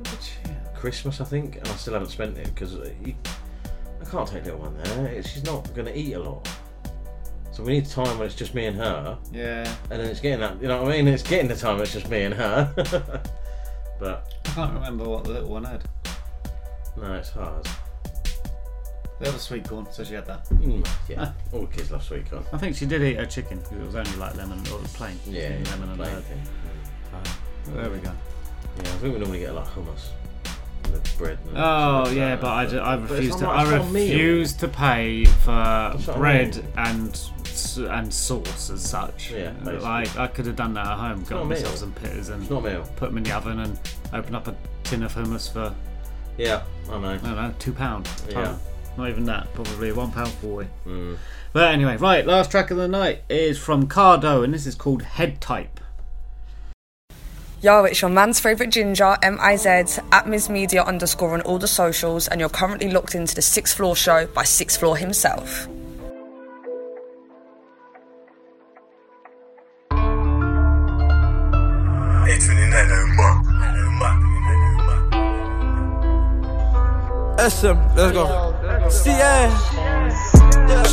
Christmas, I think, and I still haven't spent it because uh, I can't take little one there. She's not going to eat a lot. So we need time when it's just me and her. Yeah. And then it's getting that, you know what I mean? It's getting the time when it's just me and her. but I can't remember what the little one had. no, it's hard. The other sweet corn, so she had that. Mm, yeah, all the kids love sweet corn. I think she did eat her chicken because it was only like lemon or plain. Yeah, Plain yeah, lemon and plain herb. thing. So, there we go. Yeah, I think we normally get like hummus with bread. And Oh like yeah, but I, ju- I but it's refuse not to. much I for a meal. refuse to pay for what I bread mean. and s- and sauce as such. Yeah, basically. like I could have done that at home. not Got a myself some pitters and not meal. put them in the oven and open up a tin of hummus for Yeah, I know. I don't know two pound. Yeah. Not even that. Probably one pound forty. Mm. But anyway, right. Last track of the night is from Cardoe, and this is called Head Type. Yo, it's your man's favourite ginger, M-I-Z, at Ms Media underscore on all the socials, and you're currently locked into the Sixth Floor Show by Sixth Floor himself. SM, let's go. CA.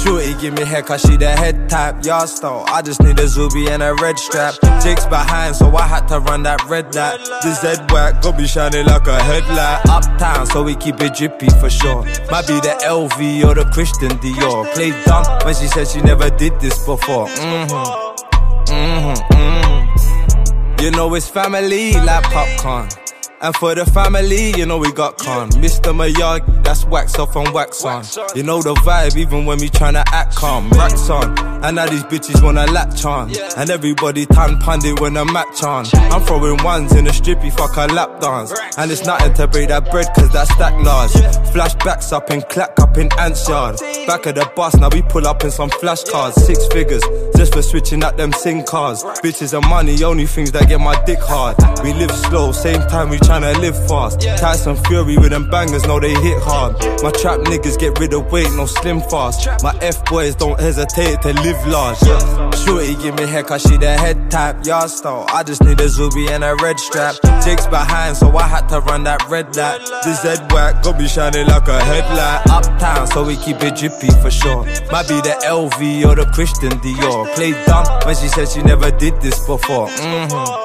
Shorty give me head cause she the head type, yard style. I just need a Zuby and a red strap. Jake's behind, so I had to run that red light. This head whack, gon' be shining like a headlight. Uptown, so we keep it drippy for sure. Might be the LV or the Christian Dior. Played dumb when she said she never did this before. Mm-hmm. Mm-hmm. Mm-hmm. You know it's family like popcorn. And for the family, you know we got con. Mr. Mayag, that's wax off and wax on. You know the vibe, even when we tryna act calm. Racks on, and now these bitches wanna latch on. And everybody tan pandit when a match on. I'm throwing ones in a strippy, fuck a lap dance. And it's nothing to break that bread, cause that's stack large. Flashbacks up in clack up in ants yard. Back of the bus, now we pull up in some flash flashcards. Six figures, just for switching out them SIM cards. Bitches and money, only things that get my dick hard. We live slow, same time we tryna live fast. Tyson Fury with them bangers, know they hit hard. My trap niggas get rid of weight, no slim fast. My F boys don't hesitate to live large. Shorty give me head cause she the head type, yard style. I just need a Zuby and a red strap. Jake's behind, so I had to run that red light. This head whack, gon' be shining like a headlight. Uptown, so we keep it drippy for sure. Might be the LV or the Christian Dior. Played dumb when she said she never did this before. Mm-hmm.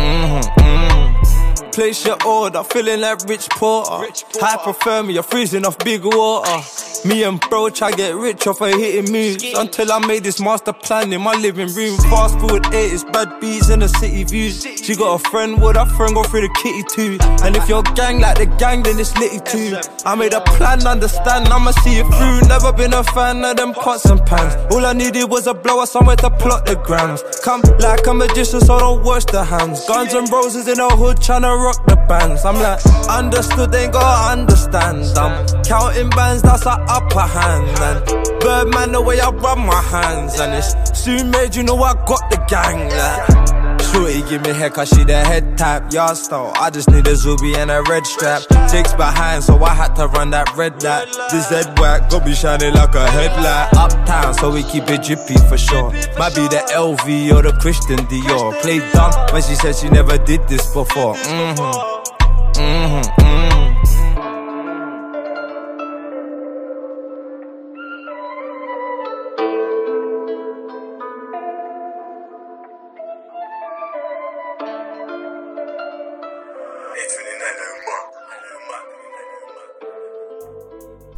Mm-hmm. Mm-hmm. Place your order, feeling like Rich Porter. Hypothermia, freezing off big water. Me and bro try get rich off of hitting moves. Until I made this master plan in my living room. Fast forward 80s, bad beats in the city views. She got a friend, would her friend go through the kitty too? And if you're gang like the gang, then it's litty too. I made a plan, understand, I'ma see it through. Never been a fan of them pots and pans. All I needed was a blower somewhere to plot the grams. Come like a magician, so don't wash the hands. Guns and roses in the hood, tryna rock the bands. I'm like, understood, ain't gotta understand. I'm counting bands, that's a upper hand. And Birdman, the way I rub my hands. And it's soon made, you know I got the gang. Like, Shorty give me head cause she the head type, yard style. I just need a Zuby and a red strap. Jake's behind, so I had to run that red light. This head whack, gon' be shining like a headlight. Uptown, so we keep it drippy for sure. Might be the LV or the Christian Dior. Played dumb when she said she never did this before. Mm-hmm. Mm-hmm. Mm-hmm.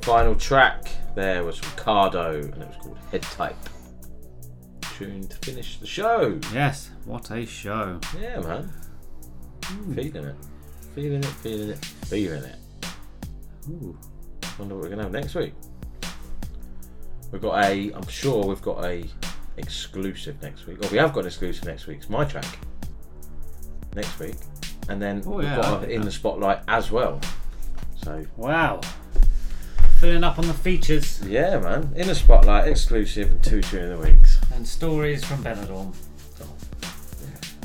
Final track there was from Cardoe and it was called Head Type. Tune to finish the show. Yes, what a show. Yeah, man. Hmm. Feeling it. Feeling it, feeling it, feeling it. Ooh. Wonder what we're gonna have next week. We've got a I'm sure we've got a exclusive next week. Or we have got an exclusive next week. It's my track. Next week. And then Oh, we've yeah, got in that. the spotlight as well. So Wow. Filling up on the features Yeah, man. In the spotlight, exclusive, and two tune of the weeks. and stories from Benidorm.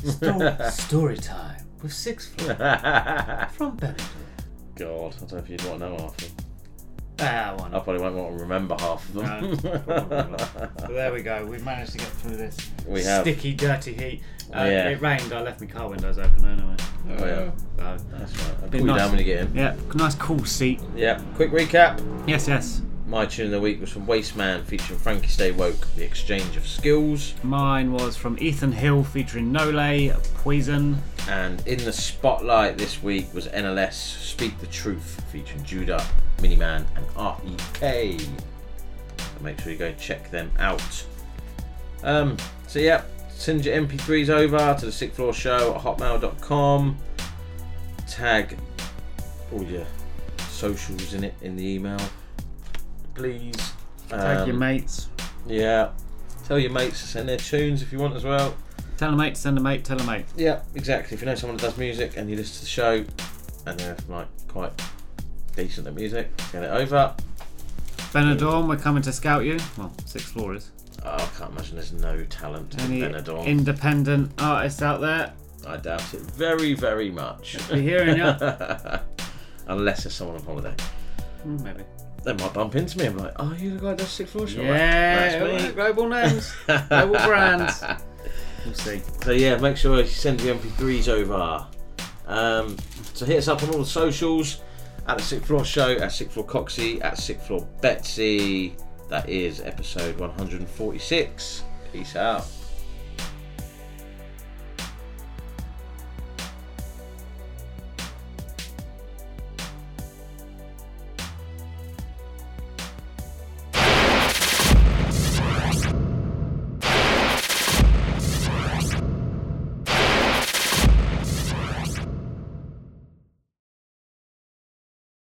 Sto- story time with six floor from Benidorm. God, I don't know if you'd want to know half of them. Ah, why I not? probably won't want to remember half of them. No, probably not. But there we go. We've managed to get through this We have. sticky, dirty heat. Uh, Yeah. It rained. I left my car windows open anyway. Oh, yeah. So, That's right. I'll you nice. down when you get in. yeah, nice cool seat. Yeah. Quick recap. Yes, yes. My tune of the week was from Wasteman featuring Frankie StayWoke, The Exchange of Skills. Mine was from Ethan Hill featuring Nolay, Poison. And in the spotlight this week was NLS Speak the Truth featuring Judah, Mini Man, and REK. So make sure you go check them out. Um, so, yeah, send your MP3s over to the Sixth Floor Show at hotmail.com. Tag all your socials in it in the email, please. Tag your Um, mates. Yeah. Tell your mates to send their tunes if you want as well. Tell a mate, send a mate, tell a mate. Yeah, exactly. If you know someone that does music and you listen to the show and they're like quite decent at music, get it over. Benidorm, we're coming to scout you. Well, six floors. Oh, I can't imagine there's no talent in Any Benidorm. independent artists out there? I doubt it very, very much. Be hearing ya. Unless there's someone on holiday. Mm, Maybe. They might bump into me. I'm like, oh, you the guy that does sixth floor show? Yeah, That's me. global names, global brands. We'll see. So yeah, make sure you send your MP3s over. Um, so hit us up on all the socials at the Sixth Floor Show, at Sixth Floor Coxie, at Sixth Floor Betsy. That is episode 146. Peace out.